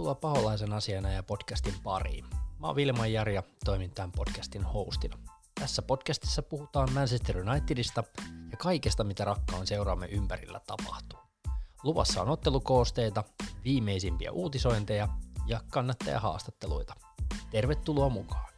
Tervetuloa Paholaisen asiana ja podcastin pariin. Mä oon Vilma Jari ja toimin tämän podcastin hostina. Tässä podcastissa puhutaan Manchester Unitedista ja kaikesta, mitä rakkaan seuraamme ympärillä tapahtuu. Luvassa on ottelukoosteita, viimeisimpiä uutisointeja ja kannattajahaastatteluita. Tervetuloa mukaan!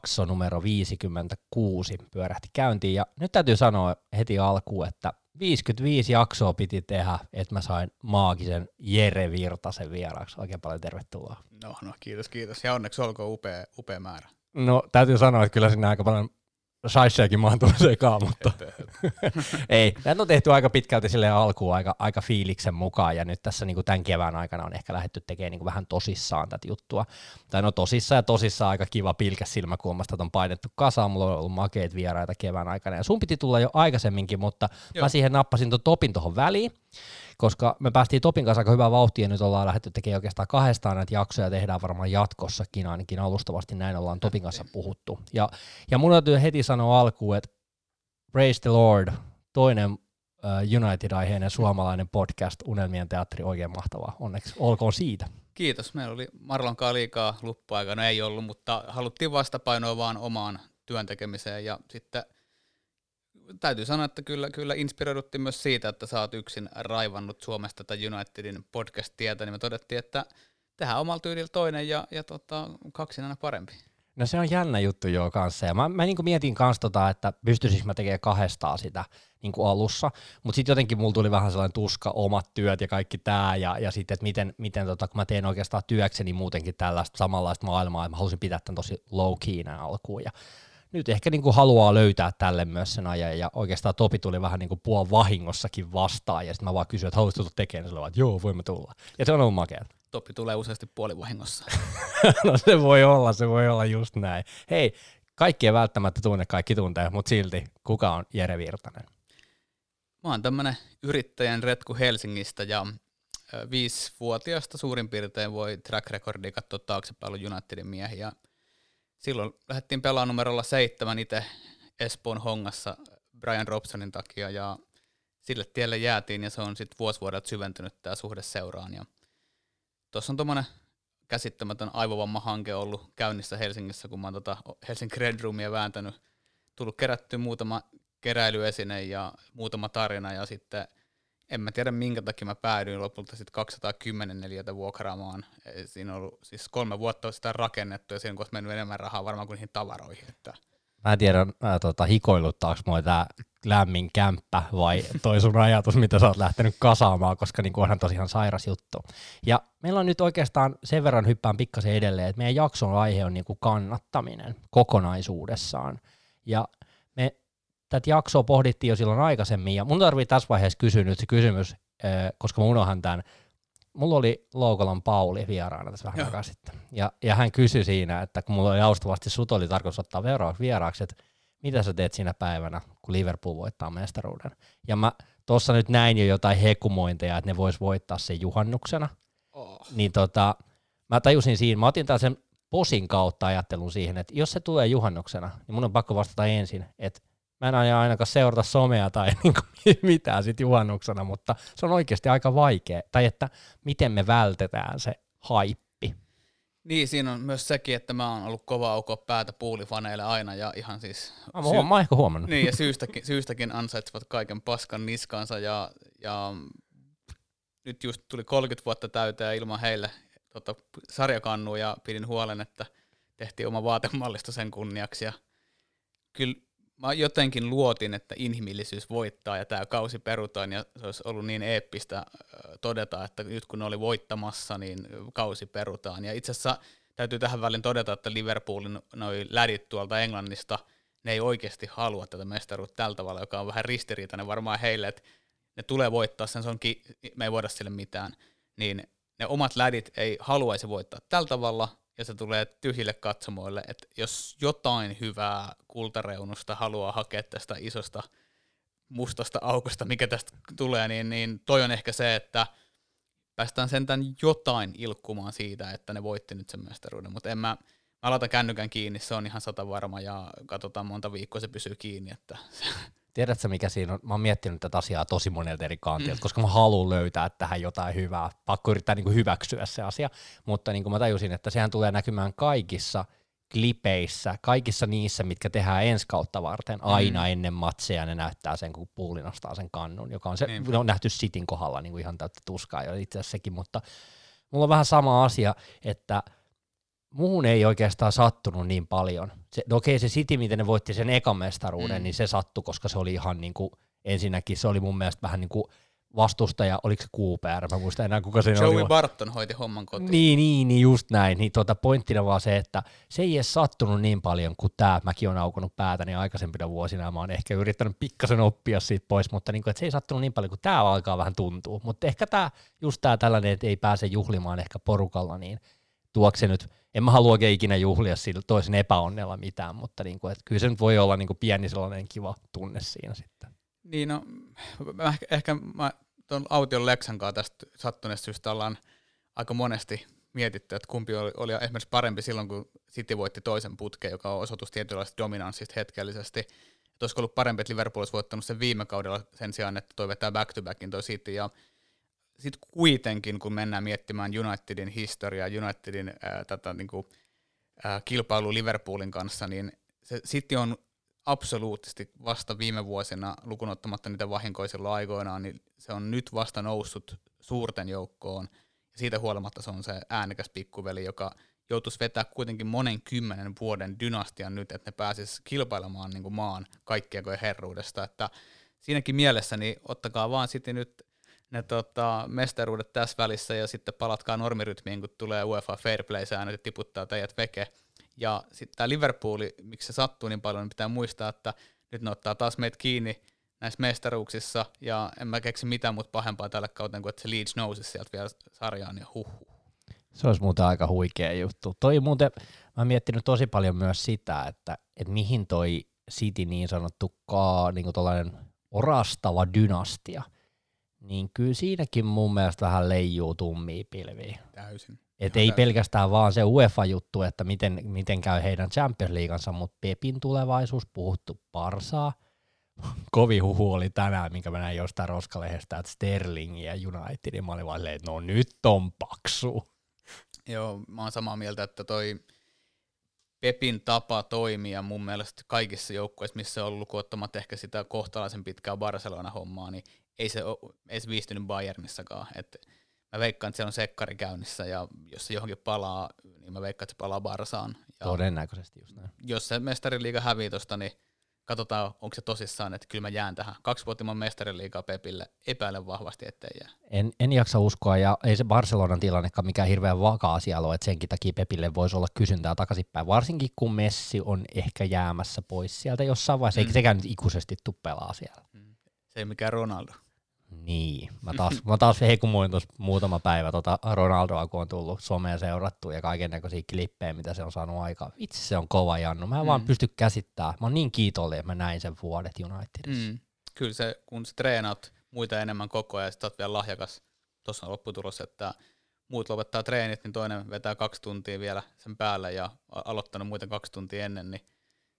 Jakso numero 56 pyörähti käyntiin. Ja nyt täytyy sanoa heti alkuun, että 55 jaksoa piti tehdä, että mä sain maagisen Jere Virtasen vieraaksi. Oikein paljon tervetuloa. No, no kiitos, kiitos. Ja onneksi olkoon upea, upea määrä. No täytyy sanoa, että kyllä sinne aika paljon Saisseekin mahtuu sekaan, mutta ei. Näitä on tehty aika pitkälti sille alkuun aika, aika fiiliksen mukaan, ja nyt tässä niin kuin tämän kevään aikana on ehkä lähdetty tekemään niin kuin vähän tosissaan tätä juttua. Tai no tosissaan ja tosissaan aika kiva pilkä silmäkulmasta, että on painettu kasaan, mulla on ollut makeet vieraita kevään aikana, ja sun piti tulla jo aikaisemminkin, mutta Joo. mä siihen nappasin tuon topin tuohon väliin, koska me päästiin Topin kanssa aika hyvää vauhtia, ja nyt ollaan lähdetty tekemään oikeastaan kahdestaan näitä jaksoja, tehdään varmaan jatkossakin, ainakin alustavasti näin ollaan Topin kanssa puhuttu. Ja, ja mun täytyy heti sanoa alkuun, että praise the Lord, toinen uh, United-aiheinen suomalainen podcast, Unelmien teatteri, oikein mahtavaa. Onneksi olkoon siitä. Kiitos. Meillä oli Marlonkaan liikaa luppuaika, no ei ollut, mutta haluttiin vastapainoa vaan omaan työntekemiseen ja sitten – täytyy sanoa, että kyllä, kyllä inspiroidutti myös siitä, että sä oot yksin raivannut Suomesta tätä Unitedin podcast-tietä, niin me todettiin, että tehdään omalla tyylillä toinen ja, ja tota, kaksin aina parempi. No se on jännä juttu jo kanssa. Ja mä, mä niin mietin kanssa tota, että pystyisikö mä tekemään kahdestaan sitä niin alussa, mutta sitten jotenkin mulla tuli vähän sellainen tuska, omat työt ja kaikki tämä, ja, ja sitten, että miten, miten tota, kun mä teen oikeastaan työkseni muutenkin tällaista samanlaista maailmaa, että mä halusin pitää tämän tosi low key alkuun, ja nyt ehkä niin kuin haluaa löytää tälle myös sen ajan, ja oikeastaan Topi tuli vähän niin kuin puol vahingossakin vastaan, ja sitten mä vaan kysyin, että haluaisitko tulla tekemään, ja että joo, voimme tulla. Ja se on ollut makea. Topi tulee useasti puolivahingossa. no se voi olla, se voi olla just näin. Hei, kaikki ei välttämättä tunne, kaikki tuntee, mutta silti, kuka on Jere Virtanen? Mä oon tämmönen yrittäjän retku Helsingistä, ja viisivuotiaasta suurin piirtein voi track recordia katsoa taaksepäin Unitedin miehiä, silloin lähdettiin pelaamaan numerolla seitsemän itse Espoon hongassa Brian Robsonin takia ja sille tielle jäätiin ja se on sitten vuosivuodelta syventynyt tämä suhde seuraan. Ja tuossa on tuommoinen käsittämätön aivovamma-hanke ollut käynnissä Helsingissä, kun mä oon tota Helsingin Red Roomia vääntänyt, tullut kerätty muutama keräilyesine ja muutama tarina ja sitten – en mä tiedä minkä takia mä päädyin lopulta sitten 210 neliötä vuokraamaan. Siinä on ollut siis kolme vuotta sitä rakennettu ja siinä on mennyt enemmän rahaa varmaan kuin niihin tavaroihin. Että. Mä en tiedä, äh, tota, hikoiluttaako mua tää lämmin kämppä vai toi sun ajatus, mitä sä oot lähtenyt kasaamaan, koska niin onhan tosiaan sairas juttu. Ja meillä on nyt oikeastaan sen verran hyppään pikkasen edelleen, että meidän jakson aihe on niin kuin kannattaminen kokonaisuudessaan. Ja tätä jaksoa pohdittiin jo silloin aikaisemmin, ja mun tarvii tässä vaiheessa kysyä nyt se kysymys, koska mä unohan tämän. Mulla oli Loukolan Pauli vieraana tässä vähän aikaa sitten, ja, ja hän kysyi siinä, että kun mulla oli joustavasti sut oli tarkoitus ottaa vieraaksi, vieraaksi että mitä sä teet siinä päivänä, kun Liverpool voittaa mestaruuden. Ja mä tuossa nyt näin jo jotain hekumointeja, että ne vois voittaa sen juhannuksena. Oh. Niin tota, mä tajusin siinä, mä otin tällaisen posin kautta ajattelun siihen, että jos se tulee juhannuksena, niin mun on pakko vastata ensin, että mä en aina ainakaan seurata somea tai niinku mitään sit juhannuksena, mutta se on oikeasti aika vaikea. Tai että miten me vältetään se haippi. Niin, siinä on myös sekin, että mä oon ollut kova auko päätä puulifaneille aina ja ihan siis... Mä, syy- mä ehkä huomannut. Niin, ja syystäkin, syystäkin ansaitsevat kaiken paskan niskansa ja, ja nyt just tuli 30 vuotta täyteen ilman heille tota, sarjakannua ja pidin huolen, että tehtiin oma vaatemallisto sen kunniaksi ja kyllä mä jotenkin luotin, että inhimillisyys voittaa ja tämä kausi perutaan ja se olisi ollut niin eeppistä todeta, että nyt kun ne oli voittamassa, niin kausi perutaan. Ja itse asiassa täytyy tähän välin todeta, että Liverpoolin noi lädit tuolta Englannista, ne ei oikeasti halua tätä mestaruutta tällä tavalla, joka on vähän ristiriitainen varmaan heille, että ne tulee voittaa sen, se onkin, me ei voida sille mitään, niin ne omat lädit ei haluaisi voittaa tällä tavalla, ja se tulee tyhjille katsomoille, että jos jotain hyvää kultareunusta haluaa hakea tästä isosta mustasta aukosta, mikä tästä tulee, niin, niin toi on ehkä se, että päästään sentään jotain ilkkumaan siitä, että ne voitti nyt sen mestaruuden, mutta en mä, mä laitan kännykän kiinni, se on ihan sata varma ja katsotaan monta viikkoa se pysyy kiinni. Että Tiedätkö mikä siinä on? Mä oon miettinyt tätä asiaa tosi monelta eri kantilta, mm. koska mä haluan löytää tähän jotain hyvää. Pakko yrittää niin kuin hyväksyä se asia, mutta niin kuin mä tajusin, että sehän tulee näkymään kaikissa klipeissä, kaikissa niissä, mitkä tehdään ensi kautta varten, aina mm. ennen matseja ne näyttää sen, kun puuli nostaa sen kannun, joka on, se, niin. on nähty Sitin kohdalla niin kuin ihan täyttä tuskaa jo itse asiassa sekin, mutta mulla on vähän sama asia, että – muuhun ei oikeastaan sattunut niin paljon. Se, no okei, se City, miten ne voitti sen ekan mestaruuden, mm. niin se sattui, koska se oli ihan niin kuin, ensinnäkin se oli mun mielestä vähän niin kuin vastustaja, oliko se Cooper, mä muistan enää kuka se Joey oli. Barton hoiti homman kotiin. Niin, niin, niin just näin. Niin tuota, pointtina vaan se, että se ei edes sattunut niin paljon kuin tämä. Mäkin olen aukonut päätäni aikaisempina vuosina, mä oon ehkä yrittänyt pikkasen oppia siitä pois, mutta niin kuin, että se ei sattunut niin paljon kuin tämä alkaa vähän tuntuu. Mutta ehkä tämä, just tämä tällainen, että ei pääse juhlimaan ehkä porukalla, niin tuokse nyt en mä halua ikinä juhlia sillä toisen epäonnella mitään, mutta niin kuin, että kyllä se nyt voi olla niin kuin pieni sellainen kiva tunne siinä sitten. Niin no, mä ehkä, ehkä mä tuon Aution Lexan kanssa tästä sattuneesta syystä ollaan aika monesti mietitty, että kumpi oli, oli esimerkiksi parempi silloin, kun City voitti toisen putkeen, joka on osoitus tietynlaisesta dominanssista hetkellisesti. Että olisiko ollut parempi, että Liverpool olisi voittanut sen viime kaudella sen sijaan, että toi vetää back-to-backin toi City. Ja sitten kuitenkin, kun mennään miettimään Unitedin historiaa, Unitedin ää, tätä niin kuin, ää, kilpailu Liverpoolin kanssa, niin se City on absoluuttisesti vasta viime vuosina, lukunottamatta niitä vahinkoisilla aikoinaan, niin se on nyt vasta noussut suurten joukkoon. Ja siitä huolimatta se on se äänekäs pikkuveli, joka joutuisi vetää kuitenkin monen kymmenen vuoden dynastian nyt, että ne pääsis kilpailemaan niin kuin maan kaikkien herruudesta. Että siinäkin mielessä niin ottakaa vaan sitten nyt ne tota, mestaruudet tässä välissä ja sitten palatkaa normirytmiin, kun tulee UEFA Fair Play-säännöt ja tiputtaa teidät veke. Ja sitten tämä Liverpooli, miksi se sattuu niin paljon, niin pitää muistaa, että nyt ne ottaa taas meitä kiinni näissä mestaruuksissa, ja en mä keksi mitään muuta pahempaa tällä kautta, kuin että se Leeds nousisi sieltä vielä sarjaan, ja huh. Se olisi muuten aika huikea juttu. Toi muuten, mä miettinyt tosi paljon myös sitä, että, että mihin toi City niin sanottu kaa, niin kuin orastava dynastia – niin kyllä siinäkin mun mielestä vähän leijuu tummia pilviä. Täysin. Et ei täysin. pelkästään vaan se UEFA-juttu, että miten, miten käy heidän Champions Leagueansa, mutta Pepin tulevaisuus, puhuttu Parsaa. Kovi huhu oli tänään, minkä mä näin jostain roskalehdestä, että Sterling ja United, niin mä olin vaan että no nyt on paksu. Joo, mä oon samaa mieltä, että toi Pepin tapa toimia mun mielestä kaikissa joukkueissa, missä on ollut ehkä sitä kohtalaisen pitkää Barcelona-hommaa, niin ei se ole edes viistynyt Bayernissakaan. Et mä veikkaan, että siellä on sekkari käynnissä ja jos se johonkin palaa, niin mä veikkaan, että se palaa Barsaan. Ja Todennäköisesti just näin. Jos se mestariliiga hävii tosta, niin katsotaan, onko se tosissaan, että kyllä mä jään tähän. Kaksivuotimman mestariliigaa Pepille, epäilen vahvasti, ettei jää. En, en jaksa uskoa, ja ei se Barcelonan tilannekaan mikään hirveän vakaa asia ole, että senkin takia Pepille voisi olla kysyntää takaisinpäin, varsinkin kun Messi on ehkä jäämässä pois sieltä jossain vaiheessa, mm. eikä sekään nyt ikuisesti tuppelaa siellä. Mm. Se ei mikään Ronaldo. Niin, mä taas, mä taas hekumoin tuossa muutama päivä tota Ronaldoa, kun on tullut somea seurattu ja kaiken näköisiä klippejä, mitä se on saanut aikaan. Itse se on kova Jannu. Mä en mm. vaan pysty käsittämään. Mä oon niin kiitollinen, että mä näin sen vuodet Unitedissa. Mm. Kyllä se, kun sä treenaat muita enemmän koko ajan ja sit oot vielä lahjakas, tuossa on lopputulos, että muut lopettaa treenit, niin toinen vetää kaksi tuntia vielä sen päälle ja aloittanut muita kaksi tuntia ennen, niin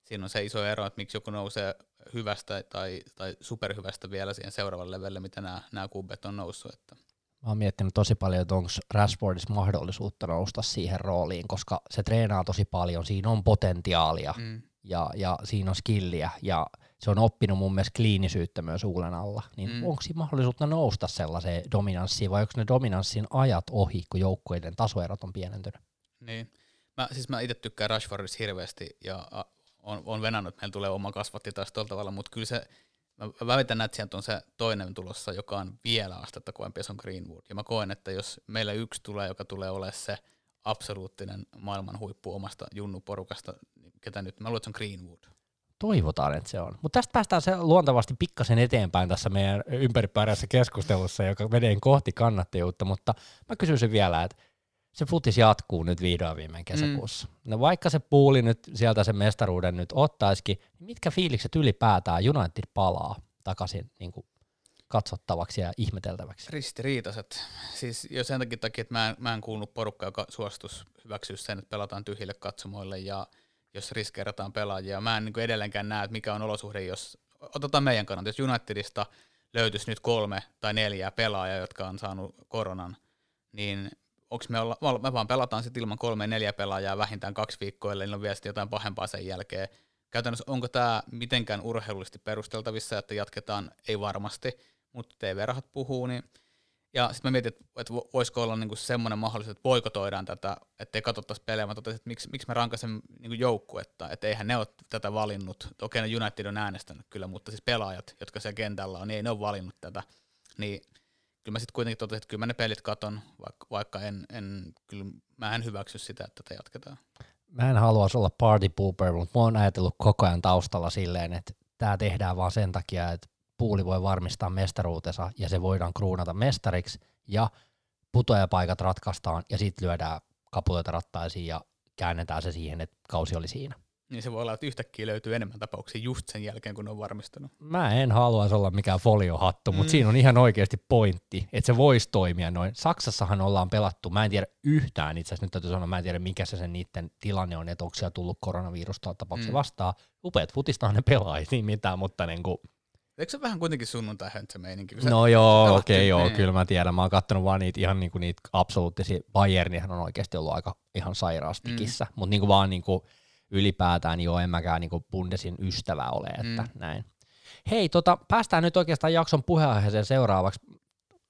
siinä on se iso ero, että miksi joku nousee hyvästä tai, tai superhyvästä vielä siihen seuraavalle levelle, mitä nämä, nämä kubbet on noussut. Että. Mä oon miettinyt tosi paljon, että onko Rashfordissa mahdollisuutta nousta siihen rooliin, koska se treenaa tosi paljon, siinä on potentiaalia mm. ja, ja siinä on skilliä ja se on oppinut mun mielestä kliinisyyttä myös uulen alla, niin mm. onko siinä mahdollisuutta nousta sellaiseen dominanssiin vai onko ne dominanssin ajat ohi, kun joukkueiden tasoerot on pienentynyt? Niin. Mä, siis mä itse tykkään Rashfordista hirveästi ja on, on venannut, että meillä tulee oma kasvatti taas tuolla tavalla, mutta kyllä se, mä väitän, että sieltä on se toinen tulossa, joka on vielä astetta kovempi, se on Greenwood. Ja mä koen, että jos meillä yksi tulee, joka tulee olemaan se absoluuttinen maailman huippu omasta junnuporukasta, niin ketä nyt, mä luulen, että se on Greenwood. Toivotaan, että se on. Mutta tästä päästään se luontevasti pikkasen eteenpäin tässä meidän ympäripäärässä keskustelussa, joka menee kohti kannattajuutta, mutta mä kysyisin vielä, että se futis jatkuu nyt vihdoin viimein kesäkuussa. Mm. No vaikka se puuli nyt sieltä sen mestaruuden nyt ottaisikin, niin mitkä fiilikset ylipäätään United palaa takaisin niin kuin katsottavaksi ja ihmeteltäväksi? Ristiriitaiset. Siis jo sen takia, että mä en, mä en kuullut porukka, joka suostus hyväksyä sen, että pelataan tyhjille katsomoille ja jos riskeerataan pelaajia. Mä en niin edelleenkään näe, että mikä on olosuhde, jos otetaan meidän kannalta, jos Unitedista löytyisi nyt kolme tai neljä pelaajaa, jotka on saanut koronan, niin onko me, olla, me vaan pelataan sitten ilman kolme neljä pelaajaa vähintään kaksi viikkoa, ellei on vielä jotain pahempaa sen jälkeen. Käytännössä onko tämä mitenkään urheilullisesti perusteltavissa, että jatketaan? Ei varmasti, mutta TV-rahat puhuu, niin ja sitten mä mietin, että voisiko olla niinku semmoinen mahdollisuus, että boikotoidaan tätä, ettei katsottaisi pelejä. Mä totesin, että miksi, miksi mä rankaisen niinku joukkuetta, että eihän ne ole tätä valinnut. Okei, ne United on äänestänyt kyllä, mutta siis pelaajat, jotka siellä kentällä on, niin ei ne ole valinnut tätä. Niin kyllä mä sitten kuitenkin totesin, että kyllä mä ne pelit katon, vaikka, vaikka en, en, kyllä mä en hyväksy sitä, että tätä jatketaan. Mä en haluaisi olla party pooper, mutta mä oon ajatellut koko ajan taustalla silleen, että tämä tehdään vaan sen takia, että puuli voi varmistaa mestaruutensa ja se voidaan kruunata mestariksi ja putojapaikat ratkaistaan ja sitten lyödään kapuloita rattaisiin ja käännetään se siihen, että kausi oli siinä. Niin se voi olla, että yhtäkkiä löytyy enemmän tapauksia just sen jälkeen, kun on varmistunut. Mä en haluaisi olla mikään foliohattu, mm. mutta siinä on ihan oikeasti pointti, että se voisi toimia noin. Saksassahan ollaan pelattu, mä en tiedä yhtään itse asiassa, nyt täytyy sanoa, mä en tiedä mikä se sen niiden tilanne on, että onko siellä tullut koronavirusta tapauksia mm. vastaan. Upeat futistahan ne pelaa, ei niin mitään, mutta niin kuin, Eikö se vähän kuitenkin sunnuntai se meininki? No joo, okei okay, joo, niin. kyllä mä tiedän. Mä oon kattonut vaan niitä ihan niinku niitä absoluuttisia. Bayernihan on oikeasti ollut aika ihan sairaastikissä, mm. mutta niinku vaan niinku ylipäätään niin joo, en mäkään niinku Bundesin ystävä ole, että mm. näin. Hei, tota, päästään nyt oikeastaan jakson puheenaiheeseen seuraavaksi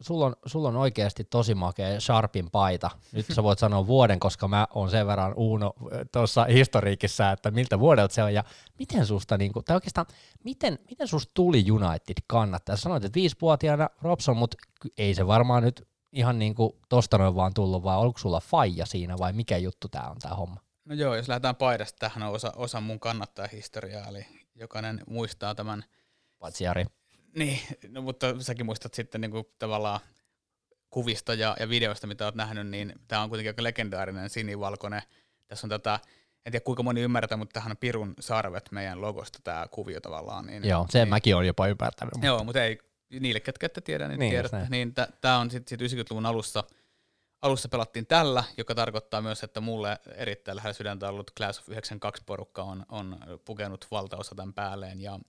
sulla on, sulla on oikeasti tosi makea Sharpin paita. Nyt sä voit sanoa vuoden, koska mä oon sen verran Uuno tuossa historiikissa, että miltä vuodelta se on ja miten susta, niin kuin, tai oikeastaan, miten, miten susta tuli United kannattaa? Sanoit, että viisivuotiaana Robson, mutta ei se varmaan nyt ihan niin kuin tosta noin vaan tullut, vai onko sulla faija siinä vai mikä juttu tää on tää homma? No joo, jos lähdetään paidasta, tähän on osa, osa mun kannattajahistoriaa, eli jokainen muistaa tämän Paitsi Jari. Niin, no, mutta säkin muistat sitten niin kuin tavallaan kuvista ja, ja videosta, mitä olet nähnyt, niin tämä on kuitenkin aika legendaarinen sinivalkoinen. Tässä on tätä, en tiedä kuinka moni ymmärtää, mutta tähän on Pirun sarvet meidän logosta tämä kuvio tavallaan. Niin, Joo, sen niin, mäkin olen jopa ymmärtänyt. Mutta. Joo, mutta ei niille, ketkä ette tiedä, niin, niin tiedätte. Niin tämä on sitten sit 90-luvun alussa, alussa pelattiin tällä, joka tarkoittaa myös, että mulle erittäin lähellä sydäntä ollut Class of 92 porukka on, on pukenut valtaosa tämän päälleen. Ja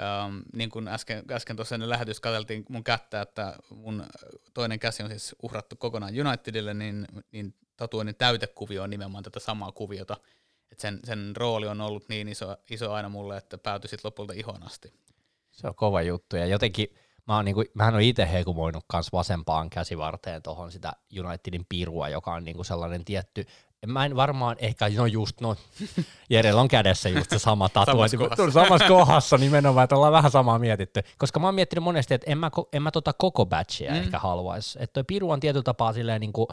Ähm, niin kuin äsken, äsken tuossa ennen lähetys katseltiin mun kättä, että mun toinen käsi on siis uhrattu kokonaan Unitedille, niin, niin tatuoinnin täytekuvio on nimenomaan tätä samaa kuviota. Et sen, sen rooli on ollut niin iso, iso aina mulle, että päätyi sitten lopulta ihon asti. Se on kova juttu ja jotenkin mä oon niinku, mähän on itse hekumoinut kans vasempaan käsivarteen tuohon sitä Unitedin pirua, joka on niinku sellainen tietty mä en varmaan ehkä, no just, no Jerellä on kädessä just se sama tatuointi, samassa, samassa kohdassa nimenomaan, että ollaan vähän samaa mietitty, koska mä oon miettinyt monesti, että en mä, en mä tota koko batchia mm. ehkä haluaisi, että toi piru on tietyllä tapaa silleen niin kuin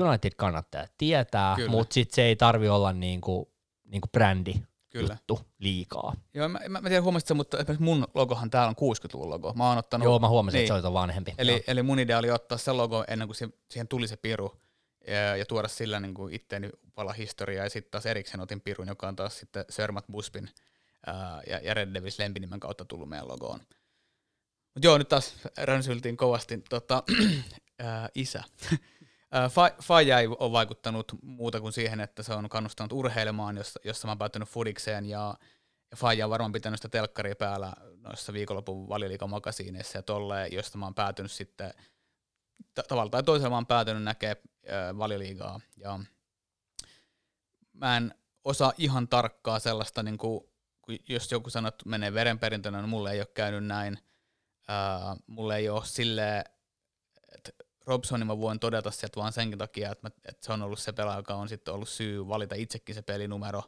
United kannattaa tietää, mutta sit se ei tarvi olla niin kuin, niin kuin brändi Kyllä. juttu liikaa. Joo, mä, mä, mä tiedän huomasit mutta mun logohan täällä on 60-luvun logo. Mä oon ottanut, Joo, mä huomasin, niin. että se oli vanhempi. Eli, eli mun idea oli ottaa se logo ennen kuin siihen tuli se piru, ja, ja tuoda sillä niin kuin itteeni pala historiaa, ja sitten taas erikseen otin Pirun, joka on taas sitten Sörmat Buspin ää, ja, ja Red Devils lempinimen kautta tullut meidän logoon. Mutta joo, nyt taas rönsyltiin kovasti tota, ää, isä. Faija ei ole vaikuttanut muuta kuin siihen, että se on kannustanut urheilemaan, jossa, jossa mä oon päätynyt fudikseen, ja, ja Faija on varmaan pitänyt sitä telkkaria päällä noissa viikonlopun valioliikamakasiineissa ja tolleen, josta mä oon päätynyt sitten tavalla tai toisella mä oon päätynyt näkee valioliigaa. Ja mä en osaa ihan tarkkaa sellaista, niin kuin, jos joku sanoo, että menee verenperintönä, niin mulle ei ole käynyt näin. Äh, mulle ei ole silleen, Robsonin mä voin todeta sieltä vaan senkin takia, että, mä, että se on ollut se pelaaja, joka on sitten ollut syy valita itsekin se pelinumero.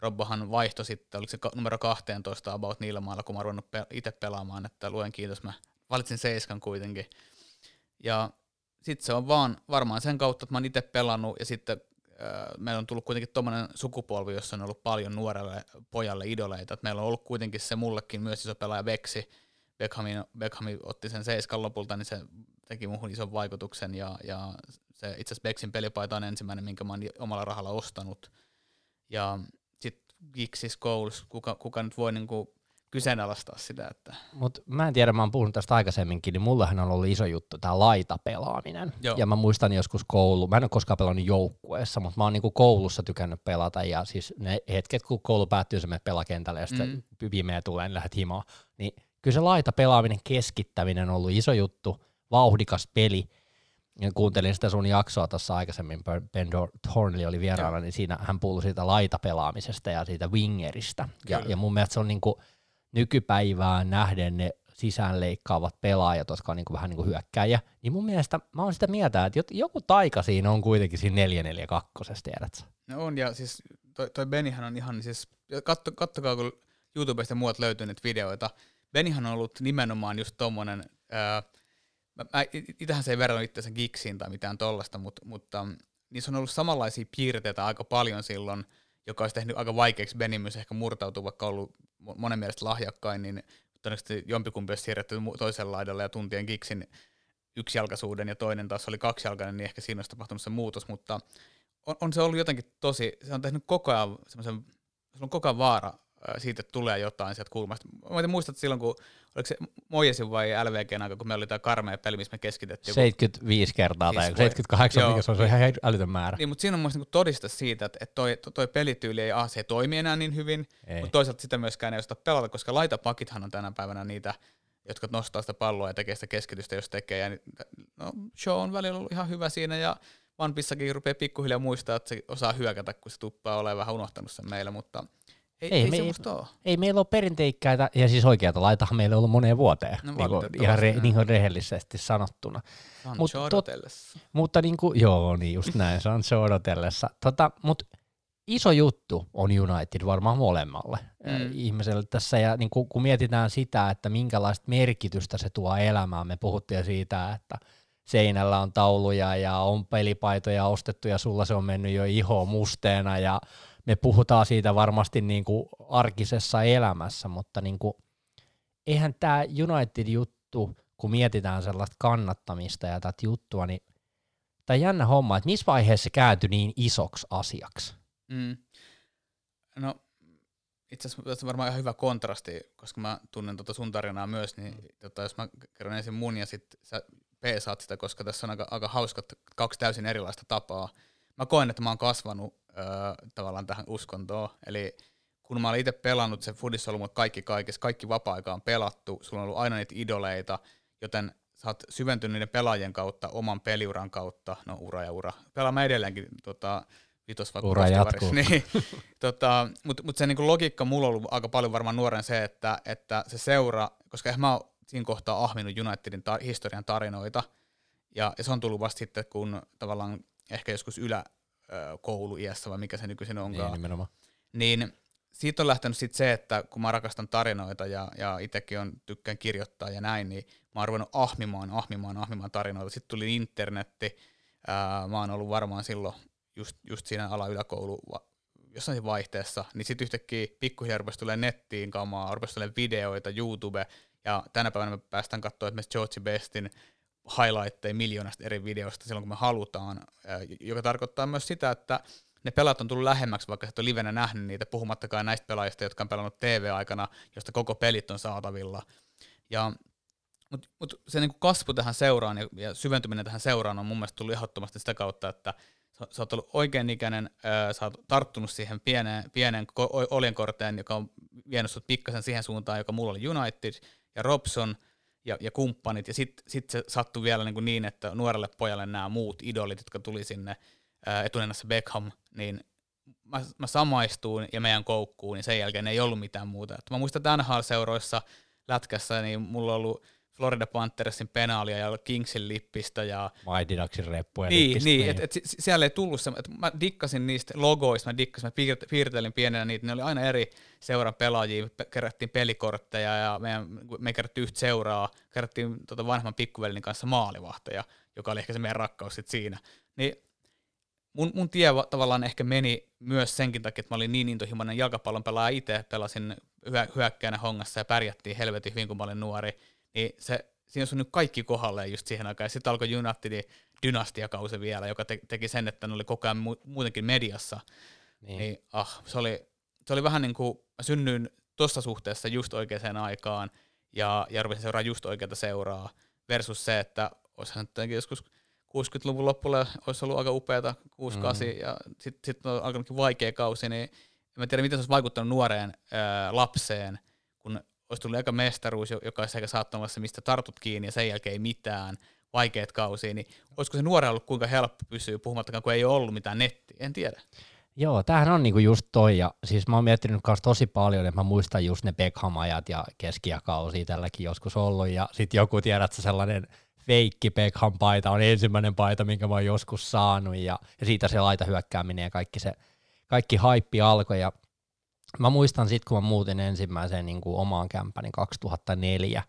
Robbohan vaihto sitten, oliko se numero 12 about niillä mailla, kun mä oon ruvennut pe- itse pelaamaan, että luen kiitos, mä valitsin seiskan kuitenkin. Ja sitten se on vaan varmaan sen kautta, että mä oon itse pelannut ja sitten meillä on tullut kuitenkin tuommoinen sukupolvi, jossa on ollut paljon nuorelle pojalle idoleita. Et meillä on ollut kuitenkin se mullekin myös iso pelaaja Veksi. Beckham, Beckham otti sen seiskan lopulta, niin se teki muuhun ison vaikutuksen. Ja, ja se itse asiassa Beksin pelipaita on ensimmäinen, minkä mä oon omalla rahalla ostanut. Ja sitten Gixis Scholes, kuka, kuka nyt voi niinku kyseenalaistaa sitä. Että... Mut mä en tiedä, mä oon puhunut tästä aikaisemminkin, niin mullahan on ollut iso juttu tämä laitapelaaminen. Joo. Ja mä muistan joskus koulu, mä en ole koskaan pelannut joukkueessa, mutta mä oon niinku koulussa tykännyt pelata ja siis ne hetket, kun koulu päättyy, se menet pelakentälle ja sitten mm. pimeä tulee, niin lähdet himaan. Niin kyllä se laitapelaaminen, keskittäminen on ollut iso juttu, vauhdikas peli. Ja kuuntelin sitä sun jaksoa tuossa aikaisemmin, Ben Thornley oli vieraana, niin siinä hän puhui siitä laitapelaamisesta ja siitä wingeristä. Ja, ja mun mielestä se on niinku, nykypäivään nähden ne sisäänleikkaavat pelaajat, jotka on niin kuin vähän niin kuin hyökkäjä, niin mun mielestä mä oon sitä mieltä, että joku taika siinä on kuitenkin siinä 442, tiedätkö? No on, ja siis toi, toi Benihan on ihan, siis katso, kattokaa, kun YouTubesta muut löytyy näitä videoita, Benihan on ollut nimenomaan just tommonen, ää, mä, mä, itähän se ei verran itseänsä Giksiin tai mitään tollasta, mutta, mutta niissä on ollut samanlaisia piirteitä aika paljon silloin, joka olisi tehnyt aika vaikeaksi Benin myös ehkä murtautua, vaikka ollut monen mielestä lahjakkain, niin todennäköisesti jompikumpi olisi siirretty toiselle laidalle ja tuntien Giksin yksijalkaisuuden ja toinen taas oli kaksijalkainen, niin ehkä siinä olisi tapahtunut se muutos, mutta on, on se ollut jotenkin tosi, se on tehnyt koko ajan semmoisen, se on koko ajan vaara siitä, tulee jotain sieltä kulmasta. Mä muistat silloin, kun oliko se Mojesin vai LVGn aika, kun me oli tämä karmea peli, missä me keskitettiin. 75 kertaa siis tai 78, joo, mikä se on, se on ihan älytön määrä. Niin, mutta siinä on myös niin todista siitä, että toi, toi pelityyli ei A, se ei toimi enää niin hyvin, ei. mutta toisaalta sitä myöskään ei osta pelata, koska laitapakithan on tänä päivänä niitä, jotka nostaa sitä palloa ja tekee sitä keskitystä, jos tekee. Ja, no, show on välillä ollut ihan hyvä siinä ja One Piecekin rupeaa pikkuhiljaa muistaa, että se osaa hyökätä, kun se tuppaa olemaan vähän unohtanut sen meille, mutta ei, ei, ei, me, ole. ei meillä ole perinteikkäitä, ja siis oikeata laitahan meillä on ollut moneen vuoteen, no, niin kuin, ihan re, niin kuin rehellisesti sanottuna. Sancho Mut, mutta niin kuin, joo, niin just näin, Sancho odotellessa. Tota, mutta iso juttu on United varmaan molemmalle mm. ihmiselle tässä, ja niin kuin, kun mietitään sitä, että minkälaista merkitystä se tuo elämään, me puhuttiin siitä, että seinällä on tauluja ja on pelipaitoja ostettu ja sulla se on mennyt jo iho musteena ja me puhutaan siitä varmasti niin kuin arkisessa elämässä, mutta niin kuin, eihän tämä United-juttu, kun mietitään sellaista kannattamista ja tätä juttua, niin tämä jännä homma, että missä vaiheessa se kääntyi niin isoksi asiaksi? Mm. No itse asiassa on varmaan ihan hyvä kontrasti, koska mä tunnen tuota sun tarinaa myös, niin mm. tota, jos mä kerron ensin mun ja sitten sä peesaat sitä, koska tässä on aika, aika hauskat kaksi täysin erilaista tapaa. Mä koen, että mä oon kasvanut öö, tavallaan tähän uskontoon. Eli kun mä olin itse pelannut, se Fudissa on ollut kaikki kaikessa, kaikki vapaa-aika on pelattu, sulla on ollut aina niitä idoleita, joten sä oot syventynyt niiden pelaajien kautta, oman peliuran kautta, no ura ja ura. Pelaamme edelleenkin tota, vitos vaikka Ura jatkuu. Niin, tota, Mutta mut se niinku logiikka mulla on ollut aika paljon varmaan nuoren se, että, että se seura, koska mä oon siinä kohtaa ahminut Unitedin tar- historian tarinoita, ja, ja se on tullut vasta sitten, kun tavallaan ehkä joskus ylä, kouluiässä vai mikä se nykyisin onkaan. Niin, nimenomaan. Niin siitä on lähtenyt sitten se, että kun mä rakastan tarinoita ja, ja itsekin on tykkään kirjoittaa ja näin, niin mä oon ruvennut ahmimaan, ahmimaan, ahmimaan tarinoita. Sitten tuli internetti, ää, mä oon ollut varmaan silloin just, just siinä ala-yläkoulu jossain vaihteessa, niin sitten yhtäkkiä pikkuhiljaa rupesi tulee nettiin kamaa, rupesi tulee videoita, YouTube, ja tänä päivänä me päästään katsoa esimerkiksi George Bestin highlightteja miljoonasta eri videosta silloin, kun me halutaan, joka tarkoittaa myös sitä, että ne pelaat on tullut lähemmäksi, vaikka et ole livenä nähnyt niitä, puhumattakaan näistä pelaajista, jotka on pelannut TV-aikana, josta koko pelit on saatavilla. Ja, Mutta mut se niinku kasvu tähän seuraan ja, ja syventyminen tähän seuraan on mun mielestä tullut ehdottomasti sitä kautta, että sä, oot ollut oikein ikäinen, ää, sä oot tarttunut siihen pieneen, pieneen oljenkorteen, joka on vienyt sut pikkasen siihen suuntaan, joka mulla oli United, ja Robson – ja, ja kumppanit, ja sitten sit se sattui vielä niin, kuin niin, että nuorelle pojalle nämä muut idolit, jotka tuli sinne etunenässä Beckham, niin mä, mä samaistuin ja meidän koukkuun, niin sen jälkeen ei ollut mitään muuta. Et mä muistan, että NHL-seuroissa lätkässä, niin mulla on ollut Florida Panthersin penaalia ja Kingsin lippistä. Ja... Ducksin reppuja. Niin, lippistä, niin, niin. että et, siellä ei tullut se, että mä dikkasin niistä logoista, mä dikkasin, mä piirtelin pienenä niitä, ne oli aina eri seuran pelaajia, kerättiin pelikortteja ja me, me kerättiin yhtä seuraa, kerättiin tota vanhemman pikkuvelin kanssa maalivahteja, joka oli ehkä se meidän rakkaus sit siinä. Niin mun, mun tie tavallaan ehkä meni myös senkin takia, että mä olin niin intohimoinen jalkapallon pelaaja itse, pelasin hyö, hyökkäänä hongassa ja pärjättiin helvetin hyvin, kun mä olin nuori, niin se, siinä on nyt kaikki kohdalleen just siihen aikaan. Sitten alkoi Unitedin dynastiakausi vielä, joka te, teki sen, että ne oli koko ajan mu- muutenkin mediassa. Niin. niin ah, se, oli, se oli vähän niin kuin, mä synnyin tuossa suhteessa just oikeaan aikaan, ja, ja rupesin seuraa just oikeata seuraa, versus se, että olisihan joskus 60-luvun lopulla olisi ollut aika upeata 68 mm. ja sitten sit on alkanutkin vaikea kausi, niin en tiedä, miten se olisi vaikuttanut nuoreen ää, lapseen, olisi tullut aika mestaruus, joka olisi olla se, mistä tartut kiinni ja sen jälkeen ei mitään, vaikeat kausia, niin olisiko se nuori ollut kuinka helppo pysyä, puhumattakaan kun ei ollut mitään nettiä, en tiedä. Joo, tämähän on niinku just toi, ja siis mä oon miettinyt myös tosi paljon, että mä muistan just ne Beckham-ajat ja keskiakausia tälläkin joskus ollut, ja sitten joku tiedät sellainen feikki Beckham paita on ensimmäinen paita, minkä mä oon joskus saanut, ja, ja siitä se laita hyökkääminen ja kaikki se, kaikki haippi alkoi, ja mä muistan sitten, kun mä muutin ensimmäiseen niin kuin omaan kämpäni 2004,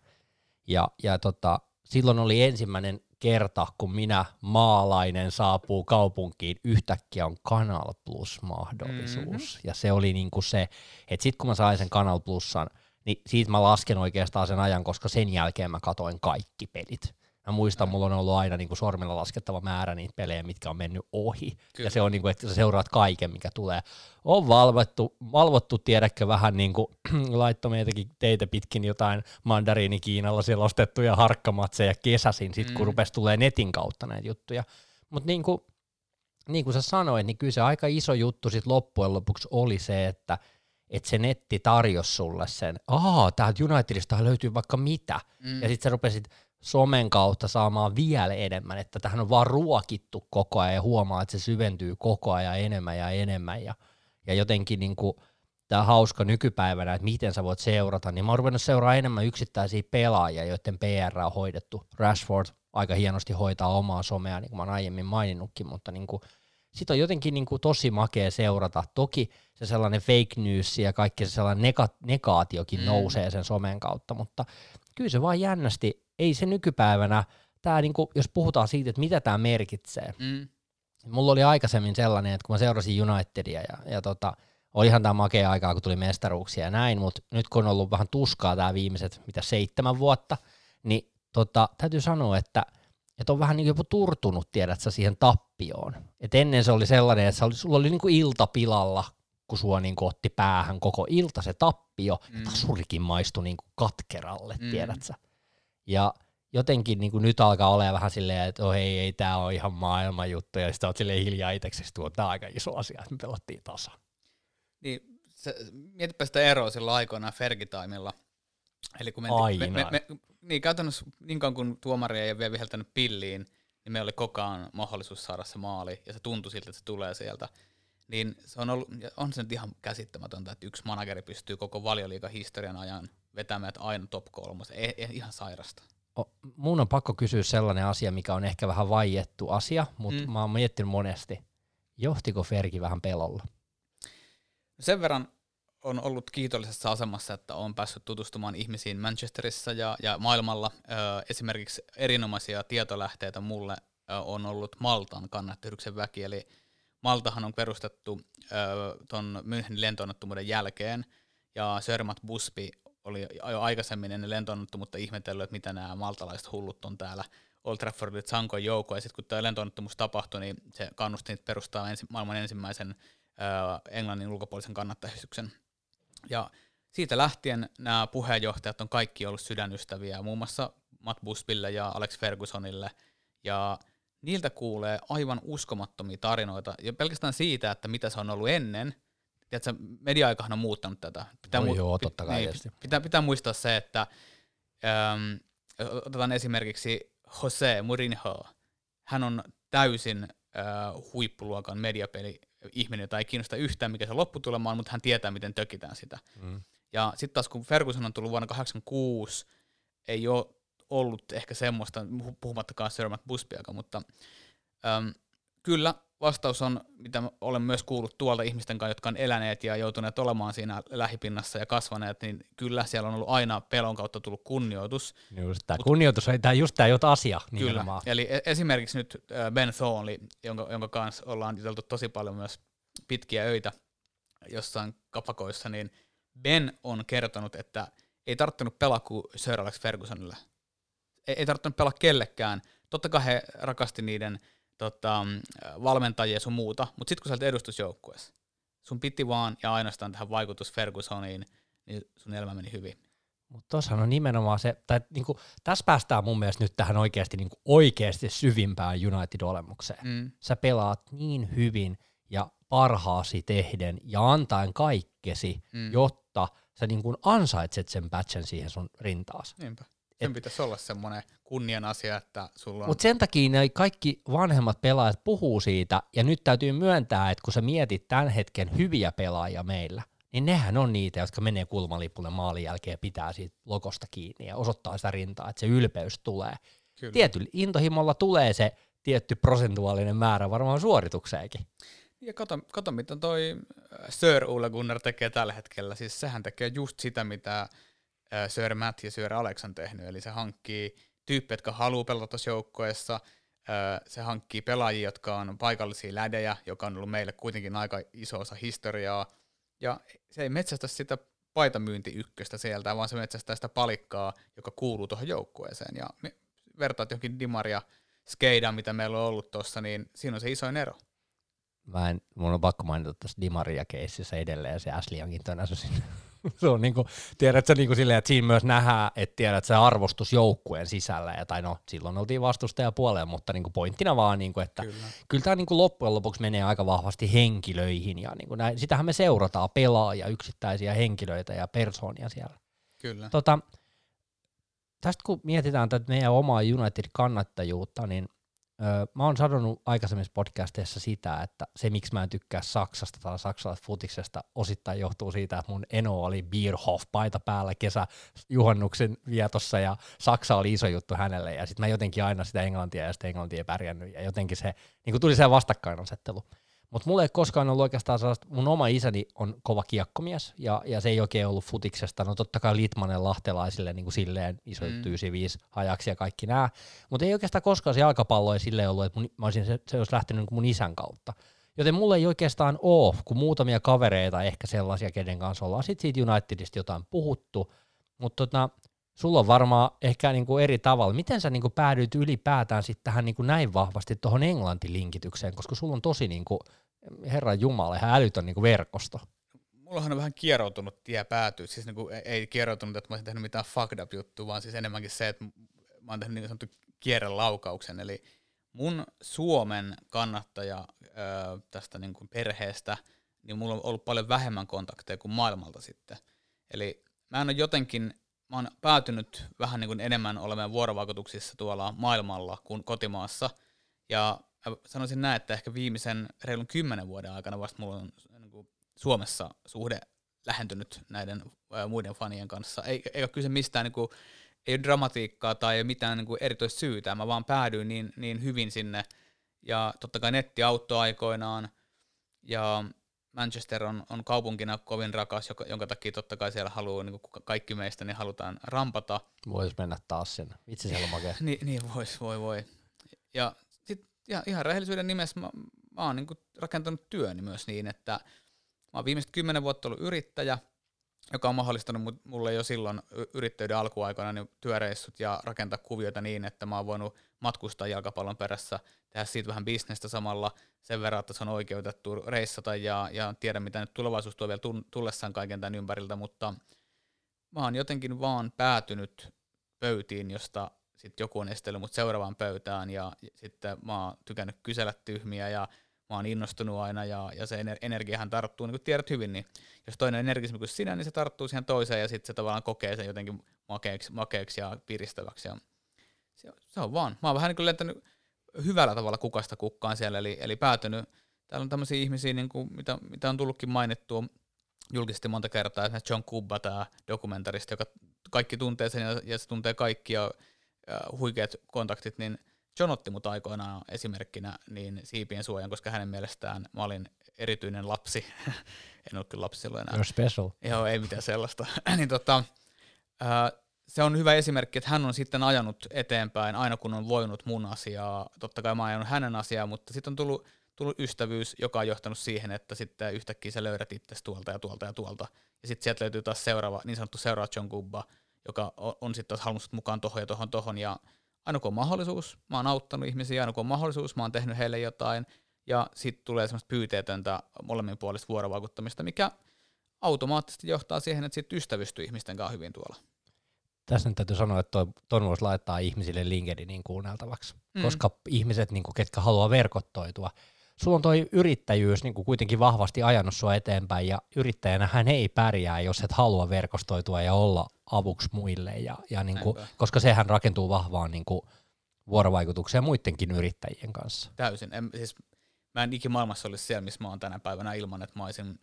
ja, ja tota, silloin oli ensimmäinen kerta, kun minä maalainen saapuu kaupunkiin, yhtäkkiä on Kanal Plus-mahdollisuus. Mm-hmm. Ja se oli niinku se, että sitten kun mä sain sen Kanal Plusan, niin siitä mä lasken oikeastaan sen ajan, koska sen jälkeen mä katoin kaikki pelit. Mä muistan, mulla on ollut aina niin kuin sormilla laskettava määrä niitä pelejä, mitkä on mennyt ohi. Kyllä. Ja se on niin kuin, että sä seuraat kaiken, mikä tulee. On valvottu, valvottu tiedäkö, vähän niin kuin meitäkin teitä pitkin jotain mandariini Kiinalla siellä ostettuja harkkamatseja kesäsin, sit kun mm. rupesi tulee netin kautta näitä juttuja. Mutta niin kuin, niin kuin sä sanoit, niin kyllä se aika iso juttu sit loppujen lopuksi oli se, että että se netti tarjosi sulle sen, aa, täältä Unitedista löytyy vaikka mitä, mm. ja sitten sä rupesit somen kautta saamaan vielä enemmän, että tähän on vaan ruokittu koko ajan ja huomaa, että se syventyy koko ajan enemmän ja enemmän ja, ja jotenkin niin kuin, tämä hauska nykypäivänä, että miten sä voit seurata, niin mä oon ruvennut seuraa enemmän yksittäisiä pelaajia, joiden PR on hoidettu. Rashford aika hienosti hoitaa omaa somea, niin kuin mä oon aiemmin maininnutkin, mutta niin kuin, sit on jotenkin niin kuin tosi makea seurata. Toki se sellainen fake news ja kaikki se sellainen nega- negaatiokin mm. nousee sen somen kautta, mutta kyllä se vaan jännästi ei se nykypäivänä, tää niinku, jos puhutaan siitä, että mitä tämä merkitsee. Mm. Mulla oli aikaisemmin sellainen, että kun mä seurasin Unitedia ja, ja tota, olihan tämä makea aikaa, kun tuli mestaruuksia ja näin, mutta nyt kun on ollut vähän tuskaa tämä viimeiset, mitä seitsemän vuotta, niin tota, täytyy sanoa, että, että on vähän niin jopa turtunut, tiedät sä, siihen tappioon. Et ennen se oli sellainen, että oli, sulla oli niin kuin ilta pilalla, kun sua niin kuin otti päähän koko ilta se tappio, mm. ja tasurikin maistui niin kuin katkeralle, mm. tiedät sä. Ja jotenkin niin kuin nyt alkaa olla vähän silleen, että oh, ei, ei tämä ole ihan maailman juttu, ja sitten olet silleen hiljaa itseksi, tuo tämä on aika iso asia, että me pelattiin tasa. Niin, se, mietipä sitä eroa silloin aikoinaan Fergitaimilla. Eli kun mentiin, me, me, me, niin käytännössä niin kauan kun tuomari ei vielä viheltänyt pilliin, niin me oli koko ajan mahdollisuus saada se maali, ja se tuntui siltä, että se tulee sieltä. Niin se on, ollut, on se nyt ihan käsittämätöntä, että yksi manageri pystyy koko valioliikan historian ajan vetämään aina top kolmosta. Ei, ei, ihan sairasta. O, mun on pakko kysyä sellainen asia, mikä on ehkä vähän vaiettu asia, mutta mm. mä oon miettinyt monesti. Johtiko Ferki vähän pelolla? Sen verran on ollut kiitollisessa asemassa, että on päässyt tutustumaan ihmisiin Manchesterissa ja, ja maailmalla. Ö, esimerkiksi erinomaisia tietolähteitä mulle ö, on ollut Maltan kannattayhdyksen väki, eli Maltahan on perustettu tuon Münchenin lentoonnettomuuden jälkeen, ja Sörmat Busby oli jo aikaisemmin ennen lentoonnettomuutta ihmetellyt, että mitä nämä maltalaiset hullut on täällä Old Traffordille Sankoin joukko, ja sitten kun tämä lentoonnettomuus tapahtui, niin se kannusti niitä perustaa ensi, maailman ensimmäisen äh, Englannin ulkopuolisen kannattajyhdistyksen. Ja siitä lähtien nämä puheenjohtajat on kaikki ollut sydänystäviä, muun muassa Matt Busbille ja Alex Fergusonille, ja niiltä kuulee aivan uskomattomia tarinoita, ja pelkästään siitä, että mitä se on ollut ennen, tiedätkö, media-aikahan on muuttanut tätä. Pitää, no mu- joo, totta kai niin, pitää, pitää muistaa se, että äm, otetaan esimerkiksi Jose Mourinho. Hän on täysin äh, huippuluokan mediapeli ihminen, jota ei kiinnosta yhtään, mikä se lopputulema on, mutta hän tietää, miten tökitään sitä. Mm. Ja sitten taas kun Ferguson on tullut vuonna 1986, ei ole ollut ehkä semmoista, puhumattakaan Sir Busbiakaan, mutta äm, kyllä vastaus on, mitä olen myös kuullut tuolta ihmisten kanssa, jotka on eläneet ja joutuneet olemaan siinä lähipinnassa ja kasvaneet, niin kyllä siellä on ollut aina pelon kautta tullut kunnioitus. Just tämä kunnioitus, tämä just tämä jot asia Kyllä, eli e- esimerkiksi nyt Ben Thornley, jonka, jonka kanssa ollaan juteltu tosi paljon myös pitkiä öitä jossain kapakoissa, niin Ben on kertonut, että ei tarttunut pelaa kuin Sir Alex Fergusonille. Ei, ei tarttunut pelaa kellekään. Totta kai he rakasti niiden tota, valmentajia sun muuta, mutta sitten kun sä olet edustusjoukkueessa, sun piti vaan ja ainoastaan tähän vaikutus Fergusoniin, niin sun elämä meni hyvin. Mutta tuossahan on nimenomaan se, tai niinku, tässä päästään mun mielestä nyt tähän oikeasti, niinku, oikeasti syvimpään United-olemukseen. Mm. Sä pelaat niin hyvin ja parhaasi tehden ja antaen kaikkesi, mm. jotta sä niinku ansaitset sen patchen siihen sun rintaas. Niinpä. Sen pitäisi olla semmoinen kunnian asia, että sulla on... Mutta sen takia ne kaikki vanhemmat pelaajat puhuu siitä, ja nyt täytyy myöntää, että kun sä mietit tämän hetken hyviä pelaajia meillä, niin nehän on niitä, jotka menee kulmalipulle maalin jälkeen ja pitää siitä lokosta kiinni ja osoittaa sitä rintaa, että se ylpeys tulee. Kyllä. Tietyllä intohimolla tulee se tietty prosentuaalinen määrä varmaan suoritukseenkin. Ja kato, kato mitä toi äh, Sir Ole Gunnar tekee tällä hetkellä. Siis sehän tekee just sitä, mitä Sir Matt ja Sir Alex on tehnyt, eli se hankkii tyyppejä, jotka haluaa pelata tuossa joukkueessa, se hankkii pelaajia, jotka on paikallisia lädejä, joka on ollut meille kuitenkin aika iso osa historiaa, ja se ei metsästä sitä paitamyynti ykköstä sieltä, vaan se metsästää sitä palikkaa, joka kuuluu tuohon joukkueeseen, ja vertaat johonkin Dimaria Skeidan, mitä meillä on ollut tuossa, niin siinä on se isoin ero. Mä en, mun on pakko mainita tässä Dimaria-keississä edelleen se Ashley Youngin sinne se on niinku, tiedät sä niinku silleen, että siinä myös nähdään, että tiedät se arvostus joukkueen sisällä, ja tai no silloin oltiin puolella, mutta niinku pointtina vaan, niinku, että kyllä, kyllä tämä niinku loppujen lopuksi menee aika vahvasti henkilöihin, ja niinku näin, sitähän me seurataan pelaajia, yksittäisiä henkilöitä ja persoonia siellä. Kyllä. Tota, tästä kun mietitään tätä meidän omaa United-kannattajuutta, niin Öö, mä oon sanonut aikaisemmissa podcasteissa sitä, että se miksi mä en tykkää Saksasta tai saksalaisesta futiksesta osittain johtuu siitä, että mun eno oli Bierhoff-paita päällä kesä juhannuksen vietossa ja Saksa oli iso juttu hänelle ja sitten mä jotenkin aina sitä englantia ja sitä englantia pärjännyt ja jotenkin se niin tuli se vastakkainasettelu. Mutta mulla ei koskaan ollut oikeastaan sellaista, mun oma isäni on kova kiekkomies, ja, ja se ei oikein ollut futiksesta. No totta kai Litmanen lahtelaisille niin kuin silleen iso mm. 95 hajaksi ja kaikki nämä, mutta ei oikeastaan koskaan se jalkapallo ei silleen ollut, että mun, mä olisin, se, se olisi lähtenyt niin mun isän kautta. Joten mulla ei oikeastaan ole kuin muutamia kavereita ehkä sellaisia, kenen kanssa ollaan sitten siitä Unitedista jotain puhuttu, mutta tota, sulla on varmaan ehkä niinku eri tavalla. Miten sä niinku päädyit ylipäätään sitten tähän niinku näin vahvasti tuohon englantilinkitykseen, koska sulla on tosi niinku, herran jumala, ihan älytön niinku verkosto. Mullahan on vähän kieroutunut tie päätyä, siis niinku, ei kieroutunut, että mä olisin tehnyt mitään fucked up juttua, vaan siis enemmänkin se, että mä oon tehnyt niin sanottu kierrelaukauksen, eli mun Suomen kannattaja ö, tästä niin kuin perheestä, niin mulla on ollut paljon vähemmän kontakteja kuin maailmalta sitten. Eli mä en ole jotenkin mä oon päätynyt vähän niin kuin enemmän olemaan vuorovaikutuksissa tuolla maailmalla kuin kotimaassa. Ja sanoisin näin, että ehkä viimeisen reilun kymmenen vuoden aikana vasta mulla on niin kuin Suomessa suhde lähentynyt näiden muiden fanien kanssa. Ei, ei ole kyse mistään, niin kuin, ei ole dramatiikkaa tai ei ole mitään niin kuin erityistä syytä. Mä vaan päädyin niin, niin hyvin sinne. Ja totta kai netti auttoi aikoinaan. Ja Manchester on, on kaupunkina kovin rakas, joka, jonka takia totta kai siellä haluaa, niin kuin kaikki meistä, niin halutaan rampata. Vois mennä taas sinne. Vitsi siellä makea. niin, niin vois, voi, voi. Ja sit, ja ihan rehellisyyden nimessä mä, mä oon niin kuin rakentanut työni myös niin, että mä oon viimeiset kymmenen vuotta ollut yrittäjä, joka on mahdollistanut mulle jo silloin yrittäjyyden alkuaikoina niin työreissut ja rakentaa kuvioita niin, että mä oon voinut matkustaa jalkapallon perässä, tehdä siitä vähän bisnestä samalla sen verran, että se on oikeutettu reissata ja, ja tiedä, mitä nyt tulevaisuus tuo vielä tullessaan kaiken tämän ympäriltä, mutta mä oon jotenkin vaan päätynyt pöytiin, josta sitten joku on estellyt mut seuraavaan pöytään ja, sitten mä oon tykännyt kysellä tyhmiä ja mä oon innostunut aina ja, ja se energiahan tarttuu, niin kuin tiedät hyvin, niin jos toinen on energismi kuin sinä, niin se tarttuu siihen toiseen ja sitten se tavallaan kokee sen jotenkin makeeksi, makeeksi ja piristäväksi. Ja se, se on vaan. Mä oon vähän niin kuin lentänyt hyvällä tavalla kukasta kukkaan siellä, eli, eli päätynyt. Täällä on tämmöisiä ihmisiä, niin kuin, mitä, mitä on tullutkin mainittua julkisesti monta kertaa, esimerkiksi John Kubba, tämä dokumentaristi, joka kaikki tuntee sen ja, ja se tuntee kaikki ja, ja huikeat kontaktit, niin John otti mut aikoinaan esimerkkinä niin siipien suojan, koska hänen mielestään mä olin erityinen lapsi. en ollut kyllä lapsi silloin enää. You're special. Joo, ei mitään sellaista. niin tota, ää, se on hyvä esimerkki, että hän on sitten ajanut eteenpäin aina kun on voinut mun asiaa. Totta kai mä oon ajanut hänen asiaa, mutta sitten on tullut, tullut ystävyys, joka on johtanut siihen, että sitten yhtäkkiä sä löydät itse tuolta ja tuolta ja tuolta. Ja sitten sieltä löytyy taas seuraava, niin sanottu seuraava John Gubba, joka on, on sitten taas halunnut mukaan tohon ja tohon tohon. Ja aina kun on mahdollisuus, mä oon auttanut ihmisiä, aina kun on mahdollisuus, mä oon tehnyt heille jotain. Ja sitten tulee semmoista pyyteetöntä molemminpuolista vuorovaikuttamista, mikä automaattisesti johtaa siihen, että sitten ystävystyy ihmisten kanssa hyvin tuolla. Tässä nyt täytyy sanoa, että toi, ton voisi laittaa ihmisille LinkedInin kuunneltavaksi, mm. koska ihmiset, niin kuin, ketkä haluaa verkottoitua, sulla on toi yrittäjyys niin kuin kuitenkin vahvasti ajanut sua eteenpäin, ja yrittäjänä hän ei pärjää, jos et halua verkostoitua ja olla avuksi muille, ja, ja niin kuin, koska sehän rakentuu vahvaan niin kuin, vuorovaikutukseen muidenkin yrittäjien kanssa. Täysin. En, siis, mä en ikimaailmassa olisi siellä, missä mä oon tänä päivänä ilman, että mä olisin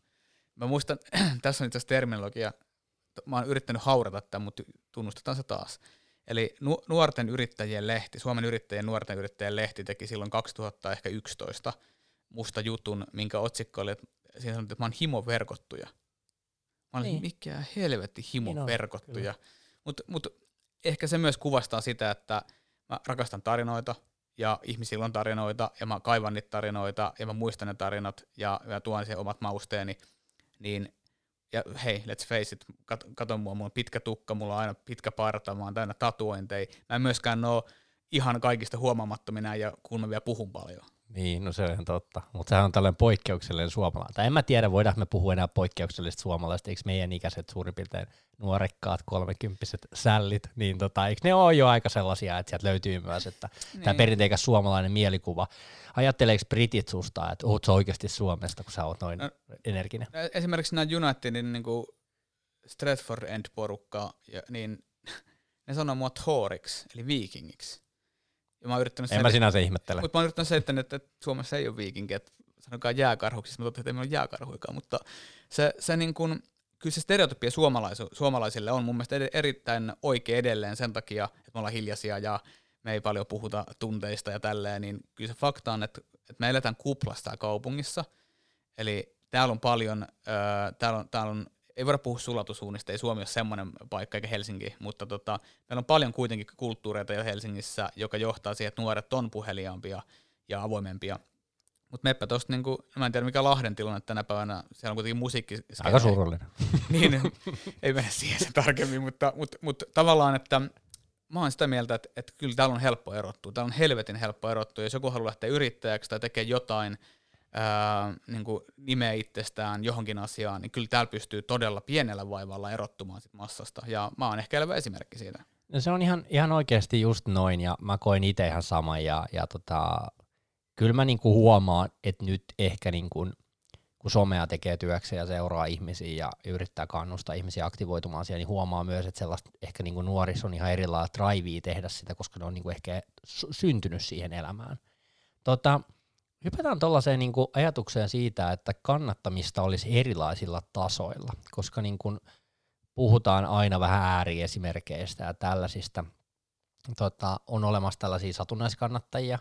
Mä muistan, tässä on itse asiassa terminologia, mä oon yrittänyt haurata tämän, mutta tunnustetaan se taas. Eli nu- nuorten yrittäjien lehti, Suomen yrittäjien nuorten yrittäjien lehti teki silloin 2011 musta jutun, minkä otsikko oli, että siinä sanottiin, että mä oon himoverkottuja. Mä olin, niin. mikä helvetti himoverkottuja. Mutta mut ehkä se myös kuvastaa sitä, että mä rakastan tarinoita, ja ihmisillä on tarinoita, ja mä kaivan niitä tarinoita, ja mä muistan ne tarinat, ja mä tuon siihen omat mausteeni, niin ja hei, let's face it, kat, kato mua, mulla on pitkä tukka, mulla on aina pitkä parta, mä oon täynnä tatuointeja. Mä en myöskään ole ihan kaikista huomaamattomina ja kun mä vielä puhun paljon. Niin, no se on ihan totta. Mutta sehän on tällainen poikkeuksellinen suomalainen. Tai en mä tiedä, voidaanko me puhua enää poikkeuksellisesta suomalaisesta. Eikö meidän ikäiset suurin piirtein nuorekkaat, kolmekymppiset sällit, niin tota, eikö ne ole jo aika sellaisia, että sieltä löytyy myös, että niin. tämä perinteikäs suomalainen mielikuva. Ajatteleeko britit susta, että oot oikeasti Suomesta, kun sä oot noin no, energinen? No, esimerkiksi nämä Unitedin niin kuin Stratford End-porukka, niin ne sanoo mua Thoriksi, eli viikingiksi. Ja mä oon yrittänyt en mä sinänsä ihmettele. Mutta mä oon yrittänyt selittää, että, että Suomessa ei ole viikinkiä, että sanokaa jääkarhuksi, mä totesin, että ei meillä ole jääkarhuikaan, mutta se, se niin kun, kyllä se stereotypia suomalaisille on mun mielestä erittäin oikea edelleen sen takia, että me ollaan hiljaisia ja me ei paljon puhuta tunteista ja tälleen, niin kyllä se fakta on, että, että me eletään kuplasta kaupungissa, eli täällä on paljon, äh, täällä on, täällä on ei voida puhua sulatusuunnista, ei Suomi ole semmoinen paikka eikä Helsinki, mutta tota, meillä on paljon kuitenkin kulttuureita jo Helsingissä, joka johtaa siihen, että nuoret on puheliaampia ja avoimempia. Mutta meppä tuosta, niinku, mä en tiedä mikä Lahden tilanne tänä päivänä, siellä on kuitenkin musiikki. Aika surullinen. niin, ei mene siihen sen tarkemmin, mutta, mutta, mutta tavallaan, että mä oon sitä mieltä, että, että kyllä täällä on helppo erottua. Täällä on helvetin helppo erottua. Jos joku haluaa lähteä yrittäjäksi tai tekee jotain, ää, niin kuin nimeä itsestään johonkin asiaan, niin kyllä täällä pystyy todella pienellä vaivalla erottumaan sit massasta. Ja mä oon ehkä elävä esimerkki siitä. No se on ihan, ihan oikeasti just noin, ja mä koin itse ihan sama, ja, ja tota, kyllä mä niinku huomaan, että nyt ehkä niinku, kun somea tekee työkseen ja seuraa ihmisiä ja yrittää kannustaa ihmisiä aktivoitumaan siellä, niin huomaa myös, että sellaista ehkä niinku nuoriso on ihan erilailla drivea tehdä sitä, koska ne on niinku ehkä syntynyt siihen elämään. Tota, Hypätään tuollaiseen niin kuin ajatukseen siitä, että kannattamista olisi erilaisilla tasoilla, koska niin kuin puhutaan aina vähän ääriesimerkkeistä ja tällaisista. Tota, on olemassa tällaisia satunnaiskannattajia.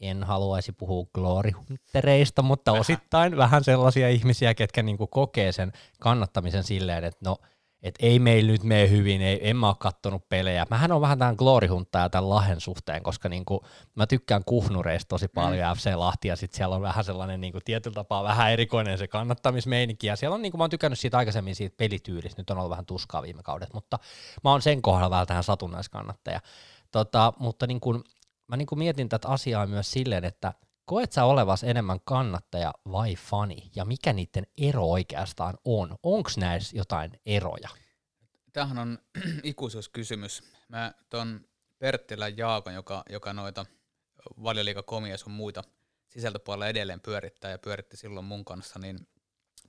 En haluaisi puhua gloorihuntereista, mutta vähän. osittain vähän sellaisia ihmisiä, ketkä niin kuin kokee sen kannattamisen silleen, että no – että ei meillä nyt mene hyvin, ei, en mä ole kattonut pelejä. Mähän on vähän tämän gloorihunttaa tämän Lahen suhteen, koska niinku, mä tykkään kuhnureista tosi paljon mm. FC Lahti, ja sitten siellä on vähän sellainen niinku, tietyllä tapaa vähän erikoinen se kannattamismeininki, ja siellä on, niinku, mä oon tykännyt siitä aikaisemmin siitä pelityylistä, nyt on ollut vähän tuskaa viime kaudet, mutta mä oon sen kohdalla vähän tähän satunnaiskannattaja. Tota, mutta niinku, mä niinku mietin tätä asiaa myös silleen, että Koet sä olevas enemmän kannattaja vai fani, ja mikä niiden ero oikeastaan on? Onko näissä jotain eroja? Tämähän on ikuisuuskysymys. Mä ton Perttilän Jaakon, joka, joka noita valioliikakomia sun muita sisältöpuolella edelleen pyörittää ja pyöritti silloin mun kanssa, niin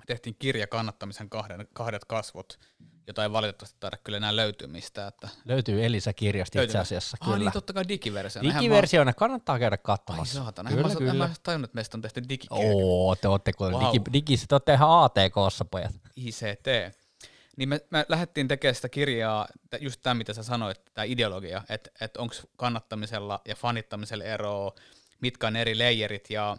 tehtiin kirja kannattamisen kahden, kahdet kasvot, jota ei valitettavasti taida kyllä enää löytyä mistään. Että Löytyy Elisa-kirjasta itse asiassa, ah, kyllä. niin totta kai digiversio. Digiversiona, mä... kannattaa käydä katsomassa. Ai saatana, kyllä, mä, kyllä. mä tajunnut, että meistä on tehty digikirja. Oo, te ootte, kun wow. digi, digissä, te ootte ihan ATK-ssa, pojat. ICT. Niin me, me lähdettiin tekemään sitä kirjaa, just tämä mitä sä sanoit, tämä ideologia, että et onko kannattamisella ja fanittamisella eroa, mitkä on eri leijerit ja,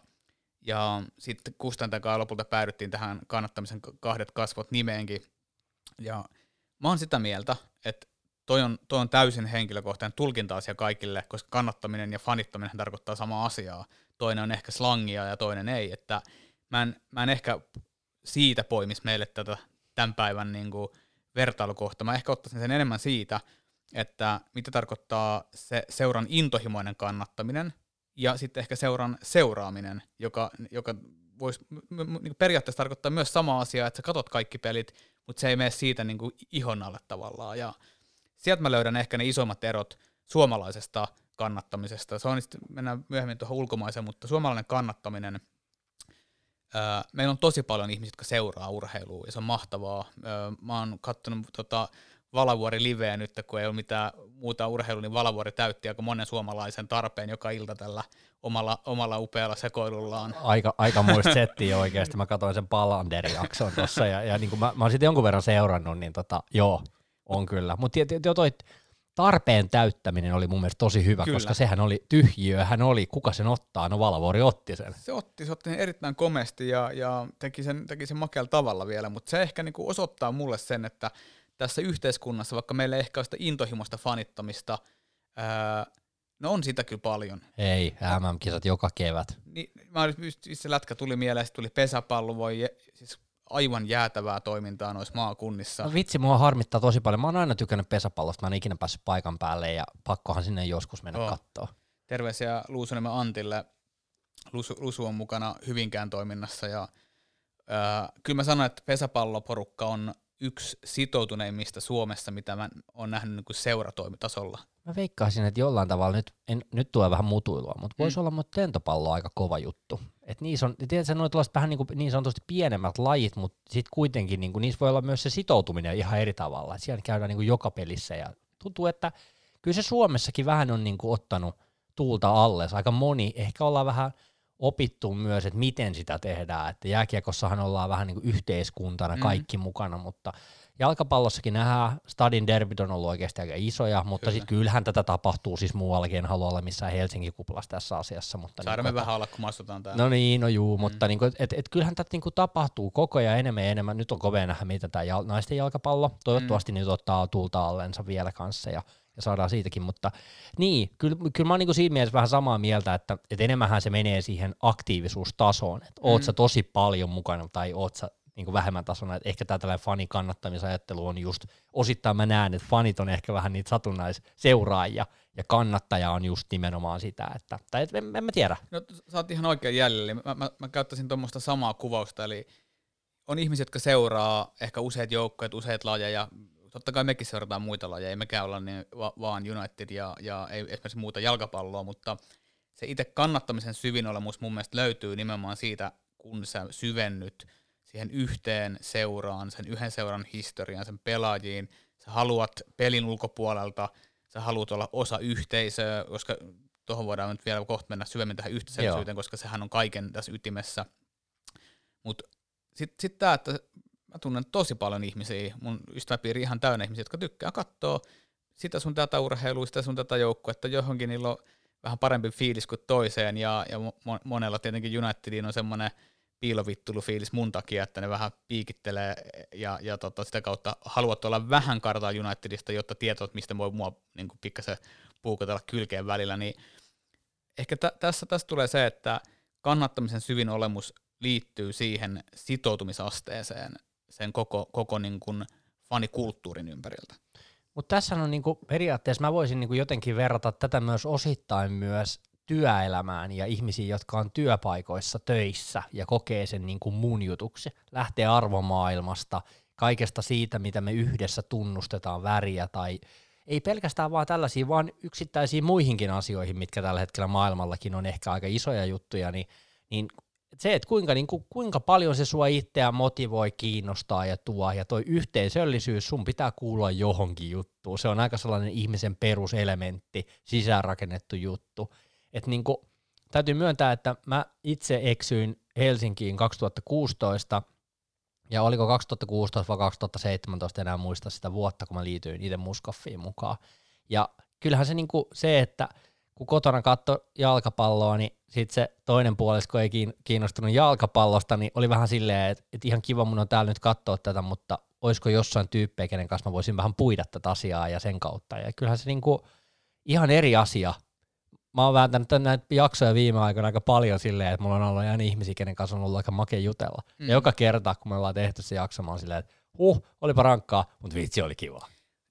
ja sitten kustantajan lopulta päädyttiin tähän kannattamisen kahdet kasvot nimeenkin. Ja mä oon sitä mieltä, että toi on, toi on täysin henkilökohtainen tulkinta-asia kaikille, koska kannattaminen ja fanittaminen tarkoittaa samaa asiaa. Toinen on ehkä slangia ja toinen ei, että mä en, mä en ehkä siitä poimis meille tätä tämän päivän niin kuin vertailukohta. Mä ehkä ottaisin sen enemmän siitä, että mitä tarkoittaa se seuran intohimoinen kannattaminen ja sitten ehkä seuran seuraaminen, joka, joka voisi niin periaatteessa tarkoittaa myös sama asia, että sä katot kaikki pelit, mutta se ei mene siitä niin kuin ihon alle tavallaan. Ja sieltä mä löydän ehkä ne isommat erot suomalaisesta kannattamisesta. Se on mennään myöhemmin tuohon ulkomaiseen, mutta suomalainen kannattaminen, meillä on tosi paljon ihmisiä, jotka seuraa urheilua, ja se on mahtavaa. mä oon katsonut tota, Valavuori liveä nyt, kun ei ole mitään muuta urheilua, niin Valavuori täytti aika monen suomalaisen tarpeen joka ilta tällä omalla, omalla upealla sekoilullaan. Aika, aika muista settiä oikeasti. Mä katsoin sen Palander-jakson tuossa ja, ja niin kuin mä, mä oon sitten jonkun verran seurannut, niin tota, joo, on kyllä. Mutta toi tarpeen täyttäminen oli mun mielestä tosi hyvä, kyllä. koska sehän oli tyhjiö, hän oli, kuka sen ottaa, no Valvuori otti sen. Se otti, se otti sen erittäin komesti ja, ja teki, sen, teki sen makealla tavalla vielä, mutta se ehkä niinku osoittaa mulle sen, että tässä yhteiskunnassa, vaikka meillä ei ehkä ole sitä intohimoista fanittamista, ää, no on sitä kyllä paljon. Ei, MM-kisat joka kevät. Niin, mä se lätkä tuli mieleen, tuli pesäpallo, voi, siis aivan jäätävää toimintaa noissa maakunnissa. No vitsi, mua harmittaa tosi paljon. Mä oon aina tykännyt pesäpallosta, mä en ikinä päässyt paikan päälle ja pakkohan sinne joskus mennä oh. kattoo. Terveisiä Luusuniemen Antille. Lusu, Lusu on mukana Hyvinkään toiminnassa ja äh, kyllä mä sanon, että pesäpalloporukka on yksi sitoutuneimmista Suomessa, mitä mä oon nähnyt niin kuin seuratoimitasolla. Mä veikkaisin, että jollain tavalla, nyt, en, nyt tulee vähän mutuilua, mutta voisi mm. olla mutta lentopallo aika kova juttu. Et niissä on, tiedätkö, noit vähän niin, kuin, niin sanotusti pienemmät lajit, mutta sitten kuitenkin niin kuin, niissä voi olla myös se sitoutuminen ihan eri tavalla. Et siellä käydään niin kuin joka pelissä ja tuntuu, että kyllä se Suomessakin vähän on niin kuin, ottanut tuulta alle. Aika moni, ehkä ollaan vähän opittu myös, että miten sitä tehdään. Että jääkiekossahan ollaan vähän niin kuin yhteiskuntana mm. kaikki mm. mukana, mutta jalkapallossakin nähdään, stadin derbyt on ollut oikeasti aika isoja, mutta sitten kyllähän tätä tapahtuu siis muuallakin, en halua olla missään Helsingin kuplassa tässä asiassa. Mutta Saadaan niin, me vähän olla, kun mastutaan täällä. No niin, no juu, mm. mutta niin kuin, et, et, kyllähän tätä niin kuin tapahtuu koko ajan enemmän ja enemmän. Nyt on kovea nähdä, mitä tämä jal- naisten jalkapallo, toivottavasti mm. nyt ottaa tulta allensa vielä kanssa ja ja saadaan siitäkin, mutta niin, kyllä, kyllä mä oon niin siinä mielessä vähän samaa mieltä, että, että enemmänhän se menee siihen aktiivisuustasoon, että oot mm. sä tosi paljon mukana tai oot sä niin kuin vähemmän tasona, että ehkä tämä tällainen fanin kannattamisajattelu on just, osittain mä näen, että fanit on ehkä vähän niitä satunnaisseuraajia, ja kannattaja on just nimenomaan sitä, että, tai et, en, en mä tiedä. No sä oot ihan oikein jäljellä, mä, mä, mä käyttäisin tuommoista samaa kuvausta, eli on ihmisiä, jotka seuraa ehkä useat joukkoja, useat lajeja, totta kai mekin seurataan muita lajeja, ei mekään olla niin va- vaan United ja, ja ei esimerkiksi muuta jalkapalloa, mutta se itse kannattamisen syvin olemus mun mielestä löytyy nimenomaan siitä, kun sä syvennyt siihen yhteen seuraan, sen yhden seuran historiaan, sen pelaajiin, sä haluat pelin ulkopuolelta, sä haluat olla osa yhteisöä, koska tuohon voidaan nyt vielä kohta mennä syvemmin tähän yhteisöllisyyteen, koska sehän on kaiken tässä ytimessä. Mutta sitten sit tämä, että mä tunnen tosi paljon ihmisiä, mun ystäväpiiri ihan täynnä ihmisiä, jotka tykkää katsoa sitä sun tätä urheilua, sitä sun tätä joukkuetta, johonkin niillä on vähän parempi fiilis kuin toiseen, ja, ja monella tietenkin Unitediin on semmoinen piilovittulufiilis mun takia, että ne vähän piikittelee ja, ja tota, sitä kautta haluat olla vähän kartaa Unitedista, jotta tietot, mistä voi mua niin pikkasen puukotella kylkeen välillä, niin ehkä t- tässä, tässä tulee se, että kannattamisen syvin olemus liittyy siihen sitoutumisasteeseen sen koko, koko niin kuin fanikulttuurin ympäriltä. Mutta tässä on niinku, periaatteessa mä voisin niinku jotenkin verrata tätä myös osittain myös työelämään ja ihmisiin, jotka on työpaikoissa töissä ja kokee sen niin kuin mun jutuksi. Lähtee arvomaailmasta, kaikesta siitä, mitä me yhdessä tunnustetaan, väriä tai ei pelkästään vaan tällaisia, vaan yksittäisiin muihinkin asioihin, mitkä tällä hetkellä maailmallakin on ehkä aika isoja juttuja, niin, niin se, että kuinka, niin kuin, kuinka paljon se sua itseä motivoi, kiinnostaa ja tuo, ja toi yhteisöllisyys, sun pitää kuulua johonkin juttuun. Se on aika sellainen ihmisen peruselementti, sisäänrakennettu juttu. Että niin kuin, täytyy myöntää, että mä itse eksyin Helsinkiin 2016 Ja oliko 2016 vai 2017, enää muista sitä vuotta, kun mä liityin itse Muskoffiin mukaan. Ja kyllähän se, niinku, se että kun kotona katto jalkapalloa, niin sitten se toinen puolisko ei kiinnostunut jalkapallosta, niin oli vähän silleen, että, että ihan kiva mun on täällä nyt katsoa tätä, mutta olisiko jossain tyyppejä, kenen kanssa mä voisin vähän puida tätä asiaa ja sen kautta. Ja kyllähän se niinku ihan eri asia. Mä oon vääntänyt näitä jaksoja viime aikoina aika paljon silleen, että mulla on ollut ihan ihmisiä, kenen kanssa on ollut aika makea jutella. Mm. Ja joka kerta, kun me ollaan tehty se jakso, mä oon silleen, että huh, olipa rankkaa, mutta vitsi oli kiva.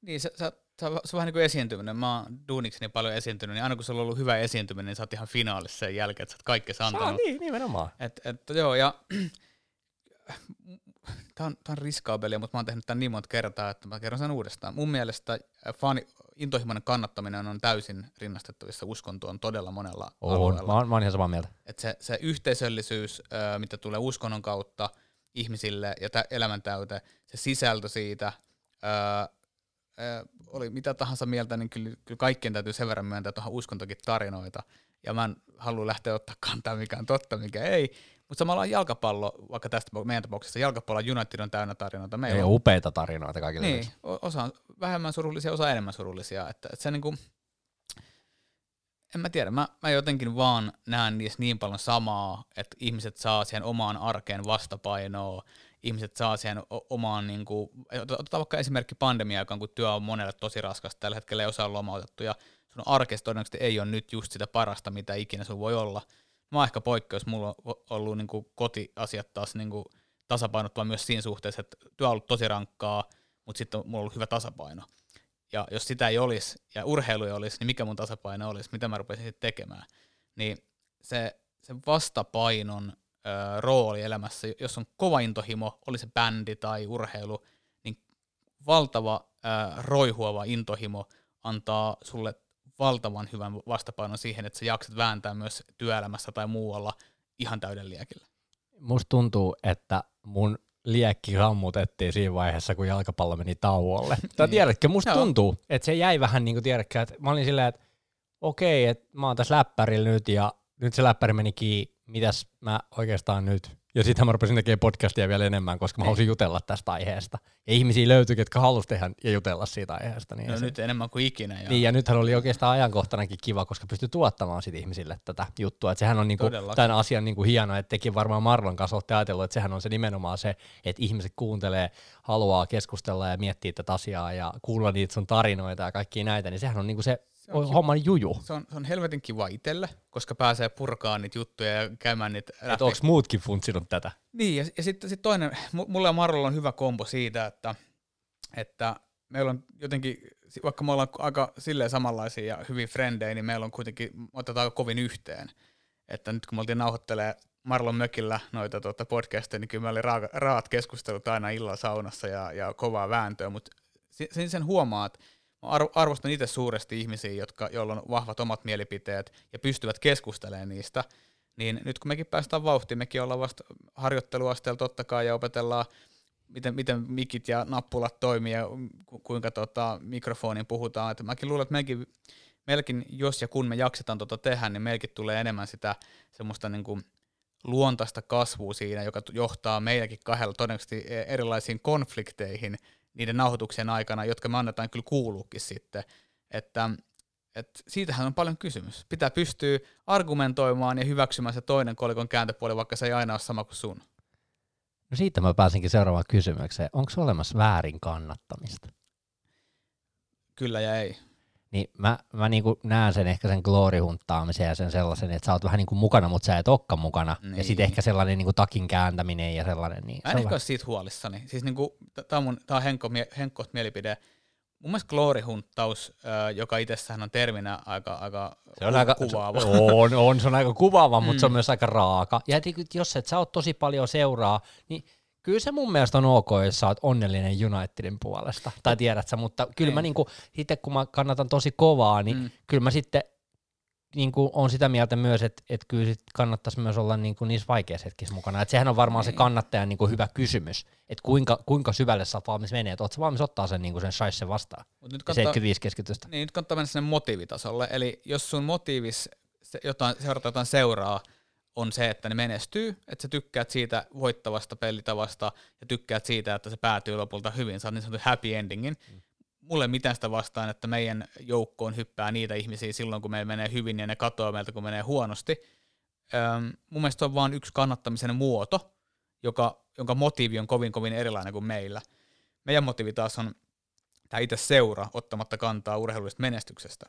Niin, sä, sä se on, se on vähän niin kuin esiintyminen. Mä oon duunikseni paljon esiintynyt, niin aina kun sulla on ollut hyvä esiintyminen, niin sä oot ihan finaalissa sen jälkeen, että sä oot kaikki antanut. Saa, niin, nimenomaan. Et, et, joo, ja tämä on, tää on riskaabelia, mutta mä oon tehnyt tämän niin monta kertaa, että mä kerron sen uudestaan. Mun mielestä fani, intohimoinen kannattaminen on täysin rinnastettavissa uskontoon todella monella on, alueella. Mä oon, mä oon ihan samaa mieltä. Et se, se yhteisöllisyys, mitä tulee uskonnon kautta ihmisille ja tä, elämäntäyte, se sisältö siitä, äh, oli mitä tahansa mieltä, niin kyllä, kyllä kaikkien täytyy sen verran myöntää, onhan uskontokin tarinoita. Ja mä en halua lähteä ottaa kantaa, mikä on totta, mikä ei. Mutta samalla jalkapallo, vaikka tästä meidän tapauksessa jalkapallo United on täynnä tarinoita. Meillä ei on upeita tarinoita kaikille. Niin, osa on vähemmän surullisia, osa enemmän surullisia. Että, että se niinku, en mä tiedä, mä, mä jotenkin vaan näen niissä niin paljon samaa, että ihmiset saa siihen omaan arkeen vastapainoa, ihmiset saa siihen omaan, niin kuin, otetaan vaikka esimerkki pandemia kun työ on monelle tosi raskasta, tällä hetkellä ei osaa lomautettu, ja sun arkessa todennäköisesti ei ole nyt just sitä parasta, mitä ikinä sun voi olla. Mä oon ehkä poikkeus, mulla on ollut niin kuin kotiasiat taas niin kuin tasapainottua myös siinä suhteessa, että työ on ollut tosi rankkaa, mutta sitten mulla on ollut hyvä tasapaino. Ja jos sitä ei olisi, ja urheilu ei olisi, niin mikä mun tasapaino olisi, mitä mä rupesin sitten tekemään. Niin se, se vastapainon ö, rooli elämässä, jos on kova intohimo, oli se bändi tai urheilu, niin valtava ö, roihuava intohimo antaa sulle valtavan hyvän vastapainon siihen, että sä jaksat vääntää myös työelämässä tai muualla ihan täyden liekillä. Musta tuntuu, että mun liekki rammutettiin siinä vaiheessa, kun jalkapallo meni tauolle. Tai niin. tiedätkö, musta tuntuu, että se jäi vähän niin kuin tiedätkö, että mä olin silleen, että okei, että mä oon tässä läppärillä nyt ja nyt se läppäri meni kiinni mitäs mä oikeastaan nyt, ja sitten mä rupesin tekemään podcastia vielä enemmän, koska mä halusin jutella tästä aiheesta. Ja ihmisiä löytyi, jotka halusivat tehdä ja jutella siitä aiheesta. Niin no se, nyt enemmän kuin ikinä. Joo. Niin, ja nythän oli oikeastaan ajankohtanakin kiva, koska pystyi tuottamaan sit ihmisille tätä juttua. Et sehän on niinku, tämän asian niinku hienoa, että tekin varmaan Marlon kanssa olette ajatellut, että sehän on se nimenomaan se, että ihmiset kuuntelee, haluaa keskustella ja miettiä tätä asiaa ja kuulla niitä sun tarinoita ja kaikki näitä, niin sehän on niinku se se on homman juju. Se on, se on helvetin kiva itselle, koska pääsee purkaan niitä juttuja ja käymään niitä Että onko muutkin funtsinut tätä? Niin, ja, ja sitten sit toinen, mulla ja Marolla on hyvä kombo siitä, että, että meillä on jotenkin, vaikka me ollaan aika silleen samanlaisia ja hyvin frendejä, niin meillä on kuitenkin, otetaan aika kovin yhteen. Että nyt kun me oltiin nauhoittelee Marlon mökillä noita tuota podcasteja, niin kyllä me oli ra- raat keskustelut aina illalla saunassa ja, ja kovaa vääntöä, mutta sen, sen huomaa, että arvostan itse suuresti ihmisiä, jotka, joilla on vahvat omat mielipiteet ja pystyvät keskustelemaan niistä, niin nyt kun mekin päästään vauhtiin, mekin ollaan vasta harjoitteluasteella totta kai ja opetellaan, miten, miten mikit ja nappulat toimii ja ku, kuinka tota, mikrofonin puhutaan. Et mäkin luulen, että mekin, meilläkin, jos ja kun me jaksetaan tota tehdä, niin meilläkin tulee enemmän sitä semmoista niin kuin luontaista kasvua siinä, joka johtaa meilläkin kahdella todennäköisesti e, erilaisiin konflikteihin – niiden nauhoituksien aikana, jotka me annetaan kyllä kuuluukin sitten. Että, että siitähän on paljon kysymys. Pitää pystyä argumentoimaan ja hyväksymään se toinen kolikon kääntöpuoli, vaikka se ei aina ole sama kuin sun. No siitä mä pääsinkin seuraavaan kysymykseen. Onko olemassa väärin kannattamista? Kyllä ja ei niin mä, mä niinku näen sen ehkä sen glory-hunttaamisen ja sen sellaisen, että sä oot vähän niinku mukana, mutta sä et olekaan mukana. Niin. Ja sitten ehkä sellainen niinku takin kääntäminen ja sellainen. Niin mä en ehkä ole siitä huolissani. Siis niinku, tää on, mun, tää on Henkko, Henkko mielipide. Mun mielestä glory-hunttaus, joka itsessään on terminä aika, aika se on aika, kuvaava. On, on, se on aika kuvaava, mm. mutta se on myös aika raaka. Ja jos et sä oot tosi paljon seuraa, niin kyllä se mun mielestä on ok, jos sä oot onnellinen Unitedin puolesta, tai tiedät sä, mutta kyllä mä niinku, sitten kun mä kannatan tosi kovaa, niin mm. kyllä mä sitten niin kuin on sitä mieltä myös, että, että kyllä sit kannattaisi myös olla niin kuin niissä vaikeissa hetkissä mukana. Et sehän on varmaan niin. se kannattajan niin kuin hyvä kysymys, että kuinka, kuinka syvälle sä oot valmis menee, että ootko valmis ottaa sen, niin kuin sen shaisse vastaan, Mut nyt kannattaa, 75 keskitystä. Niin, nyt kannattaa mennä sinne motiivitasolle, eli jos sun motiivis se, jotain, seurata jotain seuraa, on se, että ne menestyy, että sä tykkäät siitä voittavasta pelitavasta ja tykkäät siitä, että se päätyy lopulta hyvin, saat niin sanotun happy endingin. Mm. Mulle mitään sitä vastaan, että meidän joukkoon hyppää niitä ihmisiä silloin, kun meillä menee hyvin ja ne katoaa meiltä, kun menee huonosti. Öm, mun mielestä on vain yksi kannattamisen muoto, joka, jonka motiivi on kovin kovin erilainen kuin meillä. Meidän motiivi taas on tämä itse seura ottamatta kantaa urheilullisesta menestyksestä.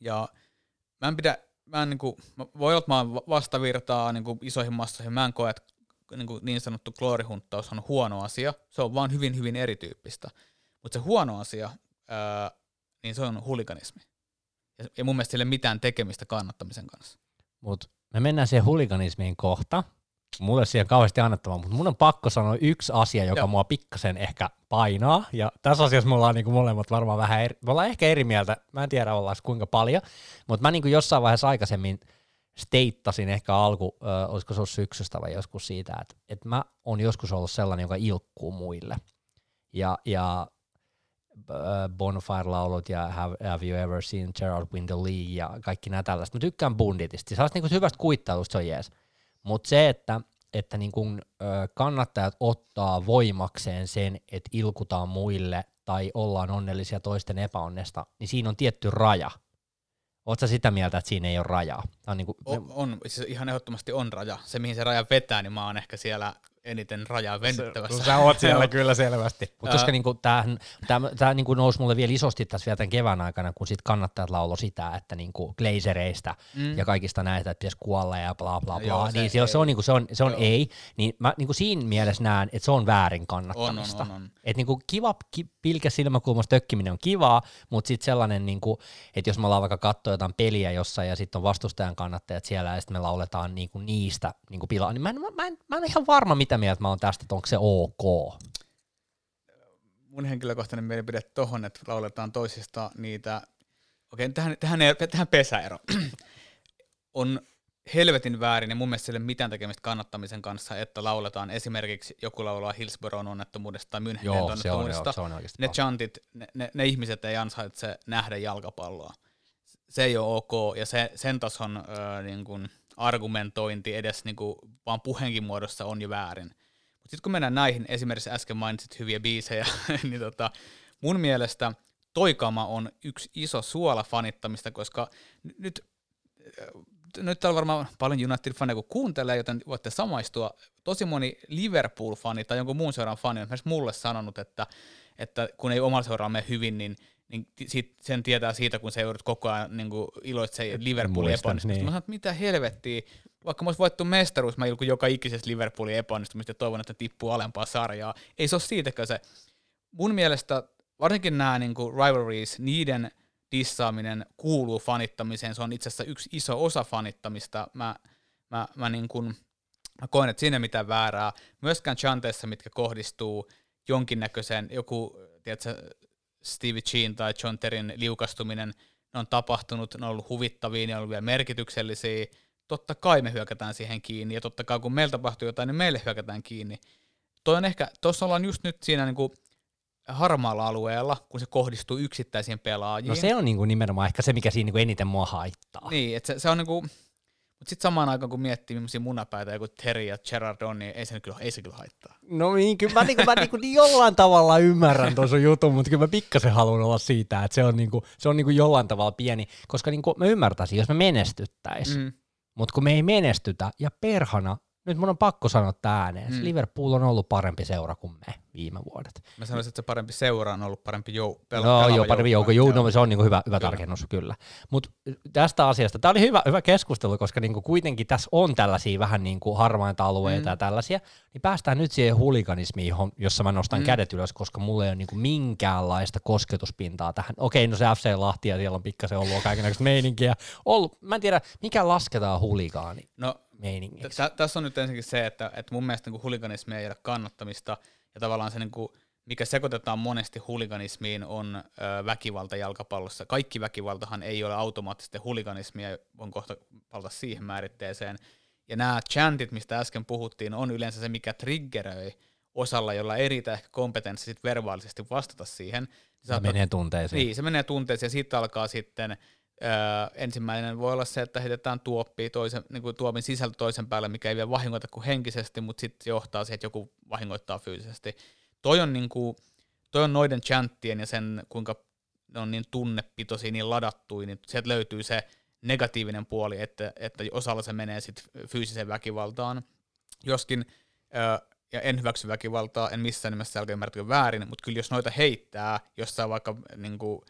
Ja mä en pidä mä en, niin kuin, voi olla, että mä vastavirtaa niin kuin isoihin massoihin, mä en koe, että niin, kuin niin sanottu kloorihunttaus on huono asia, se on vaan hyvin, hyvin erityyppistä. Mutta se huono asia, ää, niin se on huliganismi. Ja, ja mun mielestä sille mitään tekemistä kannattamisen kanssa. Mutta me mennään siihen huliganismiin kohta, mulle siihen kauheasti annettavaa, mutta mun on pakko sanoa yksi asia, joka Joo. mua pikkasen ehkä painaa, ja tässä asiassa me ollaan niin kuin molemmat varmaan vähän eri, me ollaan ehkä eri mieltä, mä en tiedä ollaan kuinka paljon, mutta mä niin kuin jossain vaiheessa aikaisemmin steittasin ehkä alku, äh, olisiko se ollut syksystä vai joskus siitä, että, että mä oon joskus ollut sellainen, joka ilkkuu muille. Ja, ja Bonfire-laulut ja have, have You Ever Seen Gerald Win the League ja kaikki nämä tällaiset. Mä tykkään Bunditista. Sellaista niin hyvästä kuittailusta se on jees. Mutta se, että, että niin kun, ö, kannattajat ottaa voimakseen sen, että ilkutaan muille tai ollaan onnellisia toisten epäonnesta, niin siinä on tietty raja. Oletko sitä mieltä, että siinä ei ole rajaa? on, niin kuin, on, on, siis ihan ehdottomasti on raja. Se, mihin se raja vetää, niin mä oon ehkä siellä eniten rajaa venyttävässä. Sä oot siellä kyllä selvästi. Mutta koska niinku, tämähän, tämä, tämä niinku nousi mulle vielä isosti tässä vielä tämän kevään aikana, kun sit kannattajat laulo sitä, että niinku glazereista mm. ja kaikista näitä, että pitäisi kuolla ja bla bla bla. Joo, niin se, se, on, niinku, se on, se on ei. Niin mä niinku siinä mielessä näen, että se on väärin kannattamista. On, on, on, on. Et niinku kiva ki, pilkä silmäkulmassa tökkiminen on kivaa, mutta sitten sellainen, niinku, että jos me ollaan vaikka katsoa jotain peliä jossain ja sitten on vastustajan kannattajat siellä ja sitten me lauletaan niinku niistä niinku pilaa, niin mä en, mä, mä, en, mä en ihan varma, mitä mieltä mä oon tästä, että onko se ok? Mun henkilökohtainen mielipide tohon, että lauletaan toisista niitä, okei, tähän, tähän, tähän pesäero, on helvetin väärin ja mun mielestä sille mitään tekemistä kannattamisen kanssa, että lauletaan esimerkiksi joku laulaa Hillsboron onnettomuudesta tai Münchenin onnettomuudesta. Se on, joo, se on ne chantit, ne, ne, ne, ihmiset ei ansaitse nähdä jalkapalloa. Se ei ole ok ja se, sen tason äh, niin kuin, argumentointi edes niin kuin, vaan puheenkin muodossa on jo väärin. Mutta sitten kun mennään näihin, esimerkiksi äsken mainitsit hyviä biisejä, niin tota, mun mielestä Toikama on yksi iso suola fanittamista, koska nyt, nyt täällä varmaan paljon United-faneja, kun kuuntelee, joten voitte samaistua. Tosi moni Liverpool-fani tai jonkun muun seuran fani on myös mulle sanonut, että, että kun ei omalla seuralla mene hyvin, niin niin sit, sen tietää siitä, kun se joudut koko ajan niin iloitsee Liverpoolin epäonnistumista. Niin. Mä sanon, että mitä helvettiä, vaikka mä olisin voittu mestaruus, mä ilkun joka ikisestä Liverpoolin epäonnistumista ja toivon, että tippuu alempaa sarjaa. Ei se ole siitäkään se. Mun mielestä varsinkin nämä niin kuin rivalries, niiden dissaaminen kuuluu fanittamiseen. Se on itse asiassa yksi iso osa fanittamista. Mä, mä, mä, niin kuin, mä koen, että siinä ei mitään väärää. Myöskään chanteissa, mitkä kohdistuu jonkinnäköiseen, joku, tiedätkö, Stevie Jean tai John Terrin liukastuminen, ne on tapahtunut, ne on ollut huvittavia, ne on ollut vielä merkityksellisiä, totta kai me hyökätään siihen kiinni, ja totta kai kun meillä tapahtuu jotain, niin meille hyökätään kiinni. Toi on ehkä, tuossa ollaan just nyt siinä niin kuin harmaalla alueella, kun se kohdistuu yksittäisiin pelaajiin. No se on niin kuin nimenomaan ehkä se, mikä siinä niin kuin eniten mua haittaa. Niin, että se, se on niin kuin, mutta sitten samaan aikaan, kun miettii, millaisia munapäitä joku Terry ja Gerard on, niin ei se kyllä, ei se kyllä haittaa. No niin, kyllä mä, niinku, mä niinku jollain tavalla ymmärrän tuon sun jutun, mutta kyllä mä pikkasen haluan olla siitä, että se on, niinku, se on niinku jollain tavalla pieni, koska niinku mä ymmärtäisin, jos me menestyttäisiin. Mm. Mutta kun me ei menestytä, ja perhana, nyt mun on pakko sanoa tämä ääneen, mm. Liverpool on ollut parempi seura kuin me viime vuodet. Mä sanoisin, että se parempi seura on ollut parempi jou- pel- No joo, parempi joukko, joo, no, se on niinku hyvä, hyvä kyllä. tarkennus kyllä. Mutta tästä asiasta, tämä oli hyvä, hyvä keskustelu, koska niinku kuitenkin tässä on tällaisia vähän niinku harmaita alueita mm. ja tällaisia, niin päästään nyt siihen huliganismiin, jossa mä nostan mm. kädet ylös, koska mulla ei ole niinku minkäänlaista kosketuspintaa tähän. Okei, no se FC Lahti ja siellä on pikkasen ollut kaikenlaista meininkiä. Ollut, mä en tiedä, mikä lasketaan huligaani. No, meiningiksi. Tässä on nyt ensinnäkin se, että, että mun mielestä niin huliganismi ei ole kannattamista, ja tavallaan se, niin kuin, mikä sekoitetaan monesti huliganismiin, on ö, väkivalta jalkapallossa. Kaikki väkivaltahan ei ole automaattisesti huliganismia, on kohta palata siihen määritteeseen. Ja nämä chantit, mistä äsken puhuttiin, on yleensä se, mikä triggeröi osalla, jolla ei riitä ehkä kompetenssi sit verbaalisesti vastata siihen. Se menee tunteeseen. Niin, se menee tunteeseen ja siitä alkaa sitten Öö, ensimmäinen voi olla se, että heitetään tuoppi toisen, niin kuin tuopin sisältö toisen päälle, mikä ei vielä vahingoita kuin henkisesti, mutta sitten johtaa siihen, että joku vahingoittaa fyysisesti. Toi on, niin kuin, toi on noiden chanttien ja sen, kuinka ne on niin tunnepitoisia, niin ladattuja, niin sieltä löytyy se negatiivinen puoli, että, että osalla se menee sitten fyysiseen väkivaltaan. Joskin, öö, ja en hyväksy väkivaltaa, en missään nimessä ymmärtäkö väärin, mutta kyllä jos noita heittää jossain vaikka niin kuin,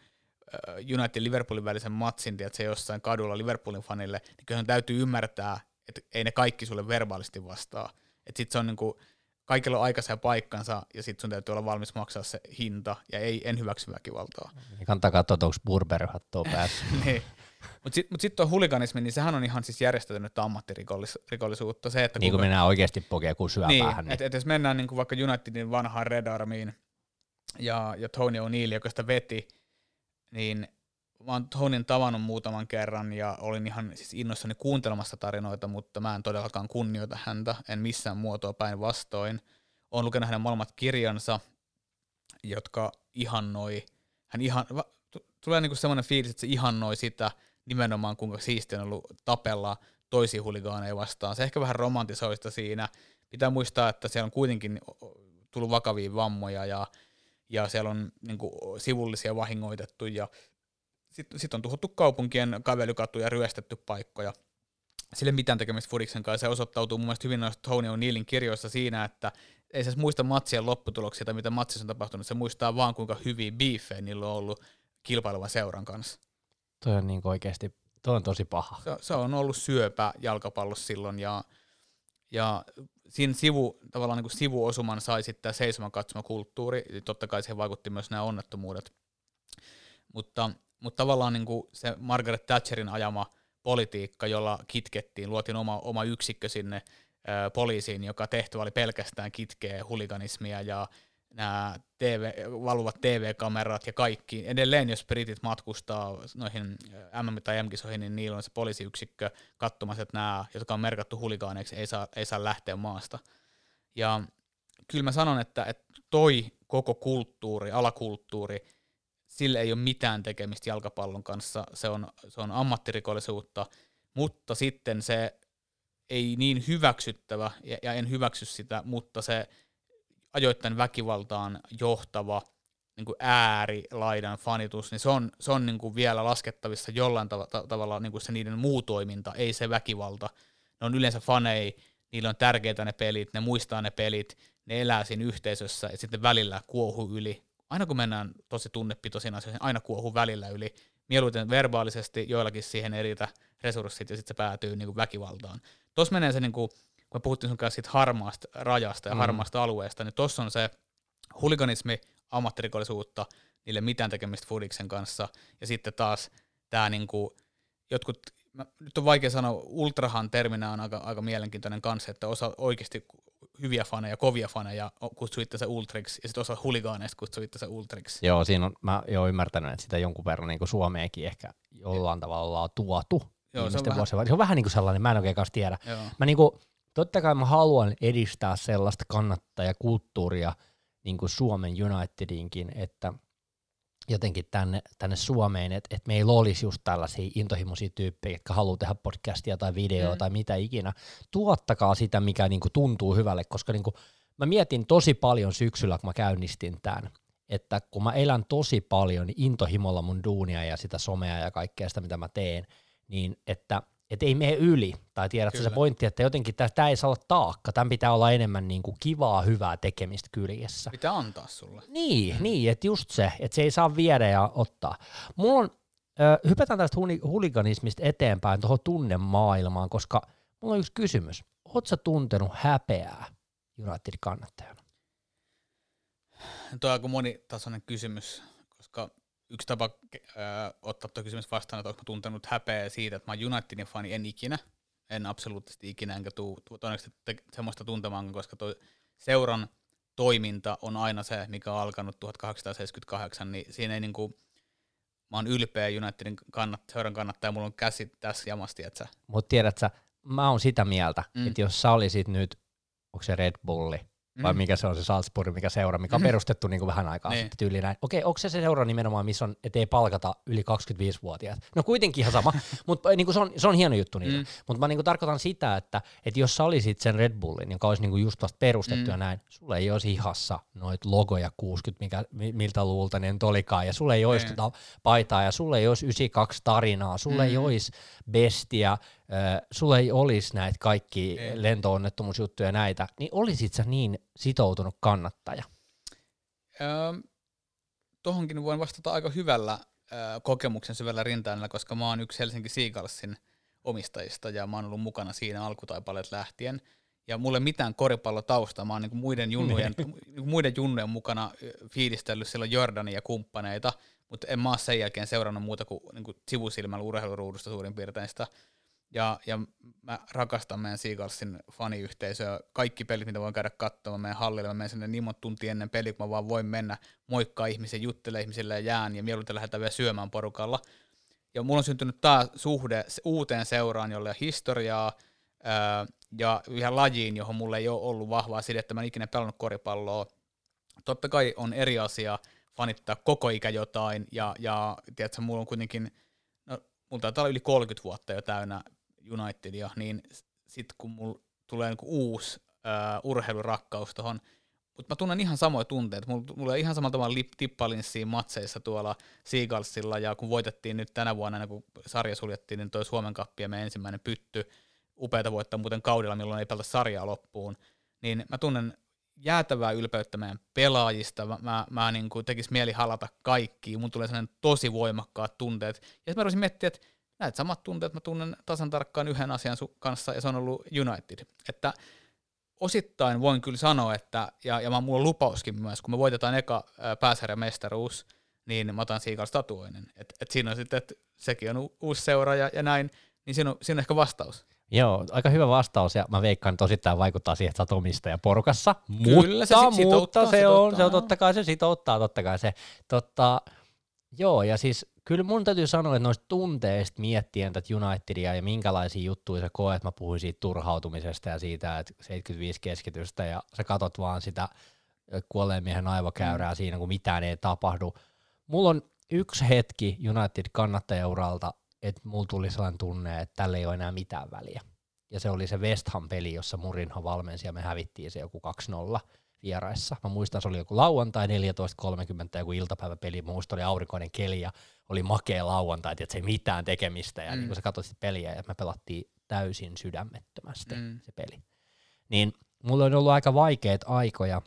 United Liverpoolin välisen matsin, että se jossain kadulla Liverpoolin fanille, niin kyllä täytyy ymmärtää, että ei ne kaikki sulle verbaalisti vastaa. Että sitten se on niinku, kaikilla on aikansa ja paikkansa, ja sitten sun täytyy olla valmis maksaa se hinta, ja ei, en hyväksy väkivaltaa. Niin kannattaa katsoa, onko Burberry-hattua päässä. niin. Mutta sitten mut sit tuo huliganismi, niin sehän on ihan siis järjestäytynyt ammattirikollisuutta. Se, että niin kuin mennään oikeasti pokea kuin syöpäähän. Niin, niin. että et jos mennään niin kuin vaikka Unitedin vanhaan Red Armiin, ja, ja Tony O'Neill, joka sitä veti, niin mä oon Tonin tavannut muutaman kerran ja olin ihan siis innoissani kuuntelemassa tarinoita, mutta mä en todellakaan kunnioita häntä, en missään muotoa päinvastoin. Olen lukenut hänen molemmat kirjansa, jotka ihannoi, hän ihan, tulee niinku semmoinen fiilis, että se ihannoi sitä nimenomaan, kuinka siistiä on ollut tapella toisia huligaaneja vastaan. Se ehkä vähän romantisoista siinä. Pitää muistaa, että siellä on kuitenkin tullut vakavia vammoja ja ja siellä on niin kuin, sivullisia vahingoitettu ja sitten sit on tuhottu kaupunkien kävelykatuja ja ryöstetty paikkoja. Sille mitään tekemistä Fudiksen kanssa. Se osoittautuu mun mielestä hyvin noista Tony O'Neillin kirjoissa siinä, että ei se muista matsien lopputuloksia tai mitä matsissa on tapahtunut, se muistaa vaan kuinka hyviä beefejä niillä on ollut kilpailevan seuran kanssa. Toi on niin oikeasti, toi on tosi paha. Se, se on ollut syöpä jalkapallossa silloin ja, ja siinä sivu, tavallaan niin kuin sivuosuman sai sitten seisoman kulttuuri, totta kai siihen vaikutti myös nämä onnettomuudet, mutta, mutta tavallaan niin kuin se Margaret Thatcherin ajama politiikka, jolla kitkettiin, luotiin oma, oma yksikkö sinne ää, poliisiin, joka tehtävä oli pelkästään kitkeä huliganismia ja nämä TV, valuvat TV-kamerat ja kaikki. Edelleen, jos britit matkustaa noihin MM- tai M-kisoihin, niin niillä on se poliisiyksikkö katsomassa, että nämä, jotka on merkattu huligaaneiksi, ei saa, ei saa lähteä maasta. Ja kyllä mä sanon, että, että toi koko kulttuuri, alakulttuuri, sille ei ole mitään tekemistä jalkapallon kanssa, se on, se on ammattirikollisuutta, mutta sitten se ei niin hyväksyttävä, ja, ja en hyväksy sitä, mutta se ajoittain väkivaltaan johtava niin kuin äärilaidan fanitus, niin se on, se on niin kuin vielä laskettavissa jollain tav- ta- tavalla niin kuin se niiden muu toiminta, ei se väkivalta. Ne on yleensä fanei, niillä on tärkeitä ne pelit, ne muistaa ne pelit, ne elää siinä yhteisössä ja sitten välillä kuohu yli. Aina kun mennään tosi tunnepitoisiin asioihin, aina kuohu välillä yli. Mieluiten verbaalisesti, joillakin siihen eritä resurssit ja sitten se päätyy niin kuin väkivaltaan. Tuossa menee se niin kuin me puhuttiin sun kanssa siitä harmaasta rajasta ja mm. harmaasta alueesta, niin tuossa on se huliganismi, ammattirikollisuutta, niille mitään tekemistä Fudiksen kanssa, ja sitten taas tämä niinku, jotkut, mä, nyt on vaikea sanoa, ultrahan terminä on aika, aika mielenkiintoinen kanssa, että osa oikeasti hyviä faneja, kovia faneja kutsuu se ultriksi, ja sitten osa huligaaneista kutsuu se ultriksi. Joo, siinä on, mä jo ymmärtänyt, että sitä jonkun verran niin Suomeenkin ehkä jollain tavalla on tuotu Joo, se on, vähän, se on vähän niin kuin sellainen, mä en oikein kanssa tiedä. Joo. Mä niin kuin, totta kai mä haluan edistää sellaista kannattajakulttuuria niin kuin Suomen Unitedinkin, että jotenkin tänne, tänne Suomeen, että, että meillä olisi just tällaisia intohimoisia tyyppejä, jotka haluaa tehdä podcastia tai videoa mm. tai mitä ikinä. Tuottakaa sitä, mikä niin kuin tuntuu hyvälle, koska niin kuin mä mietin tosi paljon syksyllä, kun mä käynnistin tämän, että kun mä elän tosi paljon intohimolla mun duunia ja sitä somea ja kaikkea sitä, mitä mä teen, niin että – että ei mene yli, tai tiedätkö se pointti, että jotenkin tämä ei saa olla taakka, tämän pitää olla enemmän niin kuin kivaa, hyvää tekemistä kyljessä. Pitää antaa sulle. Niin, mm. niin että just se, että se ei saa viedä ja ottaa. Mulla on, ö, hypätään tästä huliganismista eteenpäin tuohon tunnemaailmaan, koska mulla on yksi kysymys. Oletko sä tuntenut häpeää Unitedin kannattajana? Tuo on aika monitasoinen kysymys, yksi tapa äh, ottaa tuo kysymys vastaan, että onko mä tuntenut häpeä siitä, että mä oon Unitedin fani, en ikinä. En absoluuttisesti ikinä, enkä tuu todennäköisesti te- semmoista tuntemaan, koska toi seuran toiminta on aina se, mikä on alkanut 1878, niin siinä ei niinku, mä oon ylpeä Unitedin kannat, seuran kannattaja, mulla on käsi tässä jamasti, että sä. Mut tiedät sä, mä oon sitä mieltä, mm. että jos sä olisit nyt, onko se Red Bulli, vai mikä se on se Salzburg, mikä seura, mikä on perustettu niin kuin vähän aikaa Niin. sitten tyyliin näin. Okei, onko se se seura nimenomaan, missä on, ettei palkata yli 25-vuotiaat? No kuitenkin ihan sama, mutta niin se, on, se on hieno juttu niillä. Mm. Mutta mä niin kuin tarkoitan sitä, että, että jos sä olisit sen Red Bullin, joka olisi niin kuin just vasta perustettu Mm. ja näin, sulla ei olisi hihassa noit logoja 60, mikä, mi- miltä luulta ne nyt olikaan, ja sulla ei olisi Niin. tota paitaa, ja sulla ei olisi 92 tarinaa, sulla ei Mm. olisi bestia, äh, sulla ei olisi näitä kaikki Ei. lentoonnettomuusjuttuja ja näitä, niin olisit sä niin sitoutunut kannattaja? Öö, tohonkin voin vastata aika hyvällä öö, kokemuksen syvällä rintaäänellä, koska mä oon yksi Helsinki Seagalsin omistajista ja mä oon ollut mukana siinä alkutaipaleet lähtien. Ja mulle mitään koripallotaustaa, mä oon niinku muiden, junnujen, niinku muiden junnujen mukana fiilistellyt silloin Jordanin ja kumppaneita, mutta en mä oo sen jälkeen seurannut muuta kuin niinku sivusilmällä urheiluruudusta suurin piirtein sitä. Ja, ja mä rakastan meidän Seagalsin faniyhteisöä. Kaikki pelit, mitä voin käydä katsomaan meidän hallille, mä menen sinne niin monta tuntia ennen peliä, kun mä vaan voin mennä moikkaa ihmisiä, juttele ihmisille ja jään, ja mieluiten lähdetään vielä syömään porukalla. Ja mulla on syntynyt taas suhde uuteen seuraan, jolle on historiaa, ää, ja yhä lajiin, johon mulla ei ole ollut vahvaa sidettä. Mä en ikinä pelannut koripalloa. Totta kai on eri asia fanittaa koko ikä jotain, ja, ja tiedätkö, mulla on kuitenkin, mulla taitaa olla yli 30 vuotta jo täynnä Unitedia, niin sitten kun mulla tulee niinku uusi ää, urheilurakkaus tuohon, mutta mä tunnen ihan samoja tunteita. Mulla, mulla on ihan samalla tavalla lip, tippalinssiin matseissa tuolla Seagalsilla, ja kun voitettiin nyt tänä vuonna, kuin sarja suljettiin, niin toi Suomen kappi ja meidän ensimmäinen pytty, upeata voittaa muuten kaudella, milloin ei pelata sarjaa loppuun, niin mä tunnen jäätävää ylpeyttä meidän pelaajista, mä, mä, mä niin kuin tekis mieli halata kaikki, mun tulee sellainen tosi voimakkaat tunteet, ja mä rupesin miettiä, että näitä samat tunteet. Mä tunnen tasan tarkkaan yhden asian su- kanssa, ja se on ollut United, että osittain voin kyllä sanoa, että, ja, ja mä, mulla on lupauskin myös, kun me voitetaan eka ää, pääsarjan mestaruus, niin mä otan Siikals tatuoinen. Et, et siinä on sitten, että sekin on uusi seura ja, ja näin, niin siinä on, siinä on ehkä vastaus. Joo, aika hyvä vastaus ja mä veikkaan, että osittain vaikuttaa siihen, että sä oot omistaja porukassa. Kyllä, se mutta, sit sitouttaa, mutta se sitouttaa, on, se on totta kai se sitouttaa, totta kai se. Totta, joo, ja siis kyllä mun täytyy sanoa, että noista tunteista miettien tätä Unitedia ja minkälaisia juttuja sä koet, mä puhuin siitä turhautumisesta ja siitä, että 75 keskitystä ja sä katot vaan sitä kuolleen miehen aivokäyrää mm. siinä, kun mitään ei tapahdu. Mulla on yksi hetki United-kannattajauralta, että mulla tuli sellainen tunne, että tällä ei ole enää mitään väliä. Ja se oli se West Ham-peli, jossa Murinho valmensi ja me hävittiin se joku 2-0 vieraissa. Mä muistan, se oli joku lauantai 14.30, joku iltapäiväpeli, muista oli aurinkoinen keli ja oli makea lauantai, että se ei mitään tekemistä. Ja Mm. niin kun sä katsoit sitä peliä ja me pelattiin täysin sydämettömästi mm. se peli. Niin mulla on ollut aika vaikeita aikoja,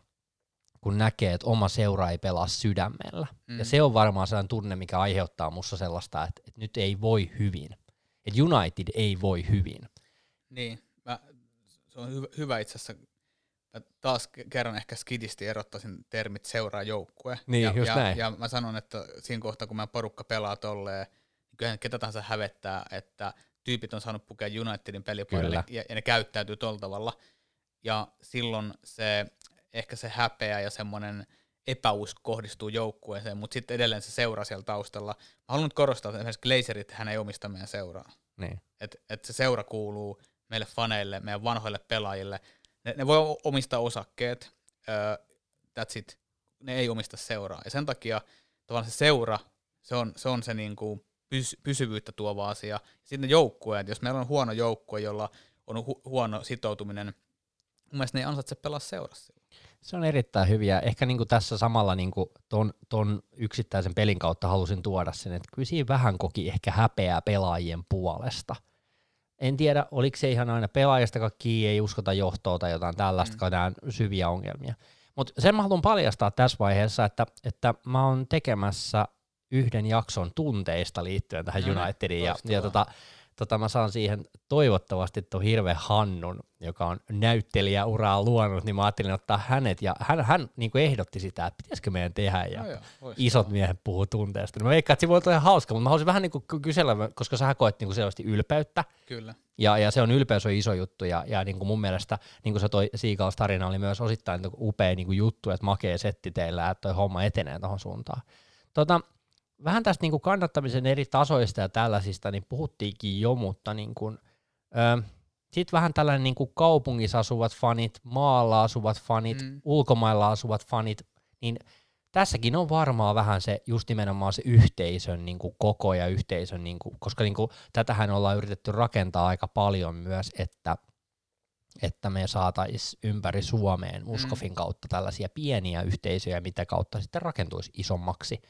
kun näkee, että oma seura ei pelaa sydämellä. Mm. Ja se on varmaan sellainen tunne, mikä aiheuttaa musta sellaista, että, että nyt ei voi hyvin. Että United ei voi hyvin. Niin, mä, se on hyvä, hyvä itse asiassa. Mä taas ke- kerran ehkä skidisti erottaisin termit seuraa joukkue. Niin, ja, just ja, näin. ja mä sanon, että siinä kohtaa, kun meidän porukka pelaa tolleen, niin kyllähän ketä tahansa hävettää, että tyypit on saanut pukea Unitedin pelipaikalle ja, ja, ne käyttäytyy tuolla tavalla. Ja silloin se, ehkä se häpeä ja semmoinen epäusko kohdistuu joukkueeseen, mutta sitten edelleen se seura siellä taustalla. Mä haluan nyt korostaa, että esimerkiksi Glazerit hän ei omista meidän seuraa Niin. että et se seura kuuluu meille faneille, meidän vanhoille pelaajille. Ne, ne voi omistaa osakkeet, uh, that's it. Ne ei omista seuraa. Ja sen takia tavallaan se seura, se on se, on se niinku pys, pysyvyyttä tuova asia. Sitten ne joukkueet, jos meillä on huono joukkue, jolla on hu- huono sitoutuminen, mun mielestä ne ei ansaitse pelaa seurassa. Se on erittäin hyviä. Ehkä niinku tässä samalla niinku ton, ton yksittäisen pelin kautta halusin tuoda sen, että kyllä siinä vähän koki ehkä häpeää pelaajien puolesta. En tiedä, oliko se ihan aina pelaajista kiinni, ei uskota johtoa tai jotain tällaista, mm. syviä ongelmia. Mutta sen mä haluan paljastaa tässä vaiheessa, että, että mä oon tekemässä yhden jakson tunteista liittyen tähän No niin, Unitediin. Ja, ja tota, tota mä saan siihen toivottavasti tuon Hirve Hannun, joka on näyttelijäuraa luonut, niin mä ajattelin ottaa hänet, ja hän, hän niin kuin ehdotti sitä, että pitäisikö meidän tehdä, ja No joo, isot miehet puhuu tunteesta. Niin mä veikkaan, että se voi olla ihan hauska, mutta mä haluaisin vähän niin kuin kysellä, koska sä koet niin kuin selvästi ylpeyttä, Kyllä. ja, ja se on ylpeys on iso juttu, ja, ja niin kuin mun mielestä niin kuin se toi Seagulls tarina oli myös osittain niin kuin upea niin kuin juttu, että makee setti teillä, että toi homma etenee tuohon suuntaan. Tota, vähän tästä niin kuin kannattamisen eri tasoista ja tällaisista, niin puhuttiinkin jo, mutta niin kuin, ö, sitten vähän tällainen niin kuin kaupungissa asuvat fanit, maalla asuvat fanit, mm. ulkomailla asuvat fanit, niin tässäkin on varmaan vähän se just nimenomaan se yhteisön niin kuin koko ja yhteisön, niin kuin, koska niin kuin, tätähän ollaan yritetty rakentaa aika paljon myös, että että me saataisiin ympäri Suomeen Muskofin mm. kautta tällaisia pieniä yhteisöjä, mitä kautta sitten rakentuisi isommaksi.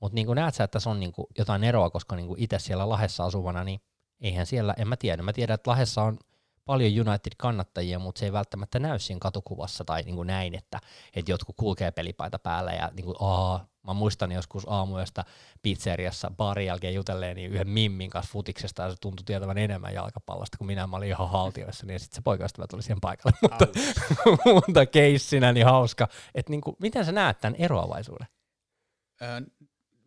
Mutta niin näet sä, että se on niin kuin jotain eroa, koska niin itse siellä Lahessa asuvana, niin eihän siellä, en mä tiedä. Mä tiedän, että Lahessa on paljon United-kannattajia, mutta se ei välttämättä näy siinä katukuvassa tai niin kuin näin, että, että jotkut kulkee pelipaita päällä ja niin kuin, aa, mä muistan joskus aamuyöstä pizzeriassa barin jälkeen jutelleen niin yhden Mimmin kanssa futiksesta ja se tuntui tietävän enemmän jalkapallosta kuin minä, mä olin ihan haltioissa, niin sitten se poikaystävä tuli siihen paikalle, mutta, mutta keissinä niin hauska, että niin kuin, miten sä näet tämän eroavaisuuden?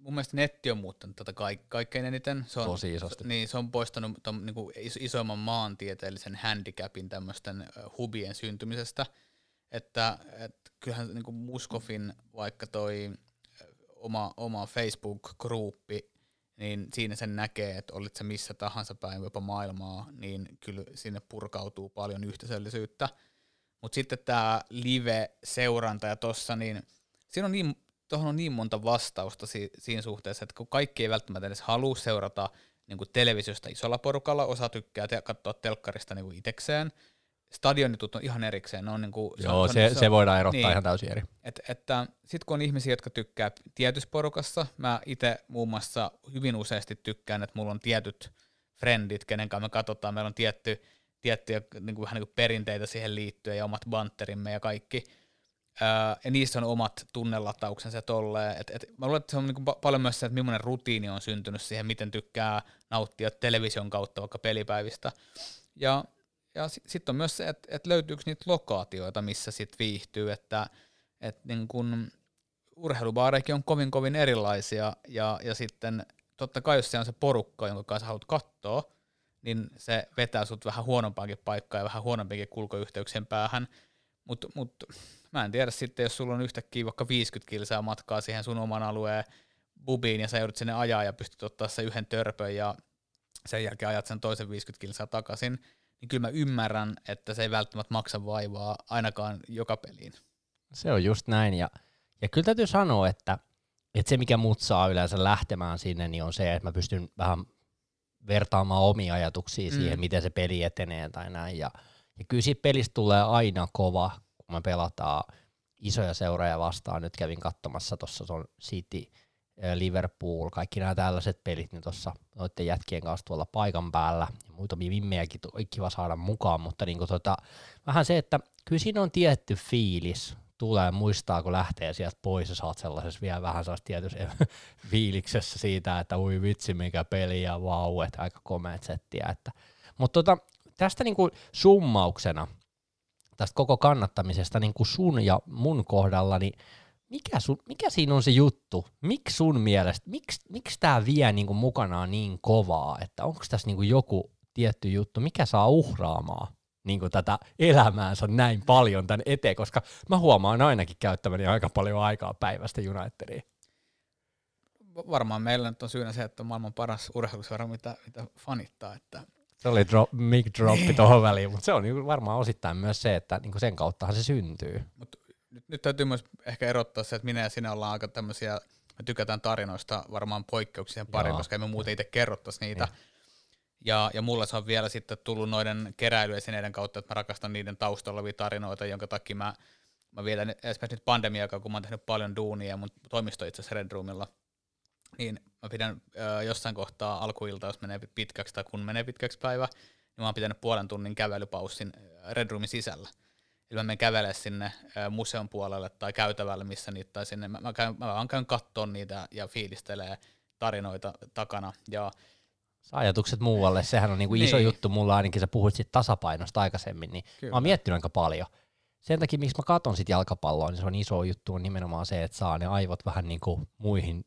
Mun mielestä netti on muuttanut tätä kaik- kaikkein eniten. Se on, Tosi isosti. Niin, se on poistanut ton, niin kuin isoimman maantieteellisen handicapin tämmöisten hubien syntymisestä. Että et, kyllähän niin kuin Muskofin vaikka toi oma, oma Facebook-gruppi, niin siinä sen näkee, että olit se missä tahansa päin jopa maailmaa, niin kyllä sinne purkautuu paljon yhteisöllisyyttä. Mutta sitten tämä live-seuranta ja tossa, niin siinä on niin tuohon on niin monta vastausta si- siinä suhteessa, että kun kaikki ei välttämättä edes halua seurata niin kuin televisiosta isolla porukalla, osa tykkää te- katsoa telkkarista niin kuin itekseen, stadionitut on ihan erikseen. Ne on niin kuin, Joo, se, se, se voidaan erottaa niin, ihan täysin eri. Et, että sitten kun on ihmisiä, jotka tykkää tietyssä porukassa, mä itse muun muassa hyvin useasti tykkään, että mulla on tietyt frendit, kenen kanssa me katsotaan, meillä on tietty, tiettyjä niin kuin, vähän niin kuin perinteitä siihen liittyen ja omat banterimme ja kaikki, Ja niissä on omat tunnelatauksensa tolleen. Et, et, mä luulen, että se on niinku paljon myös se, että millainen rutiini on syntynyt siihen, miten tykkää nauttia television kautta vaikka pelipäivistä. Ja, ja sitten sit on myös se, että et löytyykö niitä lokaatioita, missä sitten viihtyy, että et niin kun urheilubaareikin on kovin kovin erilaisia, ja, ja sitten totta kai jos se on se porukka, jonka kanssa haluat katsoa, niin se vetää sut vähän huonompaankin paikkaan ja vähän huonompiinkin kulkoyhteyksien päähän, mutta mut, mä en tiedä sitten, jos sulla on yhtäkkiä vaikka 50 kilsaa matkaa siihen sun oman alueen bubiin ja sä joudut sinne ajaa ja pystyt ottaa se yhden törpön ja sen jälkeen ajat sen toisen 50 kilsaa takaisin, niin kyllä mä ymmärrän, että se ei välttämättä maksa vaivaa ainakaan joka peliin. Se on just näin ja, ja kyllä täytyy sanoa, että, että se mikä mut saa yleensä lähtemään sinne, niin on se, että mä pystyn vähän vertaamaan omia ajatuksia mm. siihen, miten se peli etenee tai näin ja, ja kyllä siitä pelistä tulee aina kova, me pelataan isoja seuroja vastaan. Nyt kävin katsomassa tuossa on City, Liverpool, kaikki nämä tällaiset pelit, niin tuossa noiden jätkien kanssa tuolla paikan päällä. Ja muutamia vimmejäkin kiva saada mukaan, mutta niin tota, vähän se, että kyllä siinä on tietty fiilis, tulee muistaa, kun lähtee sieltä pois ja saat sellaisessa vielä vähän sellaisessa tietyssä fiiliksessä siitä, että ui vitsi mikä peli ja vau, että aika komeet settiä. Että. Mutta tota, tästä niinku summauksena tästä koko kannattamisesta niin kuin sun ja mun kohdalla, niin mikä, sun, mikä siinä on se juttu? Miksi sun mielestä, miksi, miksi tämä vie niin kuin mukanaan niin kovaa? Että onko tässä niin kuin joku tietty juttu, mikä saa uhraamaan niin kuin tätä elämäänsä näin paljon tämän eteen, koska mä huomaan ainakin käyttäväni aika paljon aikaa päivästä Unitediin. Varmaan meillä nyt on syynä se, että on maailman paras urheiluseuraa, mitä, mitä fanittaa, että se oli drop, mic droppi niin. tuohon väliin, mutta se on niinku varmaan osittain myös se, että niinku sen kauttahan se syntyy. Mut nyt, nyt täytyy myös ehkä erottaa se, että minä ja sinä ollaan aika tämmöisiä, me tykätään tarinoista varmaan poikkeuksien pari, Joo. koska emme muuten itse kerrottaisi niitä. Niin. Ja, ja mulle se on vielä sitten tullut noiden keräilyesineiden kautta, että mä rakastan niiden taustalla olevia tarinoita, jonka takia mä, mä vielä esimerkiksi nyt pandemia kun mä oon tehnyt paljon duunia mun toimisto itse asiassa Red Roomilla – niin mä pidän ö, jossain kohtaa alkuilta, jos menee pitkäksi tai kun menee pitkäksi päivä, niin mä oon pitänyt puolen tunnin kävelypaussin Red Roomin sisällä. Eli mä menen kävelemään sinne ö, museon puolelle tai käytävälle, missä niitä, tai sinne, mä, mä, käyn, mä vaan käyn kattoon niitä ja fiilistelee tarinoita takana. Ja ajatukset muualle, sehän on niinku iso niin. juttu mulla ainakin, sä puhuit siitä tasapainosta aikaisemmin, niin Kyllä. mä oon miettinyt aika paljon. Sen takia, miksi mä katon sit jalkapalloa, niin se on iso juttu, on nimenomaan se, että saa ne aivot vähän niinku muihin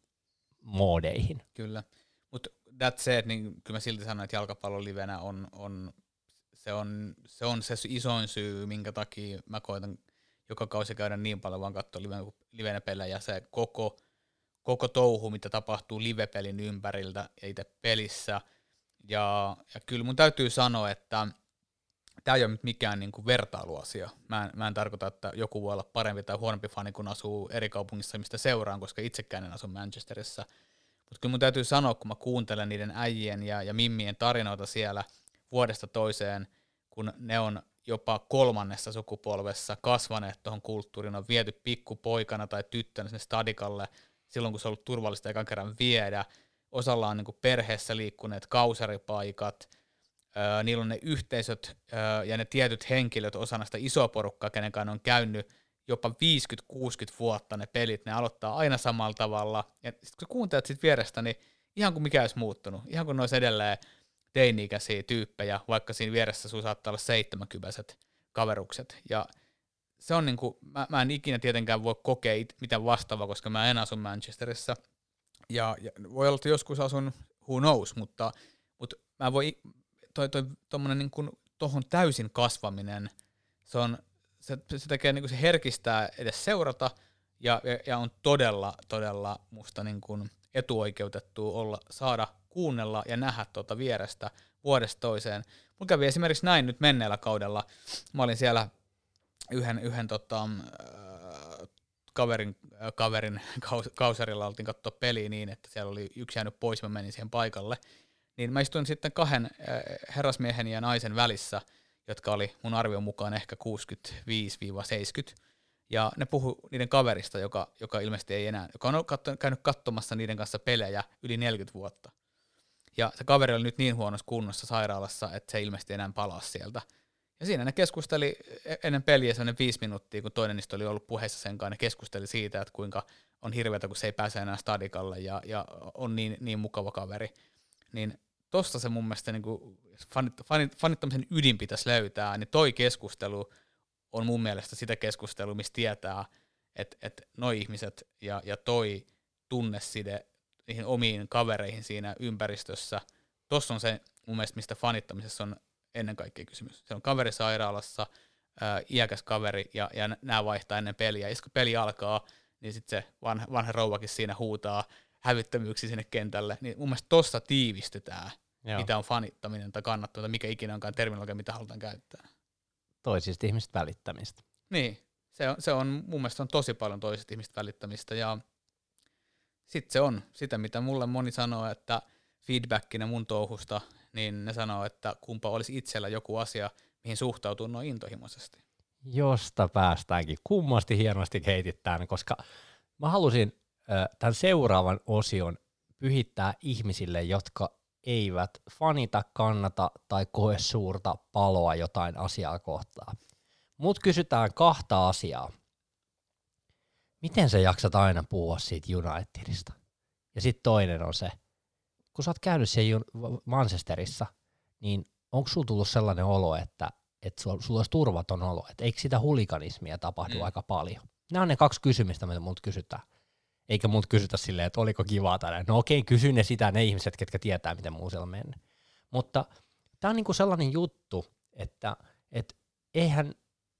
moodeihin. Kyllä, mutta that said, niin kyllä mä silti sanon, että jalkapallon livenä on, on, se on, se on se isoin syy, minkä takia mä koitan joka kausi käydä niin paljon vaan katsoa livenä, livenä pelejä, se koko, koko touhu, mitä tapahtuu livepelin ympäriltä ja itse pelissä. Ja, ja kyllä mun täytyy sanoa, että tämä ei ole mikään niin kuin vertailuasia. Mä en, mä en tarkoita, että joku voi olla parempi tai huonompi fani, kun asuu eri kaupungissa, mistä seuraan, koska itsekään en asu Manchesterissa. Mutta kyllä mun täytyy sanoa, kun mä kuuntelen niiden äijien ja, ja mimmien tarinoita siellä vuodesta toiseen, kun ne on jopa kolmannessa sukupolvessa kasvaneet tuohon kulttuuriin, on viety pikkupoikana tai tyttönä sinne stadikalle silloin, kun se on ollut turvallista ekan kerran viedä. Osalla on niin perheessä liikkuneet kausaripaikat, niillä on ne yhteisöt ja ne tietyt henkilöt osana sitä isoa porukkaa, kenen kanssa on käynyt jopa 50-60 vuotta ne pelit, ne aloittaa aina samalla tavalla. Ja sitten kun kuuntelet sit vierestä, niin ihan kuin mikä olisi muuttunut, ihan kuin ne olisi edelleen teini-ikäisiä tyyppejä, vaikka siinä vieressä sun saattaa olla seitsemänkypäiset kaverukset. Ja se on niinku, mä, mä en ikinä tietenkään voi kokea it, mitään vastaavaa, koska mä en asu Manchesterissa. Ja, ja voi olla, että joskus asun, who knows, mutta, mutta mä voi, toi, toi, tommonen niinku, tohon täysin kasvaminen, se on, se, se tekee, niinku, se herkistää edes seurata, ja, ja, ja on todella, todella musta niinku etuoikeutettu olla, saada kuunnella ja nähdä tuota vierestä vuodesta toiseen. Mulla kävi esimerkiksi näin nyt menneellä kaudella. Mä olin siellä yhden, yhden tota, äh, kaverin, äh, kaverin kaus, kausarilla oltiin katsoa peliä niin, että siellä oli yksi jäänyt pois, mä menin siihen paikalle. Niin mä istuin sitten kahden äh, herrasmiehen ja naisen välissä, jotka oli mun arvion mukaan ehkä 65-70. Ja ne puhu niiden kaverista, joka, joka ilmeisesti ei enää, joka on katso, käynyt katsomassa niiden kanssa pelejä yli 40 vuotta. Ja se kaveri oli nyt niin huonossa kunnossa sairaalassa, että se ilmeisesti enää palaa sieltä. Ja siinä ne keskusteli e-, ennen peliä sellainen viisi minuuttia, kun toinen niistä oli ollut puheessa sen kanssa, ne keskusteli siitä, että kuinka on hirveätä, kun se ei pääse enää stadikalle ja, ja on niin, niin mukava kaveri. Niin tosta se mun mielestä niin kuin fanit, fanit, fanittamisen ydin pitäisi löytää, niin toi keskustelu on mun mielestä sitä keskustelua, mistä tietää, että, että noi ihmiset ja, ja toi tunneside niihin omiin kavereihin siinä ympäristössä. Tuossa on se mun mielestä, mistä fanittamisessa on ennen kaikkea kysymys. Se on kaveri sairaalassa, ää, iäkäs kaveri, ja, ja nämä vaihtaa ennen peliä. Ja kun peli alkaa, niin sitten se vanha, vanha rouvakin siinä huutaa hävyttömyyksiä sinne kentälle. Niin mun mielestä tuossa tiivistetään, Joo. mitä on fanittaminen tai kannattaminen, mikä ikinä onkaan terminologia, mitä halutaan käyttää. Toisista ihmistä välittämistä. Niin, se on, se on mun mielestä on tosi paljon toisista ihmistä välittämistä, ja sitten se on sitä, mitä mulle moni sanoo, että feedbackinä mun touhusta, niin ne sanoo, että kumpa olisi itsellä joku asia, mihin suhtautuu noin intohimoisesti. Josta päästäänkin kummasti hienosti heitittään, koska mä halusin äh, tämän seuraavan osion pyhittää ihmisille, jotka eivät fanita, kannata tai koe suurta paloa jotain asiaa kohtaan. Mut kysytään kahta asiaa miten sä jaksat aina puhua siitä Unitedista? Ja sitten toinen on se, kun sä oot käynyt siellä Manchesterissa, niin onko sulla tullut sellainen olo, että, että sulla, sulla olisi turvaton olo, että eikö sitä hulikanismia tapahdu mm. aika paljon? Nämä on ne kaksi kysymystä, mitä multa kysytään. Eikä multa kysytä silleen, että oliko kivaa tai No okei, kysy ne sitä ne ihmiset, ketkä tietää, miten muuseella mennyt. Mutta tämä on niinku sellainen juttu, että et eihän,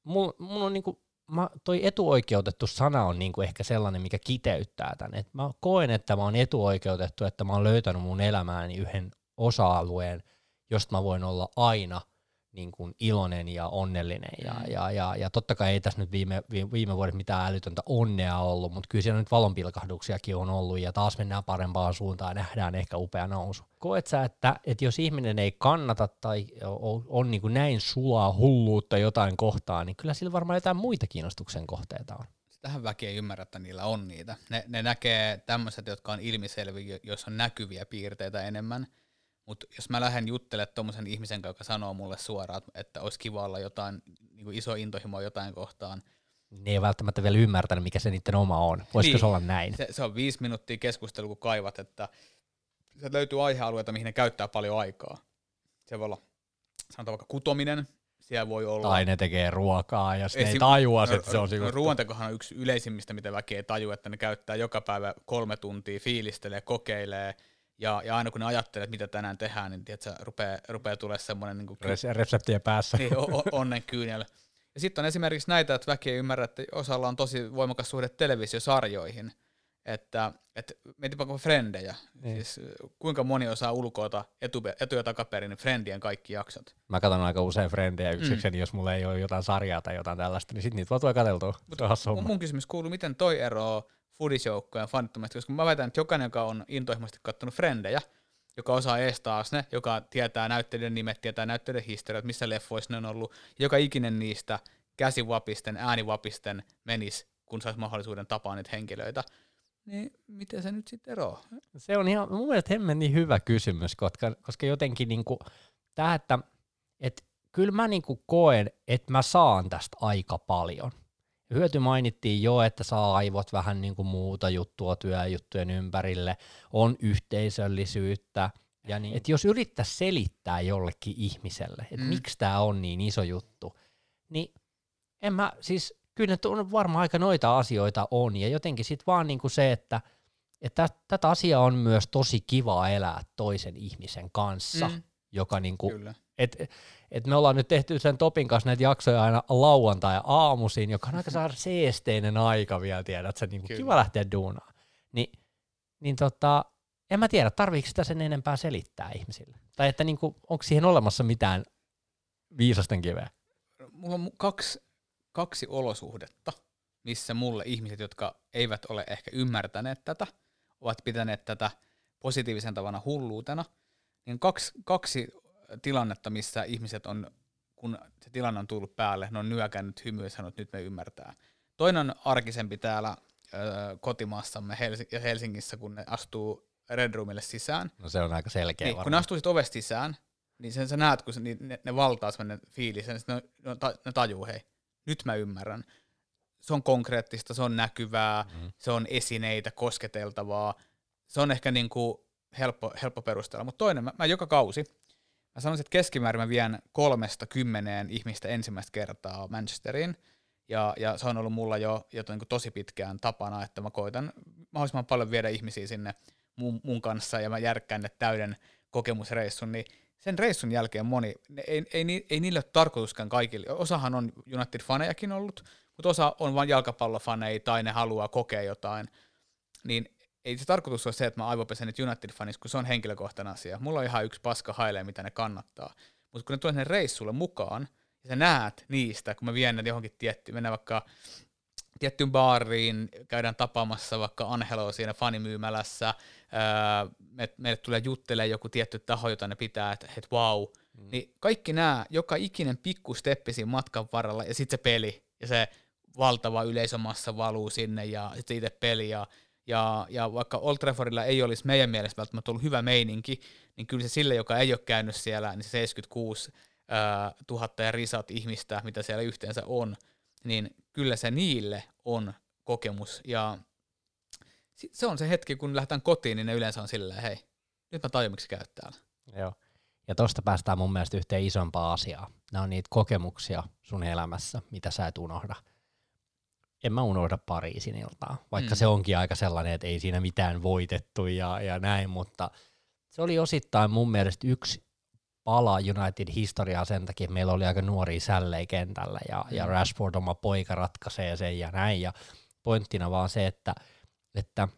mun, mun on niinku mä, toi etuoikeutettu sana on niinku ehkä sellainen, mikä kiteyttää tämän. Et mä koen, että mä oon etuoikeutettu, että mä oon löytänyt mun elämääni yhden osa-alueen, josta mä voin olla aina – niin kuin iloinen ja onnellinen. Ja, mm. ja, ja, ja totta kai ei tässä nyt viime, viime vuodet mitään älytöntä onnea ollut, mutta kyllä siellä nyt valonpilkahduksiakin on ollut ja taas mennään parempaan suuntaan ja nähdään ehkä upea nousu. Koet sä, että, että jos ihminen ei kannata tai on, on niin kuin näin sulaa hulluutta jotain kohtaa, niin kyllä sillä varmaan jotain muita kiinnostuksen kohteita on. Sitähän väki ei ymmärrä, että niillä on niitä. Ne, ne näkee tämmöiset, jotka on ilmiselviä, jos on näkyviä piirteitä enemmän – mutta jos mä lähden juttelemaan tuommoisen ihmisen kanssa, joka sanoo mulle suoraan, että olisi kiva olla jotain niin iso intohimo jotain kohtaan, ne ei välttämättä vielä ymmärtänyt, mikä se niiden oma on. Voisiko niin, se olla näin? Se, se on viisi minuuttia keskustelu, kun kaivat, että se löytyy aihealueita, mihin ne käyttää paljon aikaa. Se voi olla, sanotaan vaikka kutominen, siellä voi olla... Tai ne tekee ruokaa ja sitten ei tajua, että se on no, Ruoantekohan on yksi yleisimmistä, mitä väki ei tajua, että ne käyttää joka päivä kolme tuntia, fiilistelee, kokeilee, ja, ja aina kun ne ajattelee, että mitä tänään tehdään, niin tiedätkö, rupeaa, rupeaa tulee semmoinen niin reseptiä päässä. Niin, o- onnen kyynel. Ja sitten on esimerkiksi näitä, että väki ei ymmärrä, että osalla on tosi voimakas suhde televisiosarjoihin. että, että mietipä kuin frendejä. Niin. Siis kuinka moni osaa ulkoota etu, etu- ja takaperin frendien kaikki jaksot. Mä katson aika usein Frendejä yksikseni, mm. jos mulla ei ole jotain sarjaa tai jotain tällaista, niin sit niitä vaan tulee katseltua. Mun kysymys kuuluu, miten toi eroaa foodisjoukkojen ja fanittomista, koska mä väitän, että jokainen, joka on intohimoisesti katsonut frendejä, joka osaa ees taas ne, joka tietää näyttelijöiden nimet, tietää näyttelijöiden historiat, missä leffoissa ne on ollut, joka ikinen niistä käsivapisten, äänivapisten menis, kun saisi mahdollisuuden tapaa niitä henkilöitä. Niin miten se nyt sitten eroaa? Se on ihan mun mielestä hemmen niin hyvä kysymys, koska, koska jotenkin niinku, tää, että et, kyllä mä niinku koen, että mä saan tästä aika paljon. Hyöty mainittiin jo, että saa aivot vähän niinku muuta juttua työjuttujen ympärille, on yhteisöllisyyttä. Ja niin, että jos yrittäisi selittää jollekin ihmiselle, että Mm. miksi tämä on niin iso juttu, niin en mä, siis kyllä on varmaan aika noita asioita on, ja jotenkin sitten vaan niinku se, että että tätä asiaa on myös tosi kiva elää toisen ihmisen kanssa, Mm. joka niinku, Kyllä. Et, et me ollaan nyt tehty sen Topin kanssa näitä jaksoja aina lauantai ja aamuisin, joka on aika saada seesteinen aika vielä, tiedät sä, niinku Kyllä. kiva lähteä duunaan. Ni, niin tota, en mä tiedä, tarviiko sitä sen enempää selittää ihmisille? Tai että niinku, onko siihen olemassa mitään viisasten kiveä? Mulla on kaksi, kaksi olosuhdetta, missä mulle ihmiset, jotka eivät ole ehkä ymmärtäneet tätä, ovat pitäneet tätä positiivisen tavana hulluutena, niin kaksi, kaksi tilannetta, missä ihmiset on, kun se tilanne on tullut päälle, ne on nyökännyt hymyä ja sanonut, että nyt me ymmärtää. Toinen on arkisempi täällä ö, kotimaassamme ja Helsingissä, kun ne astuu Red Roomille sisään. No se on aika selkeä Niin, kun ne astuu sit ovesta sisään, niin sen sä näet, kun se, niin ne, ne valtaa sellainen fiilis, ja ne, ne, ne, tajuu, hei, nyt mä ymmärrän. Se on konkreettista, se on näkyvää, Mhm. se on esineitä, kosketeltavaa. Se on ehkä niin kuin helppo, helppo perustella. Mutta toinen, mä, mä joka kausi, mä sanoisin, että keskimäärin mä vien kolmesta kymmeneen ihmistä ensimmäistä kertaa Manchesteriin. Ja, ja se on ollut mulla jo, jo niin tosi pitkään tapana, että mä koitan mahdollisimman paljon viedä ihmisiä sinne mun, mun kanssa ja mä järkkään ne täyden kokemusreissun, niin sen reissun jälkeen moni, ne, ei, ei, ei niille ole tarkoituskaan kaikille. Osahan on United-fanejakin ollut, mutta osa on vain jalkapallofaneja tai ne haluaa kokea jotain. Niin ei se tarkoitus ole se, että mä aivopesen nyt United-fanissa, kun se on henkilökohtainen asia. Mulla on ihan yksi paska hailee, mitä ne kannattaa. Mutta kun ne tulee sinne reissulle mukaan, ja sä näet niistä, kun mä vien ne johonkin tiettyyn, mennään vaikka tiettyyn baariin, käydään tapaamassa vaikka Angeloa siinä fanimyymälässä, ää, me, meille tulee juttelemaan joku tietty taho, jota ne pitää, että et wow, mm. niin kaikki nämä, joka ikinen pikku steppi siinä matkan varrella, ja sitten se peli, ja se valtava yleisömassa valuu sinne, ja sitten itse peli, ja, ja, ja vaikka Old Traffordilla ei olisi meidän mielestä välttämättä ollut hyvä meininki, niin kyllä se sille, joka ei ole käynyt siellä, niin se 76 ää, tuhatta ja risat ihmistä, mitä siellä yhteensä on, niin kyllä se niille on kokemus. Ja se on se hetki, kun lähdetään kotiin, niin ne yleensä on silleen, hei, nyt mä tajun, miksi käyt täällä. Joo. Ja tosta päästään mun mielestä yhteen isompaa asiaa. Nämä on niitä kokemuksia sun elämässä, mitä sä et unohda. En mä unohda Pariisin iltaa, vaikka Mm. se onkin aika sellainen, että ei siinä mitään voitettu ja, ja näin, mutta se oli osittain mun mielestä yksi pala United-historiaa sen takia, että meillä oli aika nuoria sällejä kentällä ja, ja Mm. Rashford oma poika ratkaisee sen ja näin. Ja pointtina vaan se, että, että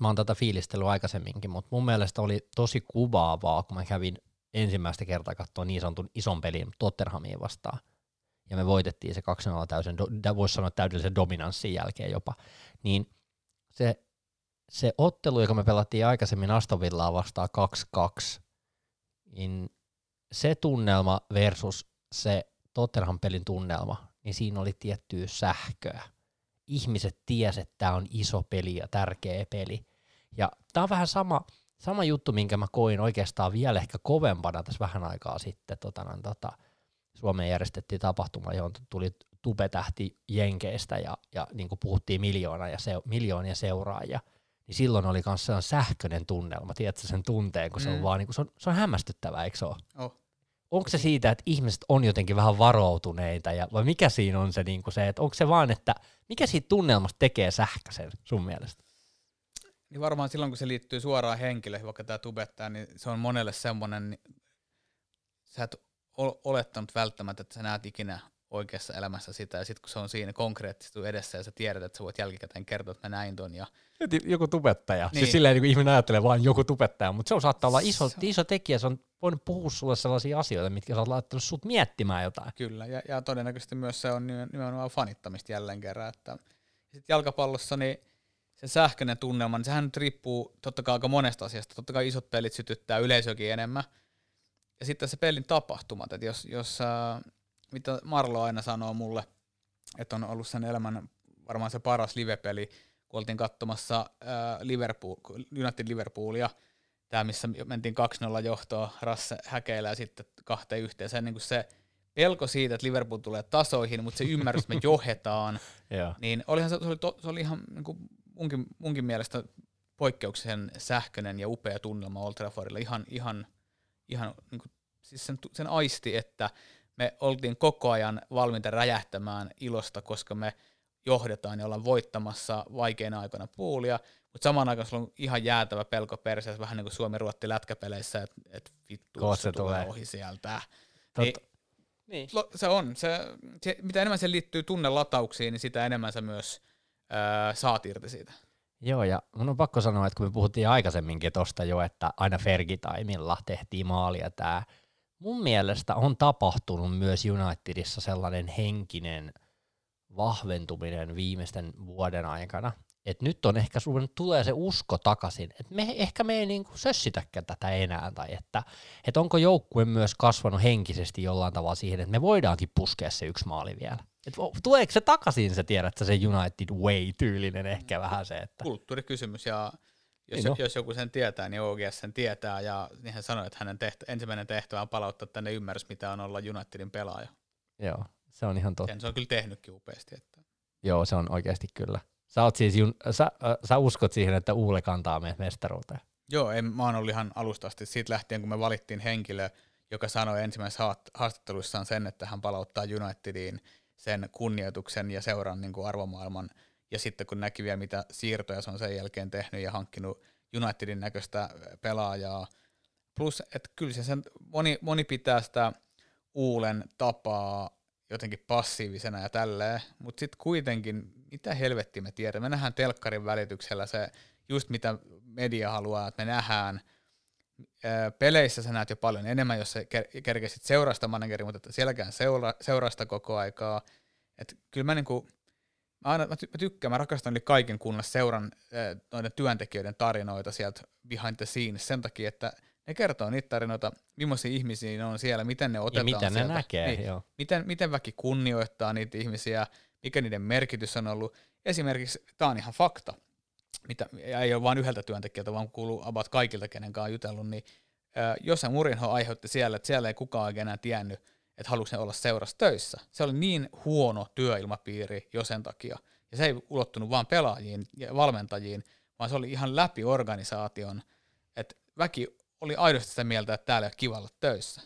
mä oon tätä fiilistellyt aikaisemminkin, mutta mun mielestä oli tosi kuvaavaa, kun mä kävin ensimmäistä kertaa katsoa niin sanotun ison pelin Tottenhamiin vastaan. Ja me voitettiin se 2-0 täysin, do- voisi sanoa täydellisen dominanssin jälkeen jopa. Niin se, se ottelu, joka me pelattiin aikaisemmin Aston Villaa vastaan 2-2, niin se tunnelma versus se Tottenham pelin tunnelma, niin siinä oli tiettyä sähköä. Ihmiset tiesivät, että tämä on iso peli ja tärkeä peli. Ja tämä on vähän sama, sama juttu, minkä mä koin oikeastaan vielä ehkä kovempana tässä vähän aikaa sitten. Tota, tota, Suomeen järjestettiin tapahtuma, johon tuli tupetähti Jenkeistä ja, ja niin kuin puhuttiin miljoona ja se, miljoonia seuraajia. Niin silloin oli myös sellainen sähköinen tunnelma, tiedätkö sen tunteen, kun se on Mm. vaan niin kuin, se, on, se on hämmästyttävää, eikö se ole? Oh. onko se siitä, että ihmiset on jotenkin vähän varoutuneita, ja, vai mikä siinä on se, niin kuin se, että onko se vaan, että mikä siitä tunnelmasta tekee sähköisen sun mielestä? Niin varmaan silloin, kun se liittyy suoraan henkilöihin, vaikka tämä tubettaja, niin se on monelle semmoinen, niin sä et olettanut välttämättä, että sä näet ikinä oikeassa elämässä sitä, ja sitten kun se on siinä konkreettisesti edessä, ja sä tiedät, että sä voit jälkikäteen kertoa, että mä näin ton, ja Joku tubettaja. Niin. Niin. Siis silleen niin kuin ihminen ajattelee vain joku tubettaja, mutta se on saattaa olla iso, iso tekijä. Se on voinut puhua sulle sellaisia asioita, mitkä sä oot laittanut sut miettimään jotain. Kyllä, ja, ja todennäköisesti myös se on nimen- nimenomaan fanittamista jälleen kerran. Että sitten jalkapallossa niin se sähköinen tunnelma, niin sehän nyt riippuu totta kai aika monesta asiasta. Totta kai isot pelit sytyttää yleisökin enemmän. Ja sitten se pelin tapahtumat, että jos, jos äh, mitä Marlo aina sanoo mulle, että on ollut sen elämän varmaan se paras livepeli, kun oltiin katsomassa äh, Liverpool, United Liverpoolia, tämä missä mentiin 2-0 johtoa, Rasse häkeillä ja sitten kahteen yhteen. Se, niin kuin se pelko siitä, että Liverpool tulee tasoihin, mutta se ymmärrys, että me johdetaan, Joo. niin olihan se, se, oli, to, se oli ihan niin kuin munkin, munkin mielestä poikkeuksellisen sähköinen ja upea tunnelma Old Traffordilla. Ihan, ihan, ihan niin kuin, siis sen, sen aisti, että me oltiin koko ajan valmiita räjähtämään ilosta, koska me johdetaan ja ollaan voittamassa vaikeina aikoina puulia, mutta samaan aikaan sulla on ihan jäätävä pelko perseessä, vähän niin kuin Suomi ruotti lätkäpeleissä, että et vittu, Kohta se tulee tulee. ohi sieltä. Totta. Niin, Niin. Lo- se on. Se, se, mitä enemmän se liittyy tunnelatauksiin, niin sitä enemmän sä myös ää, saat irti siitä. Joo, ja mun on pakko sanoa, että kun me puhuttiin aikaisemminkin tosta jo, että aina Fergie-taimilla tehtiin maalia tää, mun mielestä on tapahtunut myös Unitedissa sellainen henkinen vahventuminen viimeisten vuoden aikana, että nyt on ehkä sun tulee se usko takaisin, että me ehkä me ei niinku sössitäkään tätä enää, tai että, että onko joukkue myös kasvanut henkisesti jollain tavalla siihen, että me voidaankin puskea se yksi maali vielä. Et tuleeko se takaisin se, tiedät, se United way-tyylinen ehkä vähän se, että... Kulttuurikysymys, ja jos, Niin no. jos joku sen tietää, niin OGS sen tietää, ja niin hän sanoi, että hänen tehtä, ensimmäinen tehtävä on palauttaa tänne ymmärrys, mitä on olla Unitedin pelaaja. Joo, se on ihan totta. Sen se on kyllä tehnytkin upeasti. Että. Joo, se on oikeasti kyllä. Sä, oot siis, jun- sä, äh, sä uskot siihen, että Uule kantaa meidät mestaruuteen. Joo, en, mä oon ollut ihan alusta asti siitä lähtien, kun me valittiin henkilö, joka sanoi ensimmäisessä haast- haastattelussaan sen, että hän palauttaa Unitediin sen kunnioituksen ja seuran niin kuin arvomaailman. Ja sitten kun näki vielä, mitä siirtoja se on sen jälkeen tehnyt ja hankkinut Unitedin näköistä pelaajaa. Plus, että kyllä se sen, moni, moni pitää sitä Uulen tapaa jotenkin passiivisena ja tälleen, mutta sitten kuitenkin, mitä helvettiä me tiedämme, me nähdään telkkarin välityksellä se, just mitä media haluaa, että me nähdään, peleissä sä näet jo paljon enemmän, jos sä ker- kerkesit seurasta manageri, mutta että sielläkään seura- seurasta koko aikaa. Et kyllä mä, niinku, mä, aina, mä, ty- mä tykkään, mä rakastan yli kaiken kunnan seuran noiden työntekijöiden tarinoita sieltä behind the scenes sen takia, että ne kertoo niitä tarinoita, millaisia ihmisiä ne on siellä, miten ne Ja otetaan mitä ne sieltä. näkee, Niin, joo. miten, miten väki kunnioittaa niitä ihmisiä, mikä niiden merkitys on ollut. Esimerkiksi, tämä on ihan fakta, mitä, ei ole vain yhdeltä työntekijältä, vaan kuuluu about kaikilta, kenen kanssa on jutellut, niin ää, jos se Murinho aiheutti siellä, että siellä ei kukaan oikein enää tiennyt, että halusi olla seurassa töissä. Se oli niin huono työilmapiiri jo sen takia. Ja se ei ulottunut vain pelaajiin ja valmentajiin, vaan se oli ihan läpi organisaation, että väki oli aidosti sitä mieltä, että täällä ei ole kiva olla töissä.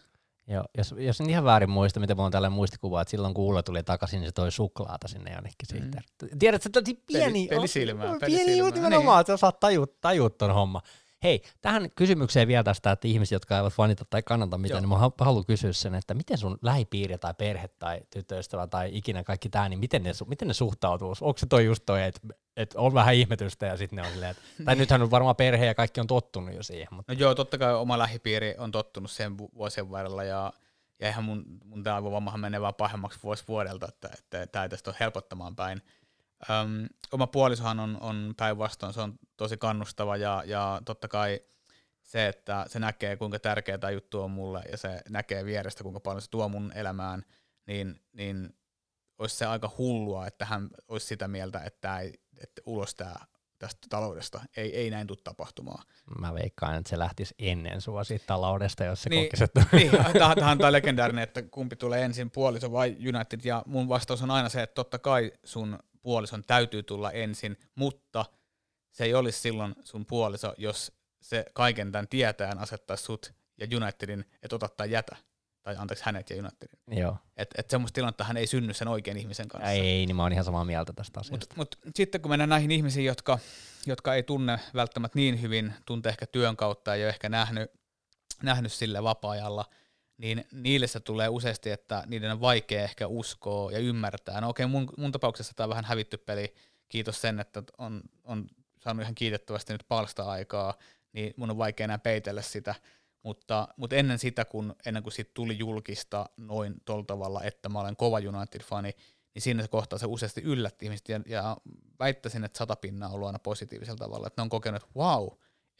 Joo, jos, jos en ihan väärin muista, mitä mulla on tällä muistikuvaa, että silloin kun Ulla tuli takaisin, niin se toi suklaata sinne jonnekin mm. siitä. Tiedätkö, että pieni, pelisilmää, pieni juttu nimenomaan, että sä osaat tajua, ton homma. Hei, tähän kysymykseen vielä tästä, että ihmiset, jotka eivät vanita tai kannata mitään, Joo. niin mä haluan kysyä sen, että miten sun lähipiiri tai perhe tai tyttöystävä tai ikinä kaikki tämä, niin miten ne, miten ne suhtautuu? Onko se toi just toi, että, että on vähän ihmetystä ja sitten ne on silleen, että, tai nythän on varmaan perhe ja kaikki on tottunut jo siihen, mutta No joo, totta kai oma lähipiiri on tottunut sen vu- vuosien varrella ja, ja eihän mun, mun tämä aivovammahan menee vaan pahemmaksi vuosi vuodelta, että, että tämä ei tästä ole helpottamaan päin. Öm, oma puolisohan on, on päinvastoin, se on tosi kannustava ja, ja totta kai se, että se näkee kuinka tärkeä tämä juttu on mulle ja se näkee vierestä kuinka paljon se tuo mun elämään, niin, niin olisi se aika hullua, että hän olisi sitä mieltä, että, tää ei, että ulos tää, tästä taloudesta ei, ei näin tule tapahtumaan. mä veikkaan, että se lähtisi ennen sua siitä taloudesta, jos se Niin. kokisi, että niin, tähän, tämä legendaarinen, että kumpi tulee ensin, puoliso vai United, ja mun vastaus on aina se, että totta kai sun puolison täytyy tulla ensin, mutta se ei olisi silloin sun puoliso, jos se kaiken tämän tietäen asettaisi sut ja Unitedin, että ota tai jätä, tai anteeksi hänet ja Unitedin. joo. Että et semmoista tilannetta hän ei synny sen oikean ihmisen kanssa. Ei, niin mä oon ihan samaa mieltä tästä asiasta. Mutta mut sitten kun mennään näihin ihmisiin, jotka, jotka ei tunne välttämättä niin hyvin, tuntee ehkä työn kautta, ei ole ehkä nähnyt, nähnyt sillä vapaa-ajalla, niin niille se tulee useasti, että niiden on vaikea ehkä uskoa ja ymmärtää. No okei, mun, mun tapauksessa tämä on vähän hävitty peli, kiitos sen, että on, on saanut ihan kiitettävästi nyt palsta-aikaa, niin mun on vaikea enää peitellä sitä, mutta, mutta ennen sitä, kun, ennen kuin siitä tuli julkista noin tuolla tavalla, että mä olen kova United-fani, niin siinä se kohtaa se useasti yllätti ihmiset, ja, ja väittäisin, että sata pinnaa on ollut aina positiivisella tavalla, että ne on kokenut, että wow,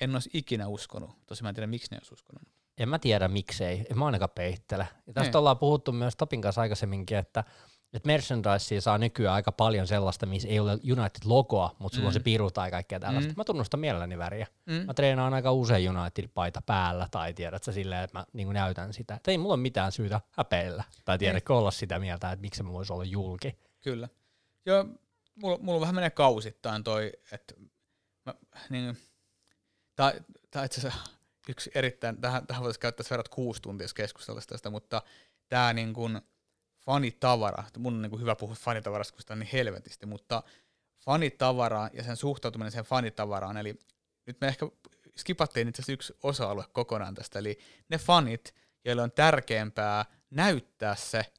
en olisi ikinä uskonut, tosi mä en tiedä, miksi ne olisi uskonut. En mä tiedä miksei, en mä ainakaan peittele. Ja tästä Ei. ollaan puhuttu myös Topin kanssa aikaisemminkin, että että merchandisea saa nykyään aika paljon sellaista, missä ei ole United-logoa, mutta sulla mm. on se piru tai kaikkea tällaista. Mm. Mä tunnustan mielelläni väriä. Mm. Mä treenaan aika usein United-paita päällä, tai tiedät sä silleen, että mä niin näytän sitä. Et ei mulla ole mitään syytä häpeillä, tai tiedätkö olla sitä mieltä, että miksi mä voisi olla julki. Kyllä. Joo, mulla, mulla vähän menee kausittain toi, että mä, niin, tai, tai itse asiassa yksi erittäin, tähän, tähän voitaisiin käyttää verrat kuusi tuntia jos keskusteltaisiin tästä, mutta tämä niin kuin fanitavara, mun on niin kuin hyvä puhua fanitavarasta, kun sitä on niin helvetisti, mutta fanitavara ja sen suhtautuminen sen fanitavaraan, eli nyt me ehkä skipattiin itse asiassa yksi osa-alue kokonaan tästä, eli ne fanit, joille on tärkeämpää näyttää se,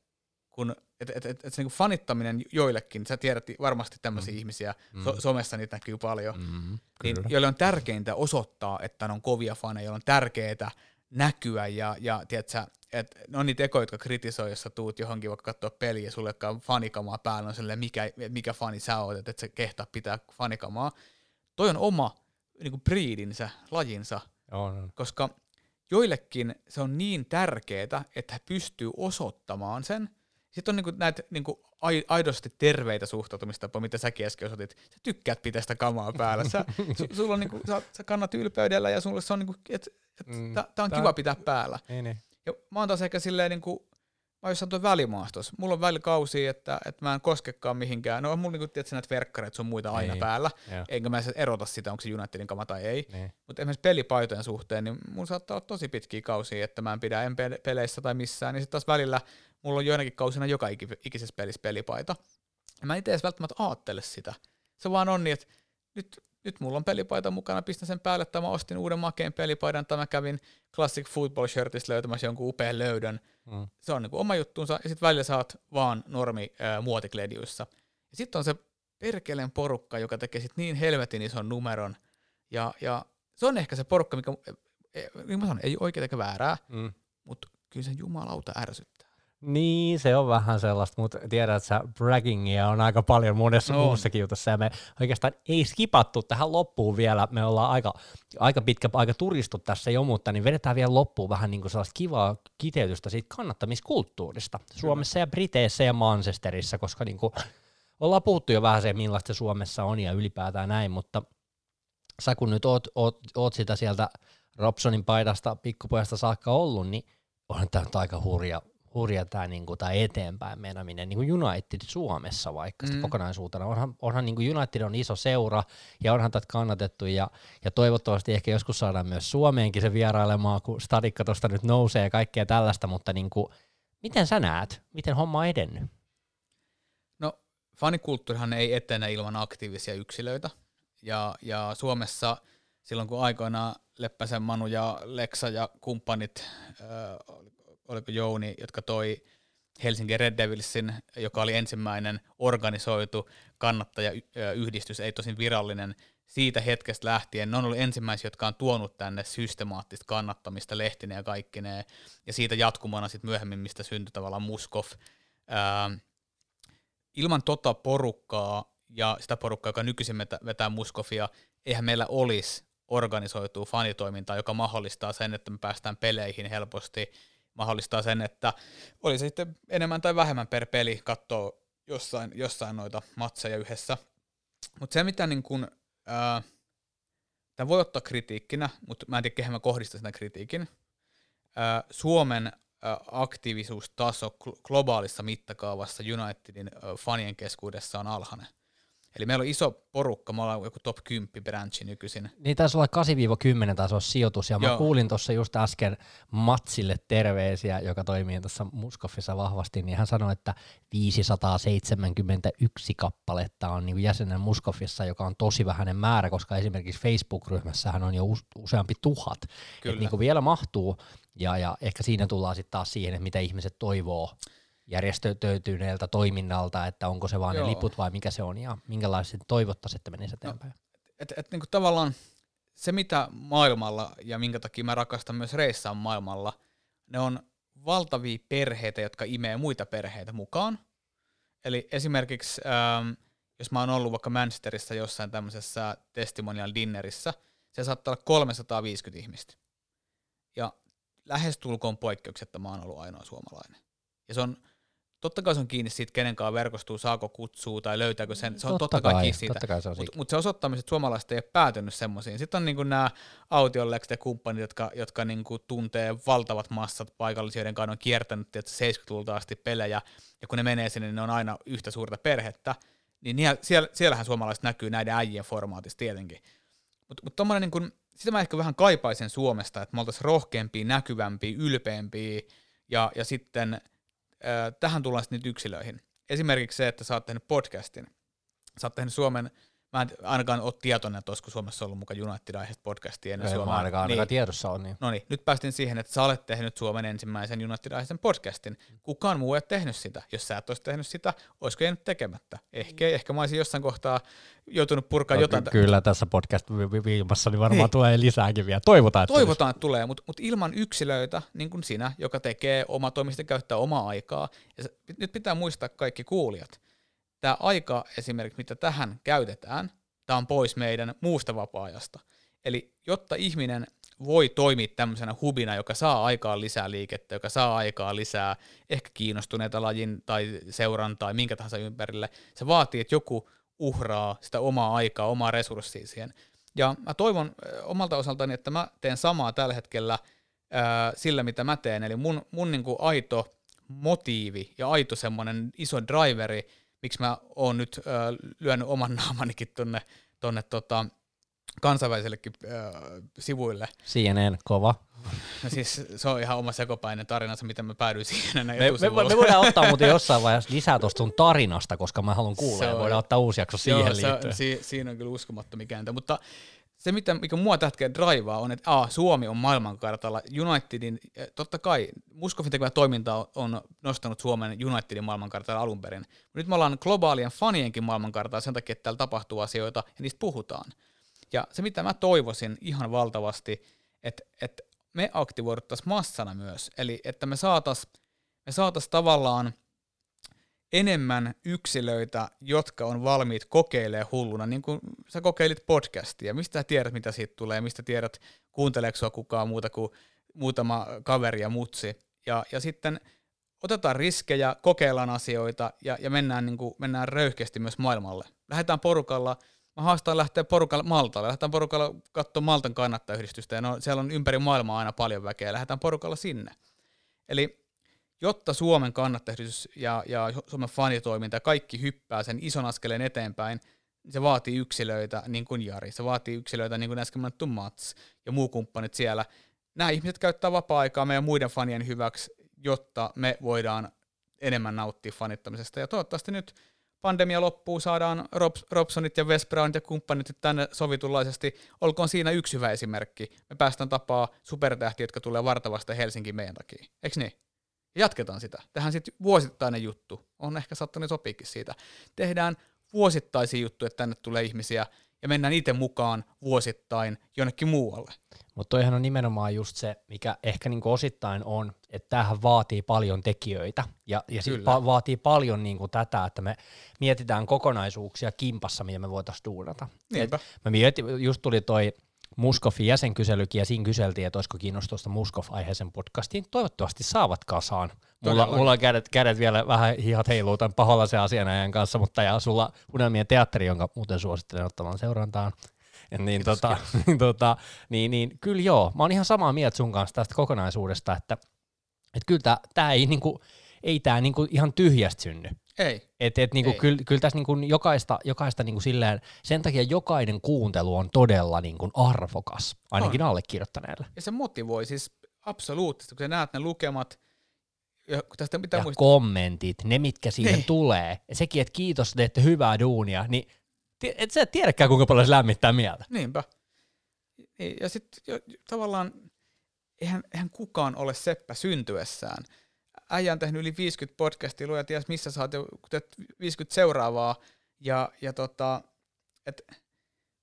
kun että et, et, et se niinku fanittaminen joillekin, sä tiedät varmasti tämmöisiä mm. ihmisiä, so, somessa niitä näkyy paljon, Mm, niin, joille on tärkeintä osoittaa, että ne on kovia faneja, joille on tärkeää näkyä ja, ja tiedätkö, että ne on niitä ekoja, jotka kritisoi, jos sä tuut johonkin vaikka katsoa peliä ja sulle on fanikamaa päällä, on silleen, mikä, mikä fani sä oot, että et sä kehtaa pitää fanikamaa. Toi on oma niin kuin breedinsä, lajinsa, on, on. koska joillekin se on niin tärkeää, että he pystyy osoittamaan sen. Sitten on niinku näitä niinku ai- aidosti terveitä suhtautumistapoja, mitä säkin äsken osoitit. Sä tykkäät pitää sitä kamaa päällä. Sä, su, sulla on niinku, sä, sä kannat ylpeydellä ja sulle se on niinku, että et, Mm, tää, tää on tää- kiva pitää päällä. Niin, niin. Ja mä oon taas ehkä silleen niinku, mä oon jossain tuo välimaastos. Mulla on välikausia, että, että mä en koskekaan mihinkään. No on mulla niinku, tiedätkö, näitä verkkareita sun muita aina Niin. päällä. Joo. Enkä mä erota sitä, onko se Unitedin kama tai ei. Niin. Mutta esimerkiksi pelipaitojen suhteen, niin mulla saattaa olla tosi pitkiä kausia, että mä en pidä en pe- peleissä tai missään, niin sitten taas välillä mulla on joinakin kausina joka iki- ikisessä pelissä pelipaita. Ja mä en itse edes välttämättä aattele sitä. Se vaan on niin, että nyt, nyt mulla on pelipaita mukana, pistän sen päälle, tai mä ostin uuden makeen pelipaidan, tai mä kävin Classic Football Shirtistä löytämässä jonkun upean löydön. Mm. Se on niin oma juttuunsa, ja sitten välillä oot vaan normi ää, muotikledjuissa. Ja sitten on se perkeleen porukka, joka tekee sit niin helvetin ison numeron, ja, ja se on ehkä se porukka, mikä, niin mä sanon, ei oikein eikä väärää, Mm. mutta kyllä se jumalauta ärsyttää. Niin, se on vähän sellaista, mutta tiedät, että sä braggingia on aika paljon monessa On. no. muussakin jutussa, ja me oikeastaan ei skipattu tähän loppuun vielä, me ollaan aika, aika pitkä aika turistu tässä jo, mutta niin vedetään vielä loppuun vähän niin kuin sellaista kivaa kiteytystä siitä kannattamiskulttuurista Suomessa ja Briteissä ja Manchesterissa, koska niin kuin ollaan puhuttu jo vähän se, millaista se Suomessa on ja ylipäätään näin, mutta sä kun nyt oot, oot, oot sitä sieltä Robsonin paidasta pikkupojasta saakka ollut, niin onhan tämä nyt aika hurja, hurja tämä niinku, tää eteenpäin meneminen, niin kuin United Suomessa vaikka mm. Kokonaisuutena. Onhan, onhan niin kuin United on iso seura ja onhan tätä kannatettu ja, ja toivottavasti ehkä joskus saadaan myös Suomeenkin se vierailemaan, kun stadikka tuosta nyt nousee ja kaikkea tällaista, mutta niin kuin, miten sä näet, miten homma on edennyt? No, fanikulttuurihan ei etene ilman aktiivisia yksilöitä. Ja, ja Suomessa silloin, kun aikoinaan Leppäsen Manu ja Leksa ja kumppanit, äh, oliko Jouni, jotka toi Helsingin Red Devilsin, joka oli ensimmäinen organisoitu kannattajayhdistys, ei tosin virallinen, siitä hetkestä lähtien ne on ollut ensimmäisiä, jotka on tuonut tänne systemaattista kannattamista lehtineen ja kaikkineen, ja siitä jatkumana sitten myöhemmin, mistä syntyi tavallaan Muskov. Ää, ilman tota porukkaa ja sitä porukkaa, joka nykyisin vetä- vetää Muskovia, eihän meillä olisi organisoitua fanitoimintaa, joka mahdollistaa sen, että me päästään peleihin helposti, mahdollistaa sen, että oli se sitten enemmän tai vähemmän per peli katsoa jossain, jossain noita matseja yhdessä. Mutta se, mitä niin kun, ää, tämä voi ottaa kritiikkinä, mutta mä en tiedä, kehen mä kohdistan sitä kritiikin. Ää, Suomen aktiivisuustaso gl- globaalissa mittakaavassa Unitedin fanien keskuudessa on alhainen. Eli meillä on iso porukka, me ollaan joku top 10 branchi nykyisin. Niin taisi olla 8-10 taisi olla sijoitus, ja mä Joo. kuulin tuossa just äsken Matsille terveisiä, joka toimii tuossa Muskoffissa vahvasti, niin hän sanoi, että 571 kappaletta on niin jäsenen Muskoffissa, joka on tosi vähäinen määrä, koska esimerkiksi Facebook-ryhmässähän on jo use- useampi tuhat. Kyllä. Et niin vielä mahtuu, Ja, ja ehkä siinä tullaan sitten taas siihen, että mitä ihmiset toivoo järjestöityneeltä toiminnalta, että onko se vaan Joo. ne liput vai mikä se on ja minkälaiset toivottaisiin, että menisi eteenpäin. No, et, et, niin tavallaan se, mitä maailmalla ja minkä takia mä rakastan myös reissaan maailmalla, ne on valtavia perheitä, jotka imee muita perheitä mukaan. Eli esimerkiksi, ähm, jos mä oon ollut vaikka Manchesterissa jossain tämmöisessä testimonial dinnerissä, se saattaa olla 350 ihmistä. Ja lähestulkoon poikkeuksetta mä oon ollut ainoa suomalainen. Ja se on totta kai se on kiinni siitä, kenen kanssa verkostuu, saako kutsua tai löytääkö sen. Se on totta, totta kai kiinni siitä. Totta kai se Mutta mut se osoittaa että suomalaiset ei ole päätynyt semmoisiin. Sitten on niinku nämä autiolekset ja kumppanit, jotka, jotka niinku tuntee valtavat massat paikallisia, joiden kanssa on kiertänyt 70-luvulta asti pelejä, ja kun ne menee sinne, niin ne on aina yhtä suurta perhettä. Niin siellä, siellähän suomalaiset näkyy näiden äijien formaatissa tietenkin. Mutta mut tommonen niinku, sitä mä ehkä vähän kaipaisen Suomesta, että me oltaisiin rohkeampia, näkyvämpiä, ylpeämpiä, ja, ja sitten tähän tullaan sitten nyt yksilöihin. Esimerkiksi se, että sä oot tehnyt podcastin. Sä oot tehnyt Suomen Mä en ainakaan ole tietoinen, että olisiko Suomessa ollut mukaan United-aiheesta podcastia ennen Ei, Suomea. ainakaan, niin. tiedossa on. Niin. No niin, nyt päästin siihen, että sä olet tehnyt Suomen ensimmäisen United-aiheisen podcastin. Kukaan muu ei ole tehnyt sitä. Jos sä et olisi tehnyt sitä, olisiko jäänyt tekemättä? Ehkä, ehkä mä olisin jossain kohtaa joutunut purkaa no, jotain. Kyllä tässä podcast-viimassa niin varmaan niin. tulee lisääkin vielä. Toivotaan, että Toivotaan, että tulee, mutta mut ilman yksilöitä, niin kuin sinä, joka tekee oma toimista käyttää omaa aikaa. Ja nyt pitää muistaa kaikki kuulijat tämä aika esimerkiksi, mitä tähän käytetään, tämä on pois meidän muusta vapaa-ajasta. Eli jotta ihminen voi toimia tämmöisenä hubina, joka saa aikaan lisää liikettä, joka saa aikaa lisää ehkä kiinnostuneita lajin tai seuran tai minkä tahansa ympärille, se vaatii, että joku uhraa sitä omaa aikaa, omaa resurssia siihen. Ja mä toivon omalta osaltani, että mä teen samaa tällä hetkellä ää, sillä, mitä mä teen. Eli mun, mun niin kuin aito motiivi ja aito semmoinen iso driveri miksi mä oon nyt äh, lyönyt oman naamanikin tonne, tonne tota, kansainvälisellekin äh, sivuille. CNN, kova. No siis se on ihan oma sekopäinen tarinansa, miten mä päädyin siihen. Me, me, me, voidaan ottaa muuten jossain vaiheessa lisää tuosta sun tarinasta, koska mä haluan kuulla ja voidaan ottaa uusi jakso siihen joo, liittyen. Se, si, siinä on kyllä uskomattomia kääntä, mutta se, mitä, mikä mua tähtää draivaa, on, että A, Suomi on maailmankartalla. Unitedin, eh, totta kai, Muskovin tekevä toiminta on nostanut Suomen Unitedin maailmankartalla alun perin. Nyt me ollaan globaalien fanienkin maailmankartalla sen takia, että täällä tapahtuu asioita ja niistä puhutaan. Ja se, mitä mä toivoisin ihan valtavasti, että, että me aktivoiduttaisiin massana myös. Eli että me saataisiin me saatais tavallaan enemmän yksilöitä, jotka on valmiit kokeilemaan hulluna, niin kuin sä kokeilit podcastia. Mistä sä tiedät, mitä siitä tulee, mistä tiedät, kuunteleeko sua kukaan muuta kuin muutama kaveri ja mutsi. Ja, ja sitten otetaan riskejä, kokeillaan asioita ja, ja mennään, niin kuin, mennään röyhkeästi myös maailmalle. Lähdetään porukalla, mä haastan lähteä porukalla Maltalle, lähdetään porukalla katsomaan Maltan kannattajayhdistystä, ja no, siellä on ympäri maailmaa aina paljon väkeä, lähdetään porukalla sinne. Eli jotta Suomen kannattajyhdistys ja, ja Suomen fanitoiminta kaikki hyppää sen ison askeleen eteenpäin, niin se vaatii yksilöitä niin kuin Jari, se vaatii yksilöitä niin kuin äsken mainittu Mats ja muu kumppanit siellä. Nämä ihmiset käyttää vapaa-aikaa meidän muiden fanien hyväksi, jotta me voidaan enemmän nauttia fanittamisesta. Ja toivottavasti nyt pandemia loppuu, saadaan Robs, Robsonit ja Westbrownit ja kumppanit tänne sovitullaisesti. Olkoon siinä yksi hyvä esimerkki. Me päästään tapaa supertähtiä, jotka tulee vartavasta Helsinkiin meidän takia. Eikö niin? Jatketaan sitä. Tehdään sitten vuosittainen juttu. On ehkä saattanut sopiikin siitä. Tehdään vuosittaisia juttuja, että tänne tulee ihmisiä ja mennään itse mukaan vuosittain jonnekin muualle. Mutta toihan on nimenomaan just se, mikä ehkä niinku osittain on, että tämähän vaatii paljon tekijöitä ja, ja sit va- vaatii paljon niinku tätä, että me mietitään kokonaisuuksia kimpassa, mitä me voitaisiin duunata. Niinpä. Et mä mietin, just tuli toi Muskofin jäsenkyselykin ja siinä kyseltiin, että olisiko kiinnostusta Muskof-aiheisen podcastiin. Toivottavasti saavat kasaan. Mulla, mulla on kädet, kädet vielä vähän hihat heiluu tämän paholaisen asianajan kanssa, mutta ja sulla Unelmien teatteri, jonka muuten suosittelen ottamaan seurantaan. Niin, kiitos, tota, kiitos. niin, tota, niin, niin, kyllä joo, mä oon ihan samaa mieltä sun kanssa tästä kokonaisuudesta, että, että kyllä tämä ei, niinku, ei tää niinku ihan tyhjästä synny. Ei. Et, et niinku, Kyllä, kyllä tässä niinku jokaista, jokaista niinku silleen, sen takia jokainen kuuntelu on todella niinku arvokas, ainakin on. allekirjoittaneelle. Ja se motivoi siis absoluuttisesti, kun sä näet ne lukemat, ja, tästä pitää ja muistaa. kommentit, ne mitkä siihen niin. tulee, ja sekin, että kiitos, teette hyvää duunia, niin et sä tiedäkään, kuinka paljon se lämmittää mieltä. Niinpä. Ja sitten tavallaan eihän, eihän kukaan ole seppä syntyessään. Äijä on tehnyt yli 50 podcastia, luoja ties missä saat jo 50 seuraavaa, ja, ja tota, et,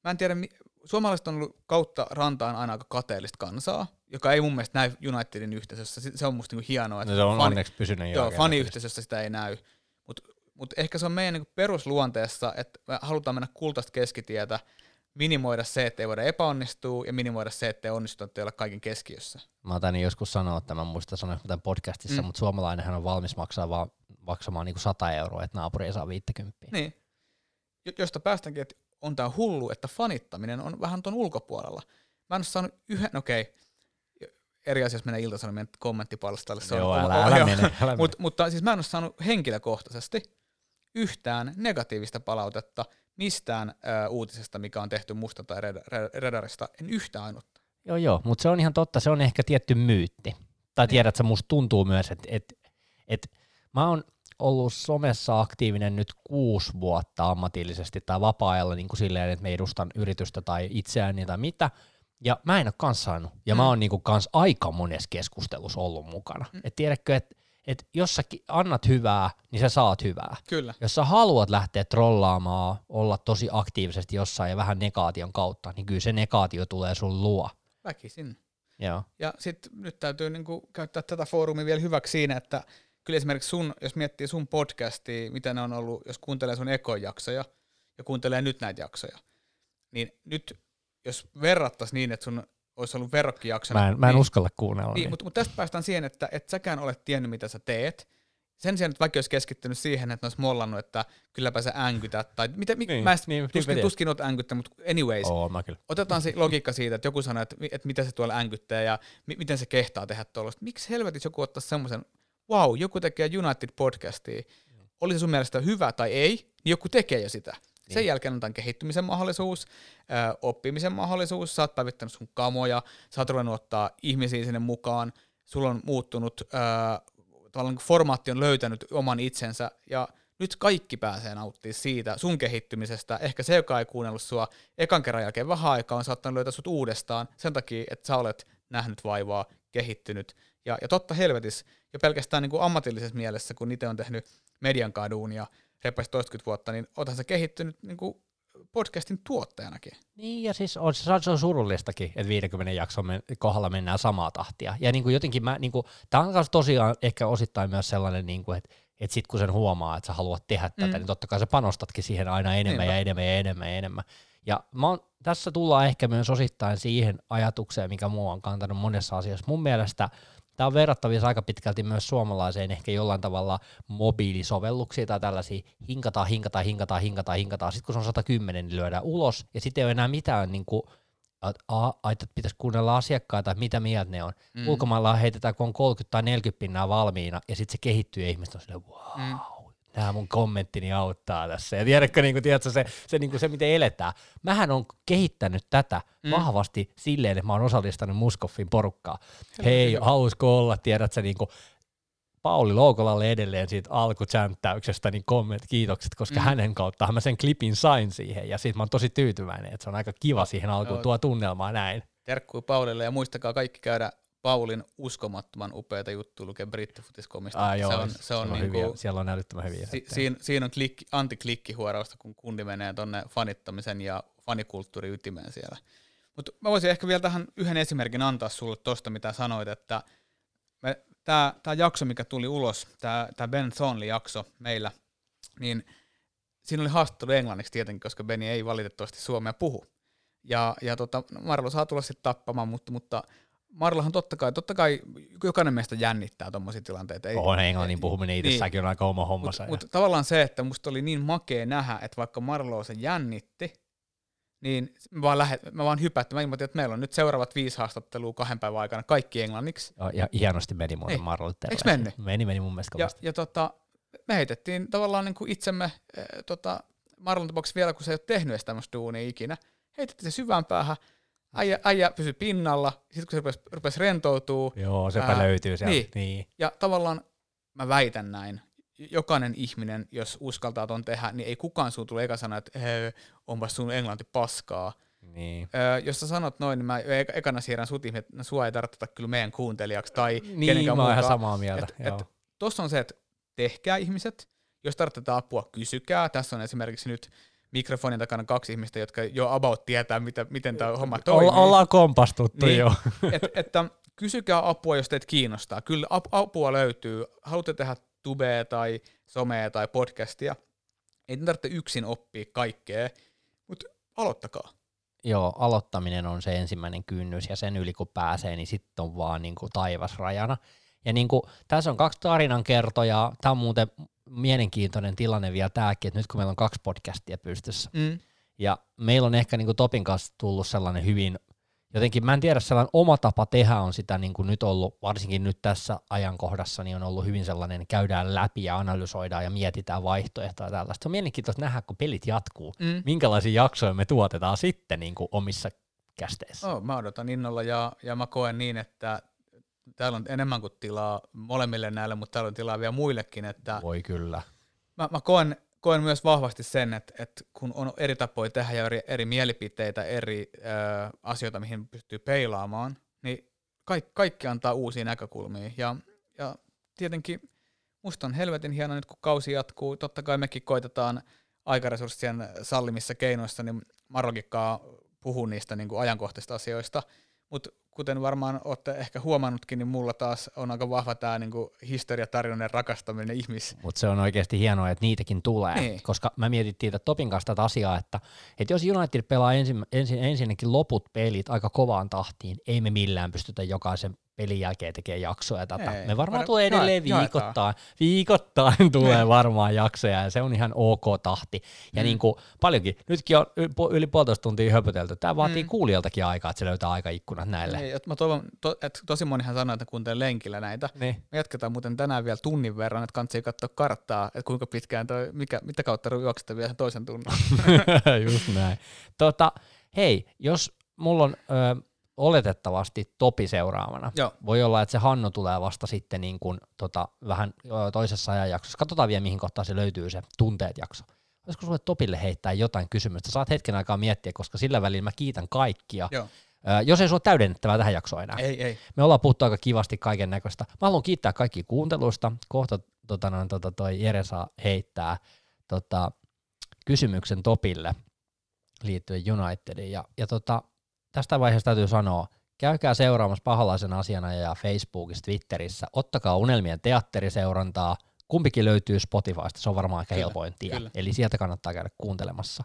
mä en tiedä, suomalaiset on ollut kautta rantaan aina aika kateellista kansaa, joka ei mun mielestä näy Unitedin yhteisössä. Se on musta niinku hienoa. Että no se on fani, onneksi pysynyt Joo, faniyhteisössä sitä ei näy. Mutta mut ehkä se on meidän niinku perusluonteessa, että me halutaan mennä kultaista keskitietä, minimoida se, että ei voida epäonnistua, ja minimoida se, että ei onnistu, että ei olla kaiken keskiössä. Mä otan joskus sanoa tämän, muista sanoa tämän podcastissa, mm. mutta suomalainenhan on valmis maksaa vaan maksamaan niinku 100 euroa, että naapuri ei saa 50. Niin. Josta päästäänkin, että on tämä hullu, että fanittaminen on vähän tuon ulkopuolella. Mä en ole saanut yhden, okei, okay, eri asiassa menee iltasanomien kommenttipalstalle. Se Joo, on, älä, älä, mene, älä Mut, mutta siis mä en ole saanut henkilökohtaisesti yhtään negatiivista palautetta mistään ö, uutisesta, mikä on tehty musta tai redarista, en yhtään ainutta. Joo, joo, mutta se on ihan totta, se on ehkä tietty myytti. Tai niin. tiedät, että musta tuntuu myös, että et, et, mä oon ollut somessa aktiivinen nyt kuusi vuotta ammatillisesti tai vapaa-ajalla niin kuin silleen, että me edustan yritystä tai itseäni tai mitä. Ja mä en ole kans saanut. Ja mm. mä oon niin kuin kans aika monessa keskustelussa ollut mukana. Mm. Et tiedätkö, että et jos sä annat hyvää, niin sä saat hyvää. Kyllä. Jos sä haluat lähteä trollaamaan, olla tosi aktiivisesti jossain ja vähän negaation kautta, niin kyllä se negaatio tulee sun luo. Väkisin. Joo. Ja sitten nyt täytyy niinku käyttää tätä foorumia vielä hyväksi siinä, että kyllä esimerkiksi sun, jos miettii sun podcastia, mitä ne on ollut, jos kuuntelee sun ekojaksoja ja kuuntelee nyt näitä jaksoja, niin nyt jos verrattaisiin niin, että sun olisi ollut verrokkijakso. Mä en, mä en niin, uskalla kuunnella. Niin, niin. Mutta, mutta tästä päästään siihen, että et säkään olet tiennyt, mitä sä teet. Sen sijaan, että vaikka olisi keskittynyt siihen, että ne olisi mollannut, että kylläpä sä änkytät, tai mitä, niin, mä en, niin, tuskin, niin tuskin olet änkyttä, mutta anyways, Oo, mä kyllä. otetaan se logiikka siitä, että joku sanoo, että, että mitä se tuolla änkyttää ja mi, miten se kehtaa tehdä tuollaista. Miksi helvetissä joku ottaa semmoisen wow, joku tekee United-podcastia, oli se sun mielestä hyvä tai ei, niin joku tekee jo sitä. Niin. Sen jälkeen on kehittymisen mahdollisuus, ö, oppimisen mahdollisuus, sä oot päivittänyt sun kamoja, sä oot ruvennut ottaa ihmisiä sinne mukaan, sulla on muuttunut, ö, tavallaan niin formaatti on löytänyt oman itsensä, ja nyt kaikki pääsee nauttimaan siitä sun kehittymisestä. Ehkä se, joka ei kuunnellut sua ekan kerran jälkeen vähän aikaa, on saattanut löytää sut uudestaan sen takia, että sä olet nähnyt vaivaa, kehittynyt. Ja, ja totta helvetis, jo pelkästään niin kuin ammatillisessa mielessä, kun itse on tehnyt median kaduun ja repäisi toistakymmentä vuotta, niin oothan se kehittynyt niin kuin podcastin tuottajanakin. Niin, ja siis on, se on surullistakin, että 50 jakson kohdalla mennään samaa tahtia. Ja niin kuin jotenkin mä, niin kuin, tämä on tosiaan ehkä osittain myös sellainen, niin kuin, että että sitten kun sen huomaa, että sä haluat tehdä tätä, mm. niin totta kai sä panostatkin siihen aina enemmän Niinpä. ja enemmän ja enemmän ja enemmän. Ja mä oon, tässä tullaan ehkä myös osittain siihen ajatukseen, mikä mua on kantanut monessa asiassa. Mun mielestä Tämä on verrattavissa aika pitkälti myös suomalaiseen ehkä jollain tavalla mobiilisovelluksia tai tällaisia hinkataan, hinkataan, hinkataan, hinkataan, hinkataan. Sitten kun se on 110, niin lyödään ulos ja sitten ei ole enää mitään niin kuin, että pitäisi kuunnella asiakkaita, että mitä mieltä ne on. Mm. Ulkomailla heitetään, kun on 30 tai 40 pinnaa valmiina, ja sitten se kehittyy ja ihmiset on silleen, wow, mm nämä mun kommenttini auttaa tässä. Ja tiedätkö, niin kuin, tiedätkö se, se, niin kuin se, miten eletään. Mähän on kehittänyt tätä mm. vahvasti silleen, että mä oon osallistanut Muskoffin porukkaa. Hei, hausko olla, tiedätkö, niin kuin, Pauli Loukolalle edelleen siitä alkuchanttäyksestä, niin komment, kiitokset, koska mm. hänen kauttaan mä sen klipin sain siihen, ja siitä mä oon tosi tyytyväinen, että se on aika kiva siihen alkuun tuo tunnelmaa näin. Terkkuu Paulille, ja muistakaa kaikki käydä Paulin uskomattoman upeita juttuja lukee brittifutiskomista. Ah, joo, se on, se on, on niinku, hyviä, siellä on älyttömän hyviä. Si, siinä, siinä on klikki, antiklikkihuorausta, kun kundi menee tuonne fanittamisen ja fanikulttuurin ytimeen siellä. Mutta mä voisin ehkä vielä tähän yhden esimerkin antaa sulle tuosta, mitä sanoit, että tämä jakso, mikä tuli ulos, tämä Ben Thornley-jakso meillä, niin siinä oli haastattelu englanniksi tietenkin, koska Beni ei valitettavasti suomea puhu. Ja, ja tota, Marlo saa tulla sitten tappamaan, mutta, mutta Marlahan totta kai, totta kai jokainen meistä jännittää tuommoisia tilanteita. Ei, on englannin puhuminen itsessäkin niin, on aika oma hommansa. Mutta mut tavallaan se, että musta oli niin makea nähdä, että vaikka Marlo se jännitti, niin mä vaan, lähet, mä vaan hypättin. Mä ilmoitin, että meillä on nyt seuraavat viisi haastattelua kahden päivän aikana, kaikki englanniksi. Ja, ja hienosti meni muuten niin. Marlolle Eikö mennyt? Meni, meni mun mielestä kovasti. Ja, ja tota, me heitettiin tavallaan niin kuin itsemme, äh, tota, Marlon tapauksessa vielä, kun se ei ole tehnyt edes tämmöistä duunia ikinä, heitettiin se syvään päähän, äijä, äijä pysyi pinnalla, sitten kun se rupesi, rupesi rentoutuu. Joo, sepä ää, löytyy sieltä. Niin. niin. Ja tavallaan mä väitän näin, jokainen ihminen, jos uskaltaa ton tehdä, niin ei kukaan sun tule eka sanoa, että onpa sun englanti paskaa, Niin. Öö, jos sä sanot noin, niin mä ek- ekana siirrän sut että no, sua ei tarvita kyllä meidän kuuntelijaksi tai Niin, kenenkään mä oon ihan samaa mieltä. Et, joo. et, tossa on se, että tehkää ihmiset, jos tarvitaan apua, kysykää. Tässä on esimerkiksi nyt mikrofonin takana kaksi ihmistä, jotka jo about tietää, mitä, miten tämä homma toimii. Olla, ollaan kompastuttu Niin. jo. Et, että kysykää apua, jos teitä kiinnostaa. Kyllä ap- apua löytyy. Haluatte tehdä tubea tai somea tai podcastia. Ei tarvitse yksin oppia kaikkea, mutta aloittakaa. Joo, aloittaminen on se ensimmäinen kynnys ja sen yli kun pääsee, niin sitten on vaan niin kuin taivas rajana. Ja niin kuin, tässä on kaksi tarinankertojaa. Tämä on muuten mielenkiintoinen tilanne vielä tämäkin, että nyt kun meillä on kaksi podcastia pystyssä, Mm. ja meillä on ehkä niin kuin Topin kanssa tullut sellainen hyvin, jotenkin mä en tiedä, sellainen oma tapa tehdä on sitä niin kuin nyt ollut, varsinkin nyt tässä ajankohdassa, niin on ollut hyvin sellainen, käydään läpi ja analysoidaan ja mietitään vaihtoehtoja ja tällaista. Se on mielenkiintoista nähdä, kun pelit jatkuu, Mm. minkälaisia jaksoja me tuotetaan sitten niin kuin omissa kästeissä. Oh, mä odotan innolla ja, ja mä koen niin, että täällä on enemmän kuin tilaa molemmille näille, mutta täällä on tilaa vielä muillekin, että Voi kyllä. mä, mä koen, koen myös vahvasti sen, että, että kun on eri tapoja tehdä ja eri, eri mielipiteitä, eri ö, asioita, mihin pystyy peilaamaan, niin kaikki, kaikki antaa uusia näkökulmia. Ja, ja tietenkin musta on helvetin hieno nyt, kun kausi jatkuu. Totta kai mekin koitetaan aikaresurssien sallimissa keinoissa, niin Marokikkaa puhuu niistä niin kuin ajankohtaisista asioista. Mutta kuten varmaan olette ehkä huomannutkin, niin mulla taas on aika vahva tämä niin historiatarjonnan rakastaminen ihmis, Mutta se on oikeasti hienoa, että niitäkin tulee, Niin. koska mä mietittiin tätä Topin kanssa tätä asiaa, että, että jos United pelaa ensin, ensin, ensinnäkin loput pelit aika kovaan tahtiin, ei me millään pystytä jokaisen pelin jälkeen tekemään jaksoja tätä. Ei, me varmaan voidaan- tulee edelleen jaetaan. viikoittain, viikoittain tulee Niin. varmaan jaksoja ja se on ihan ok tahti. Ja Mm. niin kuin paljonkin, nytkin on yli, pu- yli puolitoista tuntia höpötelty, tämä vaatii Mm. kuulijaltakin aikaa, että se löytää aikaikkunat näille. Ei, että mä toivon, to, että tosi monihan sanoo, että kuuntelee lenkillä näitä. Niin. Me jatketaan muuten tänään vielä tunnin verran, että kannattaa katsoa karttaa, että kuinka pitkään toi, mikä, mitä kautta juoksette vielä sen toisen tunnin. Just näin. Tota, hei, jos mulla on ö, oletettavasti Topi seuraavana, Joo. voi olla, että se Hanno tulee vasta sitten niin kuin, tota, vähän toisessa ajanjaksossa. Katsotaan vielä, mihin kohtaan se löytyy se tunteet jakso. Olisiko sulle Topille heittää jotain kysymystä? Saat hetken aikaa miettiä, koska sillä välillä mä kiitän kaikkia. Joo. Ö, jos ei sulla täydennettävää tähän jaksoon enää. Ei, ei. Me ollaan puhuttu aika kivasti kaiken näköistä. Mä haluan kiittää kaikki kuuntelusta. Kohta tota, noin, tota, toi Jere saa heittää tota, kysymyksen Topille liittyen Unitediin. Ja, ja tota, tästä vaiheesta täytyy sanoa, käykää seuraamassa pahalaisen asiana ja Facebookissa, Twitterissä. Ottakaa Unelmien teatteriseurantaa. Kumpikin löytyy Spotifysta, se on varmaan Kyllä, helpoin tie. kyllä. Eli sieltä kannattaa käydä kuuntelemassa.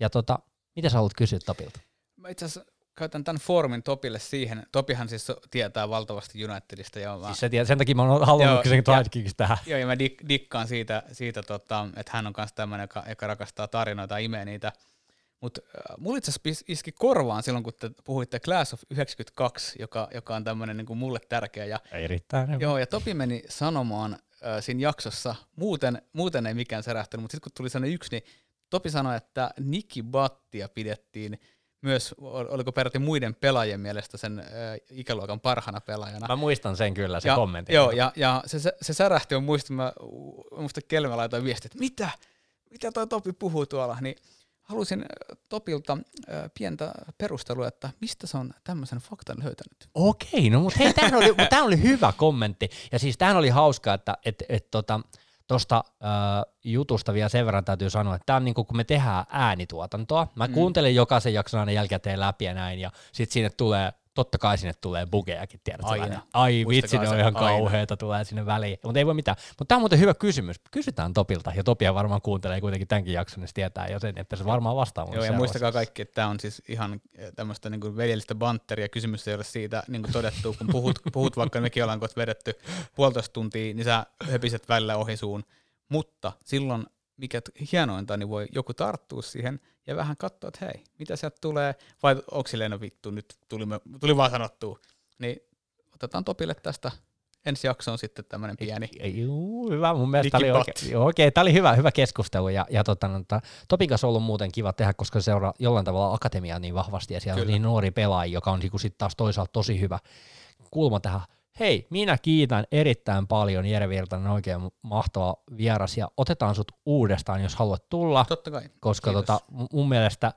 Ja tota, mitä sä haluat kysyä Topilta? Mä itse asiassa käytän tämän foorumin Topille siihen. Topihan siis tietää valtavasti Unitedista ja mä, Siis se, tie- sen takia mä oon halunnut sidekicks tähän. joo, ja mä dik, dikkaan siitä, siitä tota, että hän on myös tämmöinen, joka, joka rakastaa tarinoita ja imee niitä. Mutta äh, mulla itse asiassa iski korvaan silloin, kun te puhuitte Class of 92, joka, joka on tämmöinen niin mulle tärkeä. Ja Erittäin hyvä. Joo, ja Topi meni sanomaan äh, siinä jaksossa, muuten, muuten ei mikään särähtänyt, mutta sitten kun tuli sellainen yksi, niin Topi sanoi, että Nikki Battia pidettiin myös, ol- oliko peräti muiden pelaajien mielestä sen äh, ikäluokan parhana pelaajana. Mä muistan sen kyllä, se ja, kommentti. Joo, ja, ja se, se, se särähti on muista, mä muista Kelme laitoin viesti, että mitä, mitä toi Topi puhuu tuolla, niin halusin äh, Topilta äh, pientä perustelua, että mistä se on tämmöisen faktan löytänyt. Okei, no mutta hei, tämähän oli, tää oli hyvä kommentti. Ja siis tämähän oli hauskaa, että et, et, tota, tuosta äh, jutusta vielä sen verran täytyy sanoa, että tämä on niinku, kun me tehdään äänituotantoa, mä Mm. kuuntelen jokaisen jakson aina jälkikäteen läpi ja näin, ja sitten sinne tulee, totta kai sinne tulee bugejakin, tiedät Aina. Ai vitsi, ne on ihan aina. kauheita, tulee sinne väliin. Mutta ei voi mitään. Mutta tämä on muuten hyvä kysymys. Kysytään Topilta, ja Topia varmaan kuuntelee kuitenkin tämänkin jakson, niin se tietää jo sen, että se varmaan vastaa Joo, ja muistakaa kaikki, että tämä on siis ihan eh, tämmöistä niin veljellistä bantteria. Kysymys ei ole siitä niin kuin todettu, kun puhut, puhut vaikka mekin ollaan kohta vedetty puolitoista tuntia, niin sä höpiset välillä ohi suun. Mutta silloin, mikä hienointa, niin voi joku tarttua siihen ja vähän katsoa, että hei, mitä sieltä tulee, vai onko silleen, no vittu, nyt tuli, me- tuli vaan sanottua. Niin otetaan Topille tästä ensi jaksoon sitten tämmöinen pieni. Juu, hyvä. Mun mielestä oli oikein, oikein, tämä oli hyvä, hyvä keskustelu ja, ja tota, no, tota, Topin kanssa on ollut muuten kiva tehdä, koska se seuraa jollain tavalla akatemiaa niin vahvasti ja siellä Kyllä. on niin nuori pelaaja, joka on niinku sit taas toisaalta tosi hyvä kulma tähän. Hei, minä kiitän erittäin paljon Jere Virtanen, oikein mahtava vieras ja otetaan sut uudestaan, jos haluat tulla, Totta kai. koska Kiitos. tota, mu- mun mielestä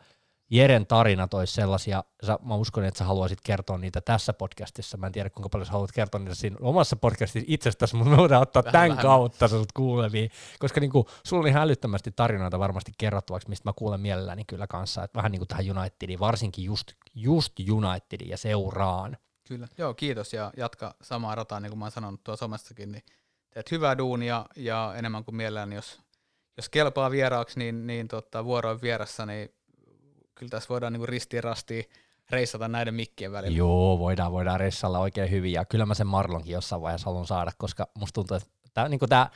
Jeren tarinat olisi sellaisia, sä, mä uskon, että sä haluaisit kertoa niitä tässä podcastissa. Mä en tiedä, kuinka paljon sä haluat kertoa niitä siinä omassa podcastissa itsestäsi, mutta me voidaan ottaa vähän, tämän vähän. kautta sut kuuleviin. Koska niinku, sulla on ihan älyttömästi tarinoita varmasti kerrottavaksi, mistä mä kuulen mielelläni kyllä kanssa. Että vähän niin kuin tähän Unitediin, varsinkin just, just Unitediin ja seuraan. Kyllä, joo kiitos ja jatka samaa rataa, niin kuin mä oon sanonut tuossa somessakin, niin teet hyvää duunia ja enemmän kuin mielelläni, jos, jos kelpaa vieraaksi, niin, niin tota, vuoroin vieressä, niin kyllä tässä voidaan niin ristiin rastiin reissata näiden mikkien välillä. Joo, voidaan, voidaan reissalla oikein hyvin ja kyllä mä sen Marlonkin jossain vaiheessa haluan saada, koska musta tuntuu, että tää, niin tää,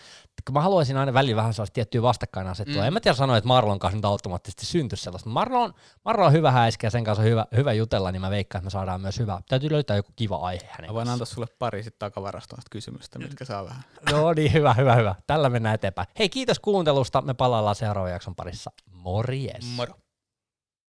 kun mä haluaisin aina välillä vähän sellaista tiettyä vastakkainasettua. Mm. En mä tiedä sanoa, että Marlon kanssa nyt automaattisesti syntyisi sellaista. Marlon, Marlon on hyvä häiskä ja sen kanssa on hyvä, hyvä jutella, niin mä veikkaan, että me saadaan myös hyvä. Täytyy löytää joku kiva aihe hänen Mä voin antaa sulle pari sitten takavarastoista kysymystä, mitkä saa vähän. No niin, hyvä, hyvä, hyvä. Tällä mennään eteenpäin. Hei, kiitos kuuntelusta. Me palaillaan seuraavan jakson parissa. Morjes. Moro.